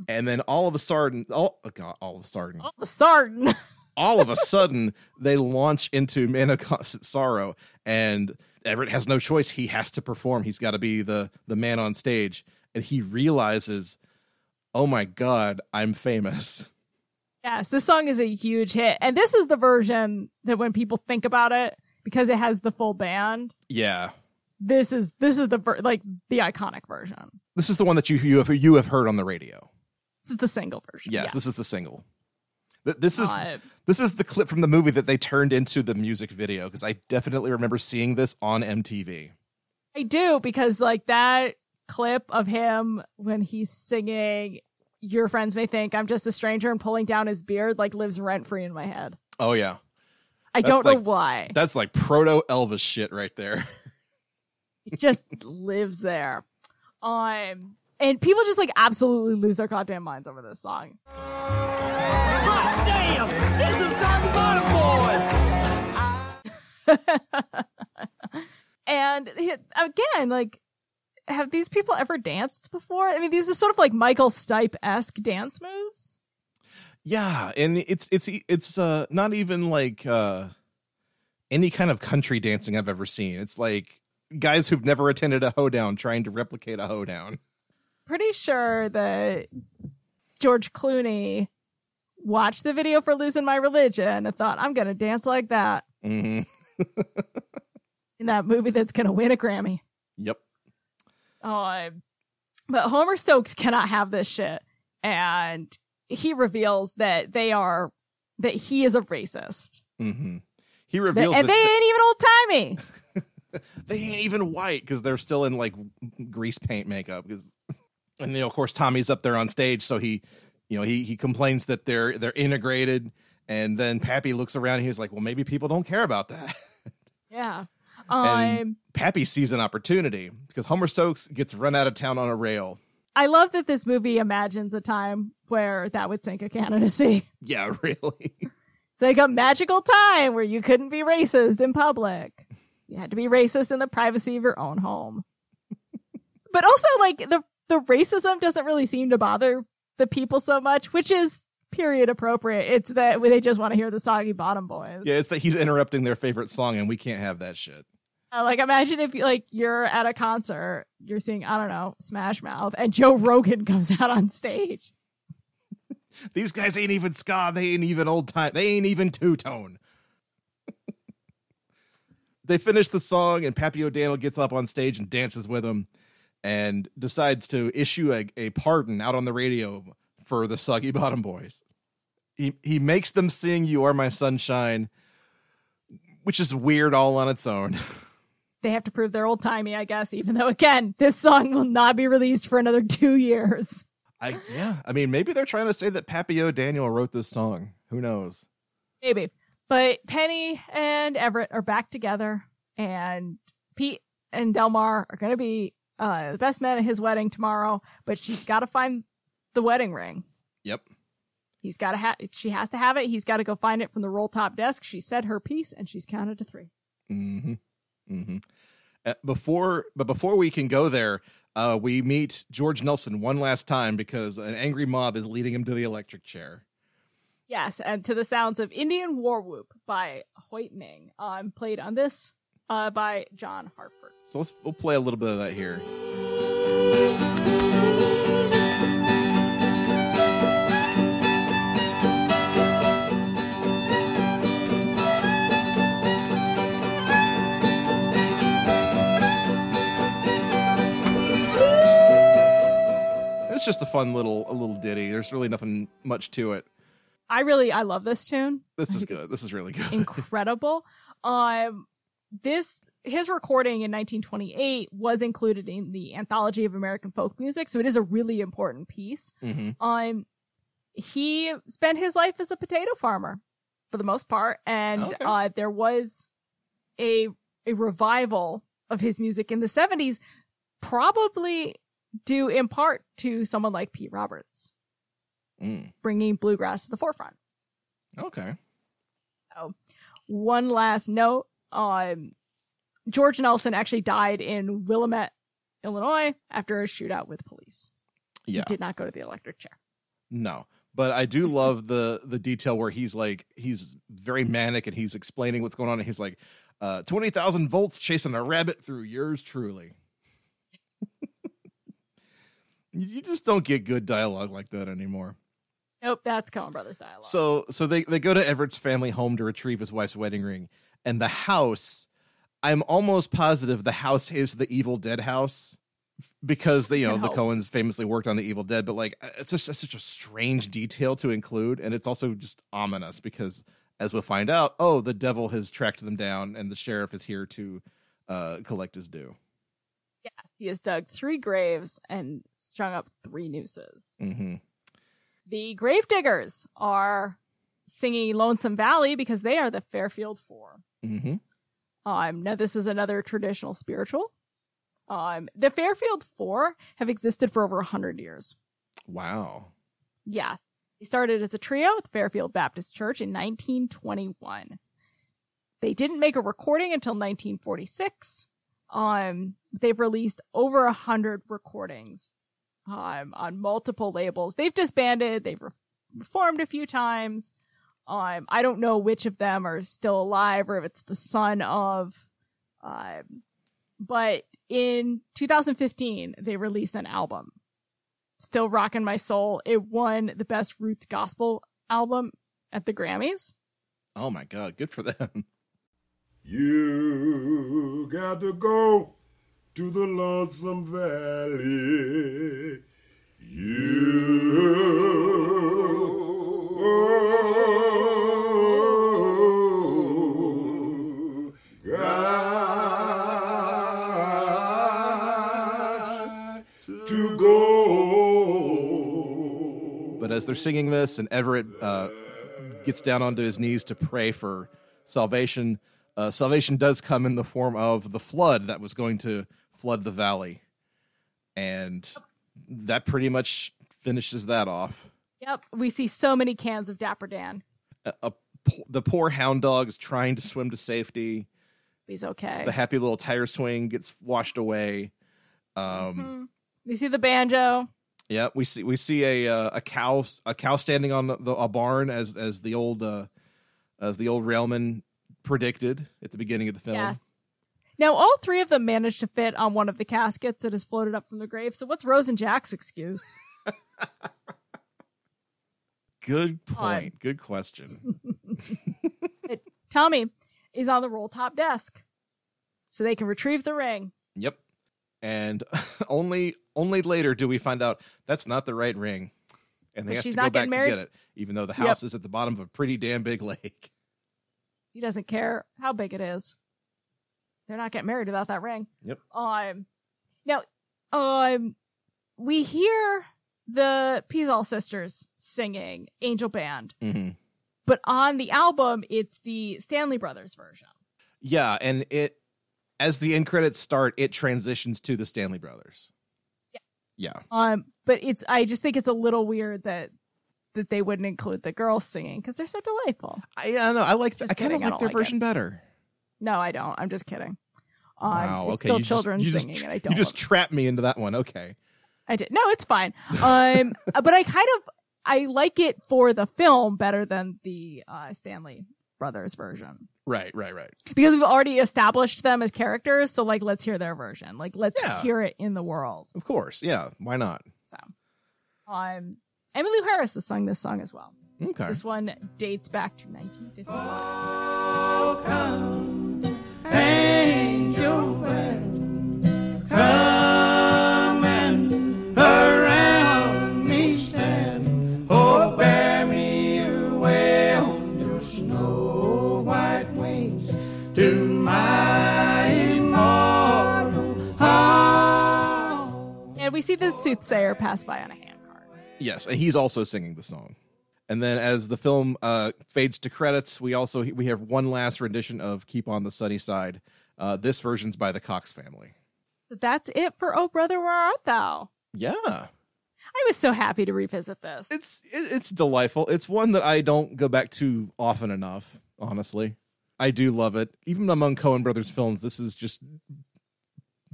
[SPEAKER 1] And then all of a sudden, all, oh God, all of a sudden,
[SPEAKER 2] All of a sudden.
[SPEAKER 1] all of a sudden, they launch into Man of Constant Sorrow, and Everett has no choice. He has to perform. He's got to be the the man on stage, and he realizes, oh my God, I'm famous.
[SPEAKER 2] Yes, this song is a huge hit. And this is the version that when people think about it, because it has the full band,
[SPEAKER 1] Yeah,
[SPEAKER 2] this is this is the ver- like the iconic version.
[SPEAKER 1] this is the one that you you have you have heard on the radio.
[SPEAKER 2] This is the single version.
[SPEAKER 1] Yes, this is the single. Th- This is
[SPEAKER 2] Uh,
[SPEAKER 1] this is the clip from the movie that they turned into the music video because I definitely remember seeing this on MTV.
[SPEAKER 2] I do because like that clip of him when he's singing your friends may think I'm just a stranger and pulling down his beard like lives rent free in my head.
[SPEAKER 1] Oh yeah.
[SPEAKER 2] I
[SPEAKER 1] That's
[SPEAKER 2] don't know why.
[SPEAKER 1] That's like proto Elvis shit right there.
[SPEAKER 2] It just lives there. Um, and people just like absolutely lose their goddamn minds over this song.
[SPEAKER 9] Hot damn! It's a Soggy Bottom Boys!
[SPEAKER 2] And again, like, have these people ever danced before? I mean, these are sort of like Michael Stipe esque dance moves.
[SPEAKER 1] Yeah, and it's it's it's uh not even like uh any kind of country dancing I've ever seen. It's like guys who've never attended a hoedown trying to replicate a hoedown.
[SPEAKER 2] Pretty sure that George Clooney watched the video for Losing My Religion and thought, I'm going to dance like that
[SPEAKER 1] hmm
[SPEAKER 2] in that movie that's going to win a Grammy.
[SPEAKER 1] Yep.
[SPEAKER 2] Uh, but Homer Stokes cannot have this shit. And he reveals that they are, that he is a racist.
[SPEAKER 1] hmm He
[SPEAKER 2] That-
[SPEAKER 1] reveals
[SPEAKER 2] and
[SPEAKER 1] that
[SPEAKER 2] they ain't even old timey.
[SPEAKER 1] they ain't even white because they're still in like grease paint makeup. Because and you know, of course, Tommy's up there on stage, so he, you know, he he complains that they're they're integrated, and then Pappy looks around and he's like, well, maybe people don't care about that.
[SPEAKER 2] Yeah.
[SPEAKER 1] And
[SPEAKER 2] Um,
[SPEAKER 1] Pappy sees an opportunity because Homer Stokes gets run out of town on a rail.
[SPEAKER 2] I love that this movie imagines a time where that would sink a candidacy.
[SPEAKER 1] Yeah, really.
[SPEAKER 2] It's like a magical time where you couldn't be racist in public. You had to be racist in the privacy of your own home. but also, like the the racism doesn't really seem to bother the people so much, which is period appropriate. It's that they just want to hear the soggy bottom boys.
[SPEAKER 1] Yeah, it's that he's interrupting their favorite song, and we can't have that shit.
[SPEAKER 2] Uh, like imagine if like you're at a concert, you're seeing I don't know Smash Mouth, and Joe Rogan comes out on stage.
[SPEAKER 1] These guys ain't even ska. They ain't even old time. They ain't even two tone. they finish the song, and Pappy O'Daniel gets up on stage and dances with them, and decides to issue a, a pardon out on the radio for the Soggy Bottom Boys. He he makes them sing "You Are My Sunshine," which is weird all on its own.
[SPEAKER 2] They have to prove they're old timey, I guess. Even though again, this song will not be released for another two years.
[SPEAKER 1] I yeah. I mean, maybe they're trying to say that Pappy O'Daniel wrote this song. Who knows?
[SPEAKER 2] Maybe. But Penny and Everett are back together, and Pete and Delmar are going to be uh, the best men at his wedding tomorrow. But she's got to find the wedding ring.
[SPEAKER 1] Yep.
[SPEAKER 2] He's got to have. She has to have it. He's got to go find it from the roll top desk. She said her piece, and she's counted to three.
[SPEAKER 1] Mm-hmm. Mm-hmm. Uh, before, but before we can go there, uh, we meet George Nelson one last time because an angry mob is leading him to the electric chair.
[SPEAKER 2] Yes, and to the sounds of Indian War Whoop by Hoyt Ming, um, played on this uh, by John Hartford.
[SPEAKER 1] So let's we'll play a little bit of that here. It's just a fun little a little ditty. There's really nothing much to it.
[SPEAKER 2] I really, I love this tune.
[SPEAKER 1] This is good. This is really good.
[SPEAKER 2] incredible. Um, this his recording in 1928 was included in the Anthology of American Folk Music, so it is a really important piece.
[SPEAKER 1] Mhm.
[SPEAKER 2] Um, he spent his life as a potato farmer for the most part, and
[SPEAKER 1] Okay.
[SPEAKER 2] uh, there was a a revival of his music in the 70s, probably due in part to someone like Pete Roberts
[SPEAKER 1] Mm.
[SPEAKER 2] bringing bluegrass to the forefront.
[SPEAKER 1] Okay.
[SPEAKER 2] So, one last note: um, George Nelson actually died in Wilmette, Illinois, after a shootout with police.
[SPEAKER 1] Yeah.
[SPEAKER 2] He did not go to the electric chair.
[SPEAKER 1] No, but I do love the the detail where he's like he's very manic and he's explaining what's going on and he's like uh 20,000 volts chasing a rabbit through yours truly. You just don't get good dialogue like that anymore.
[SPEAKER 2] Nope, that's Coen Brothers dialogue.
[SPEAKER 1] So so they they go to Everett's family home to retrieve his wife's wedding ring and the house I'm almost positive the house is the Evil Dead house because they, you know the
[SPEAKER 2] No.
[SPEAKER 1] Coens famously worked on the Evil Dead, but like it's just it's such a strange detail to include, and it's also just ominous because as we'll find out, oh, the devil has tracked them down, and the sheriff is here to uh, collect his due.
[SPEAKER 2] Yes, he has dug three graves and strung up three nooses.
[SPEAKER 1] hmm
[SPEAKER 2] The Gravediggers are singing Lonesome Valley because they are the Fairfield Four.
[SPEAKER 1] Mm-hmm.
[SPEAKER 2] Um, now this is another traditional spiritual. Um, the Fairfield Four have existed for over a hundred years.
[SPEAKER 1] Wow.
[SPEAKER 2] Yes. They started as a trio at the Fairfield Baptist Church in 1921. They didn't make a recording until 1946. Um, they've released over a hundred recordings, um, on multiple labels. They've disbanded. They've re- reformed a few times. Um, I don't know which of them are still alive or if it's the son of, um, but in 2015, they released an album still rocking my soul. It won the best roots gospel album at the Grammys.
[SPEAKER 1] Oh my god, good for them.
[SPEAKER 16] You got to go to the lonesome valley. You got to go.
[SPEAKER 1] But as they're singing this, and Everett uh, gets down onto his knees to pray for salvation, uh, salvation does come in the form of the flood that was going to flood the valley. And that pretty much finishes that off.
[SPEAKER 2] Yep. We see so many cans of Dapper Dan.
[SPEAKER 1] A, a, the poor hound dog is trying to swim to safety.
[SPEAKER 2] He's okay.
[SPEAKER 1] The happy little tire swing gets washed away. Um,
[SPEAKER 2] Mhm. We see the banjo.
[SPEAKER 1] Yeah, we see we see a uh, a cow a cow standing on the, the, a barn as as the old uh, as the old railman predicted at the beginning of the film.
[SPEAKER 2] Yes. Now, all three of them managed to fit on one of the caskets that has floated up from the grave. So, what's Rose and Jack's excuse?
[SPEAKER 1] Good point. Good question.
[SPEAKER 2] Tommy is on the roll top desk so they can retrieve the ring.
[SPEAKER 1] yep. And only only later do we find out that's not the right ring, and they
[SPEAKER 2] But
[SPEAKER 1] have to go back to get it, even though the
[SPEAKER 2] Yep.
[SPEAKER 1] house is at the bottom of a pretty damn big lake.
[SPEAKER 2] He doesn't care how big it is. They're not getting married without that ring.
[SPEAKER 1] Yep.
[SPEAKER 2] Um, now, um, we hear the Peasall sisters singing Angel Band,
[SPEAKER 1] Mm-hmm.
[SPEAKER 2] but on the album, it's the Stanley Brothers version.
[SPEAKER 1] Yeah, and it as the end credits start, it transitions to the Stanley Brothers. Yeah.
[SPEAKER 2] Um, but it's I just think it's a little weird that that they wouldn't include the girls singing because they're so delightful.
[SPEAKER 1] I yeah, no, I like.
[SPEAKER 2] Just
[SPEAKER 1] I kind of like their
[SPEAKER 2] like it.
[SPEAKER 1] version better.
[SPEAKER 2] No, I don't. I'm just kidding. Um,
[SPEAKER 1] wow. okay.
[SPEAKER 2] still
[SPEAKER 1] you
[SPEAKER 2] children
[SPEAKER 1] just
[SPEAKER 2] singing,
[SPEAKER 1] tr-
[SPEAKER 2] and I don't.
[SPEAKER 1] You just trapped me into that one. Okay.
[SPEAKER 2] I did. No, it's fine. Um, but I kind of I like it for the film better than the uh, Stanley Brothers version
[SPEAKER 1] Right. Right. Right.
[SPEAKER 2] because we've already established them as characters. So like, let's hear their version. Like, let's
[SPEAKER 1] Yeah.
[SPEAKER 2] hear it in the world.
[SPEAKER 1] Of course. Yeah. Why not?
[SPEAKER 2] So, um, Emmylou Harris has sung this song as well.
[SPEAKER 1] Okay.
[SPEAKER 2] This one dates back to 1951.
[SPEAKER 8] Angel band, come and around me stand. Oh, bear me away on your snow white wings to my immortal home.
[SPEAKER 2] And we see the soothsayer pass by on a.
[SPEAKER 1] Yes, and he's also singing the song. And then as the film uh, fades to credits, we also we have one last rendition of "Keep on the Sunny Side." Uh, this version's by the Cox family.
[SPEAKER 2] That's it for Oh Brother Where Art Thou?
[SPEAKER 1] Yeah,
[SPEAKER 2] I was so happy to revisit this.
[SPEAKER 1] it's it, it's delightful. It's one that I don't go back to often enough. Honestly, I do love it. Even among Coen Brothers films, this is just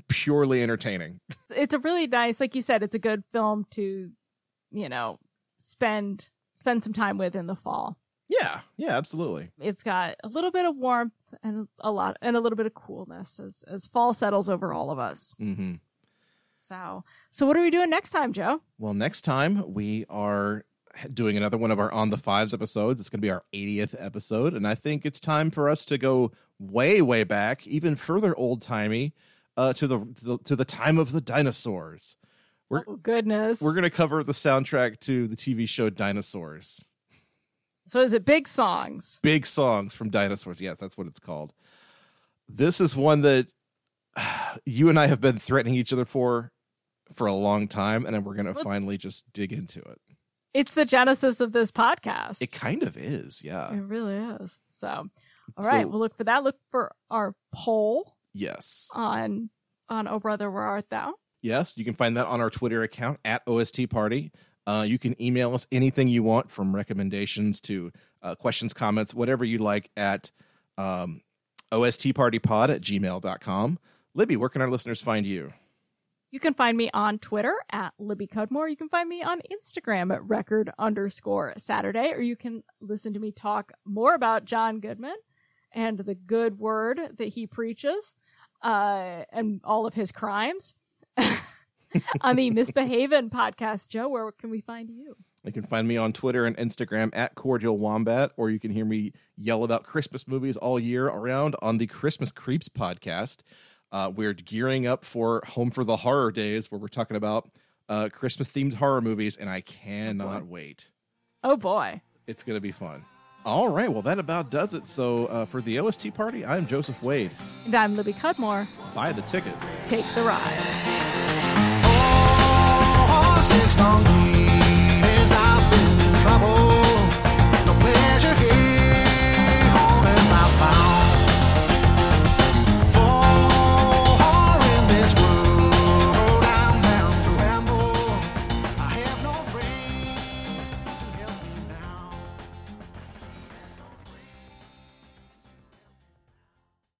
[SPEAKER 1] purely entertaining.
[SPEAKER 2] it's a really nice, like you said, it's a good film to, you know, spend spend some time with in the fall.
[SPEAKER 1] Yeah, yeah, absolutely.
[SPEAKER 2] It's got a little bit of warmth and a lot and a little bit of coolness as as fall settles over all of us.
[SPEAKER 1] hmm
[SPEAKER 2] So, so what are we doing next time, Joe?
[SPEAKER 1] Well, next time we are doing another one of our On the Fives episodes. It's going to be our 80th episode. And I think it's time for us to go way, way back, even further old timey, uh, to, the, to the to the time of the dinosaurs. We're,
[SPEAKER 2] oh goodness.
[SPEAKER 1] we're going to cover the soundtrack to the TV show Dinosaurs.
[SPEAKER 2] So is it big songs?
[SPEAKER 1] Big songs from Dinosaurs. Yes, that's what it's called. This is one that you and I have been threatening each other for for a long time, and then we're going to finally just dig into it.
[SPEAKER 2] It's the genesis of this podcast.
[SPEAKER 1] It kind of is, yeah.
[SPEAKER 2] It really is. So, all right,
[SPEAKER 1] So-
[SPEAKER 2] we'll look for that. Look for our poll
[SPEAKER 1] Yes.
[SPEAKER 2] on on Oh Brother Where Art Thou.
[SPEAKER 1] Yes, you can find that on our Twitter account at OST Party. Uh, you can email us anything you want from recommendations to uh, questions, comments, whatever you like at um, ostpartypod at gmail.com. Libby, where can our listeners find you?
[SPEAKER 2] You can find me on Twitter at Libby Cudmore. You can find me on Instagram at record underscore Saturday, or you can listen to me talk more about John Goodman and the good word that he preaches uh, and all of his crimes on the Misbehavin' podcast. Joe, where can we find you?
[SPEAKER 1] You can find me on Twitter and Instagram at Cordial Wombat, or you can hear me yell about Christmas movies all year around on the Christmas Creeps podcast. Uh, we're gearing up for Home for the Horror Days, where we're talking about uh, Christmas themed horror movies, and I cannot wait.
[SPEAKER 2] Oh boy.
[SPEAKER 1] It's going to be fun. All right, well, that about does it. So, uh, for the OST party, I'm Joseph Wade.
[SPEAKER 2] And I'm Libby Cudmore.
[SPEAKER 1] Buy the ticket.
[SPEAKER 2] Take the ride.
[SPEAKER 8] six long years I've been in trouble.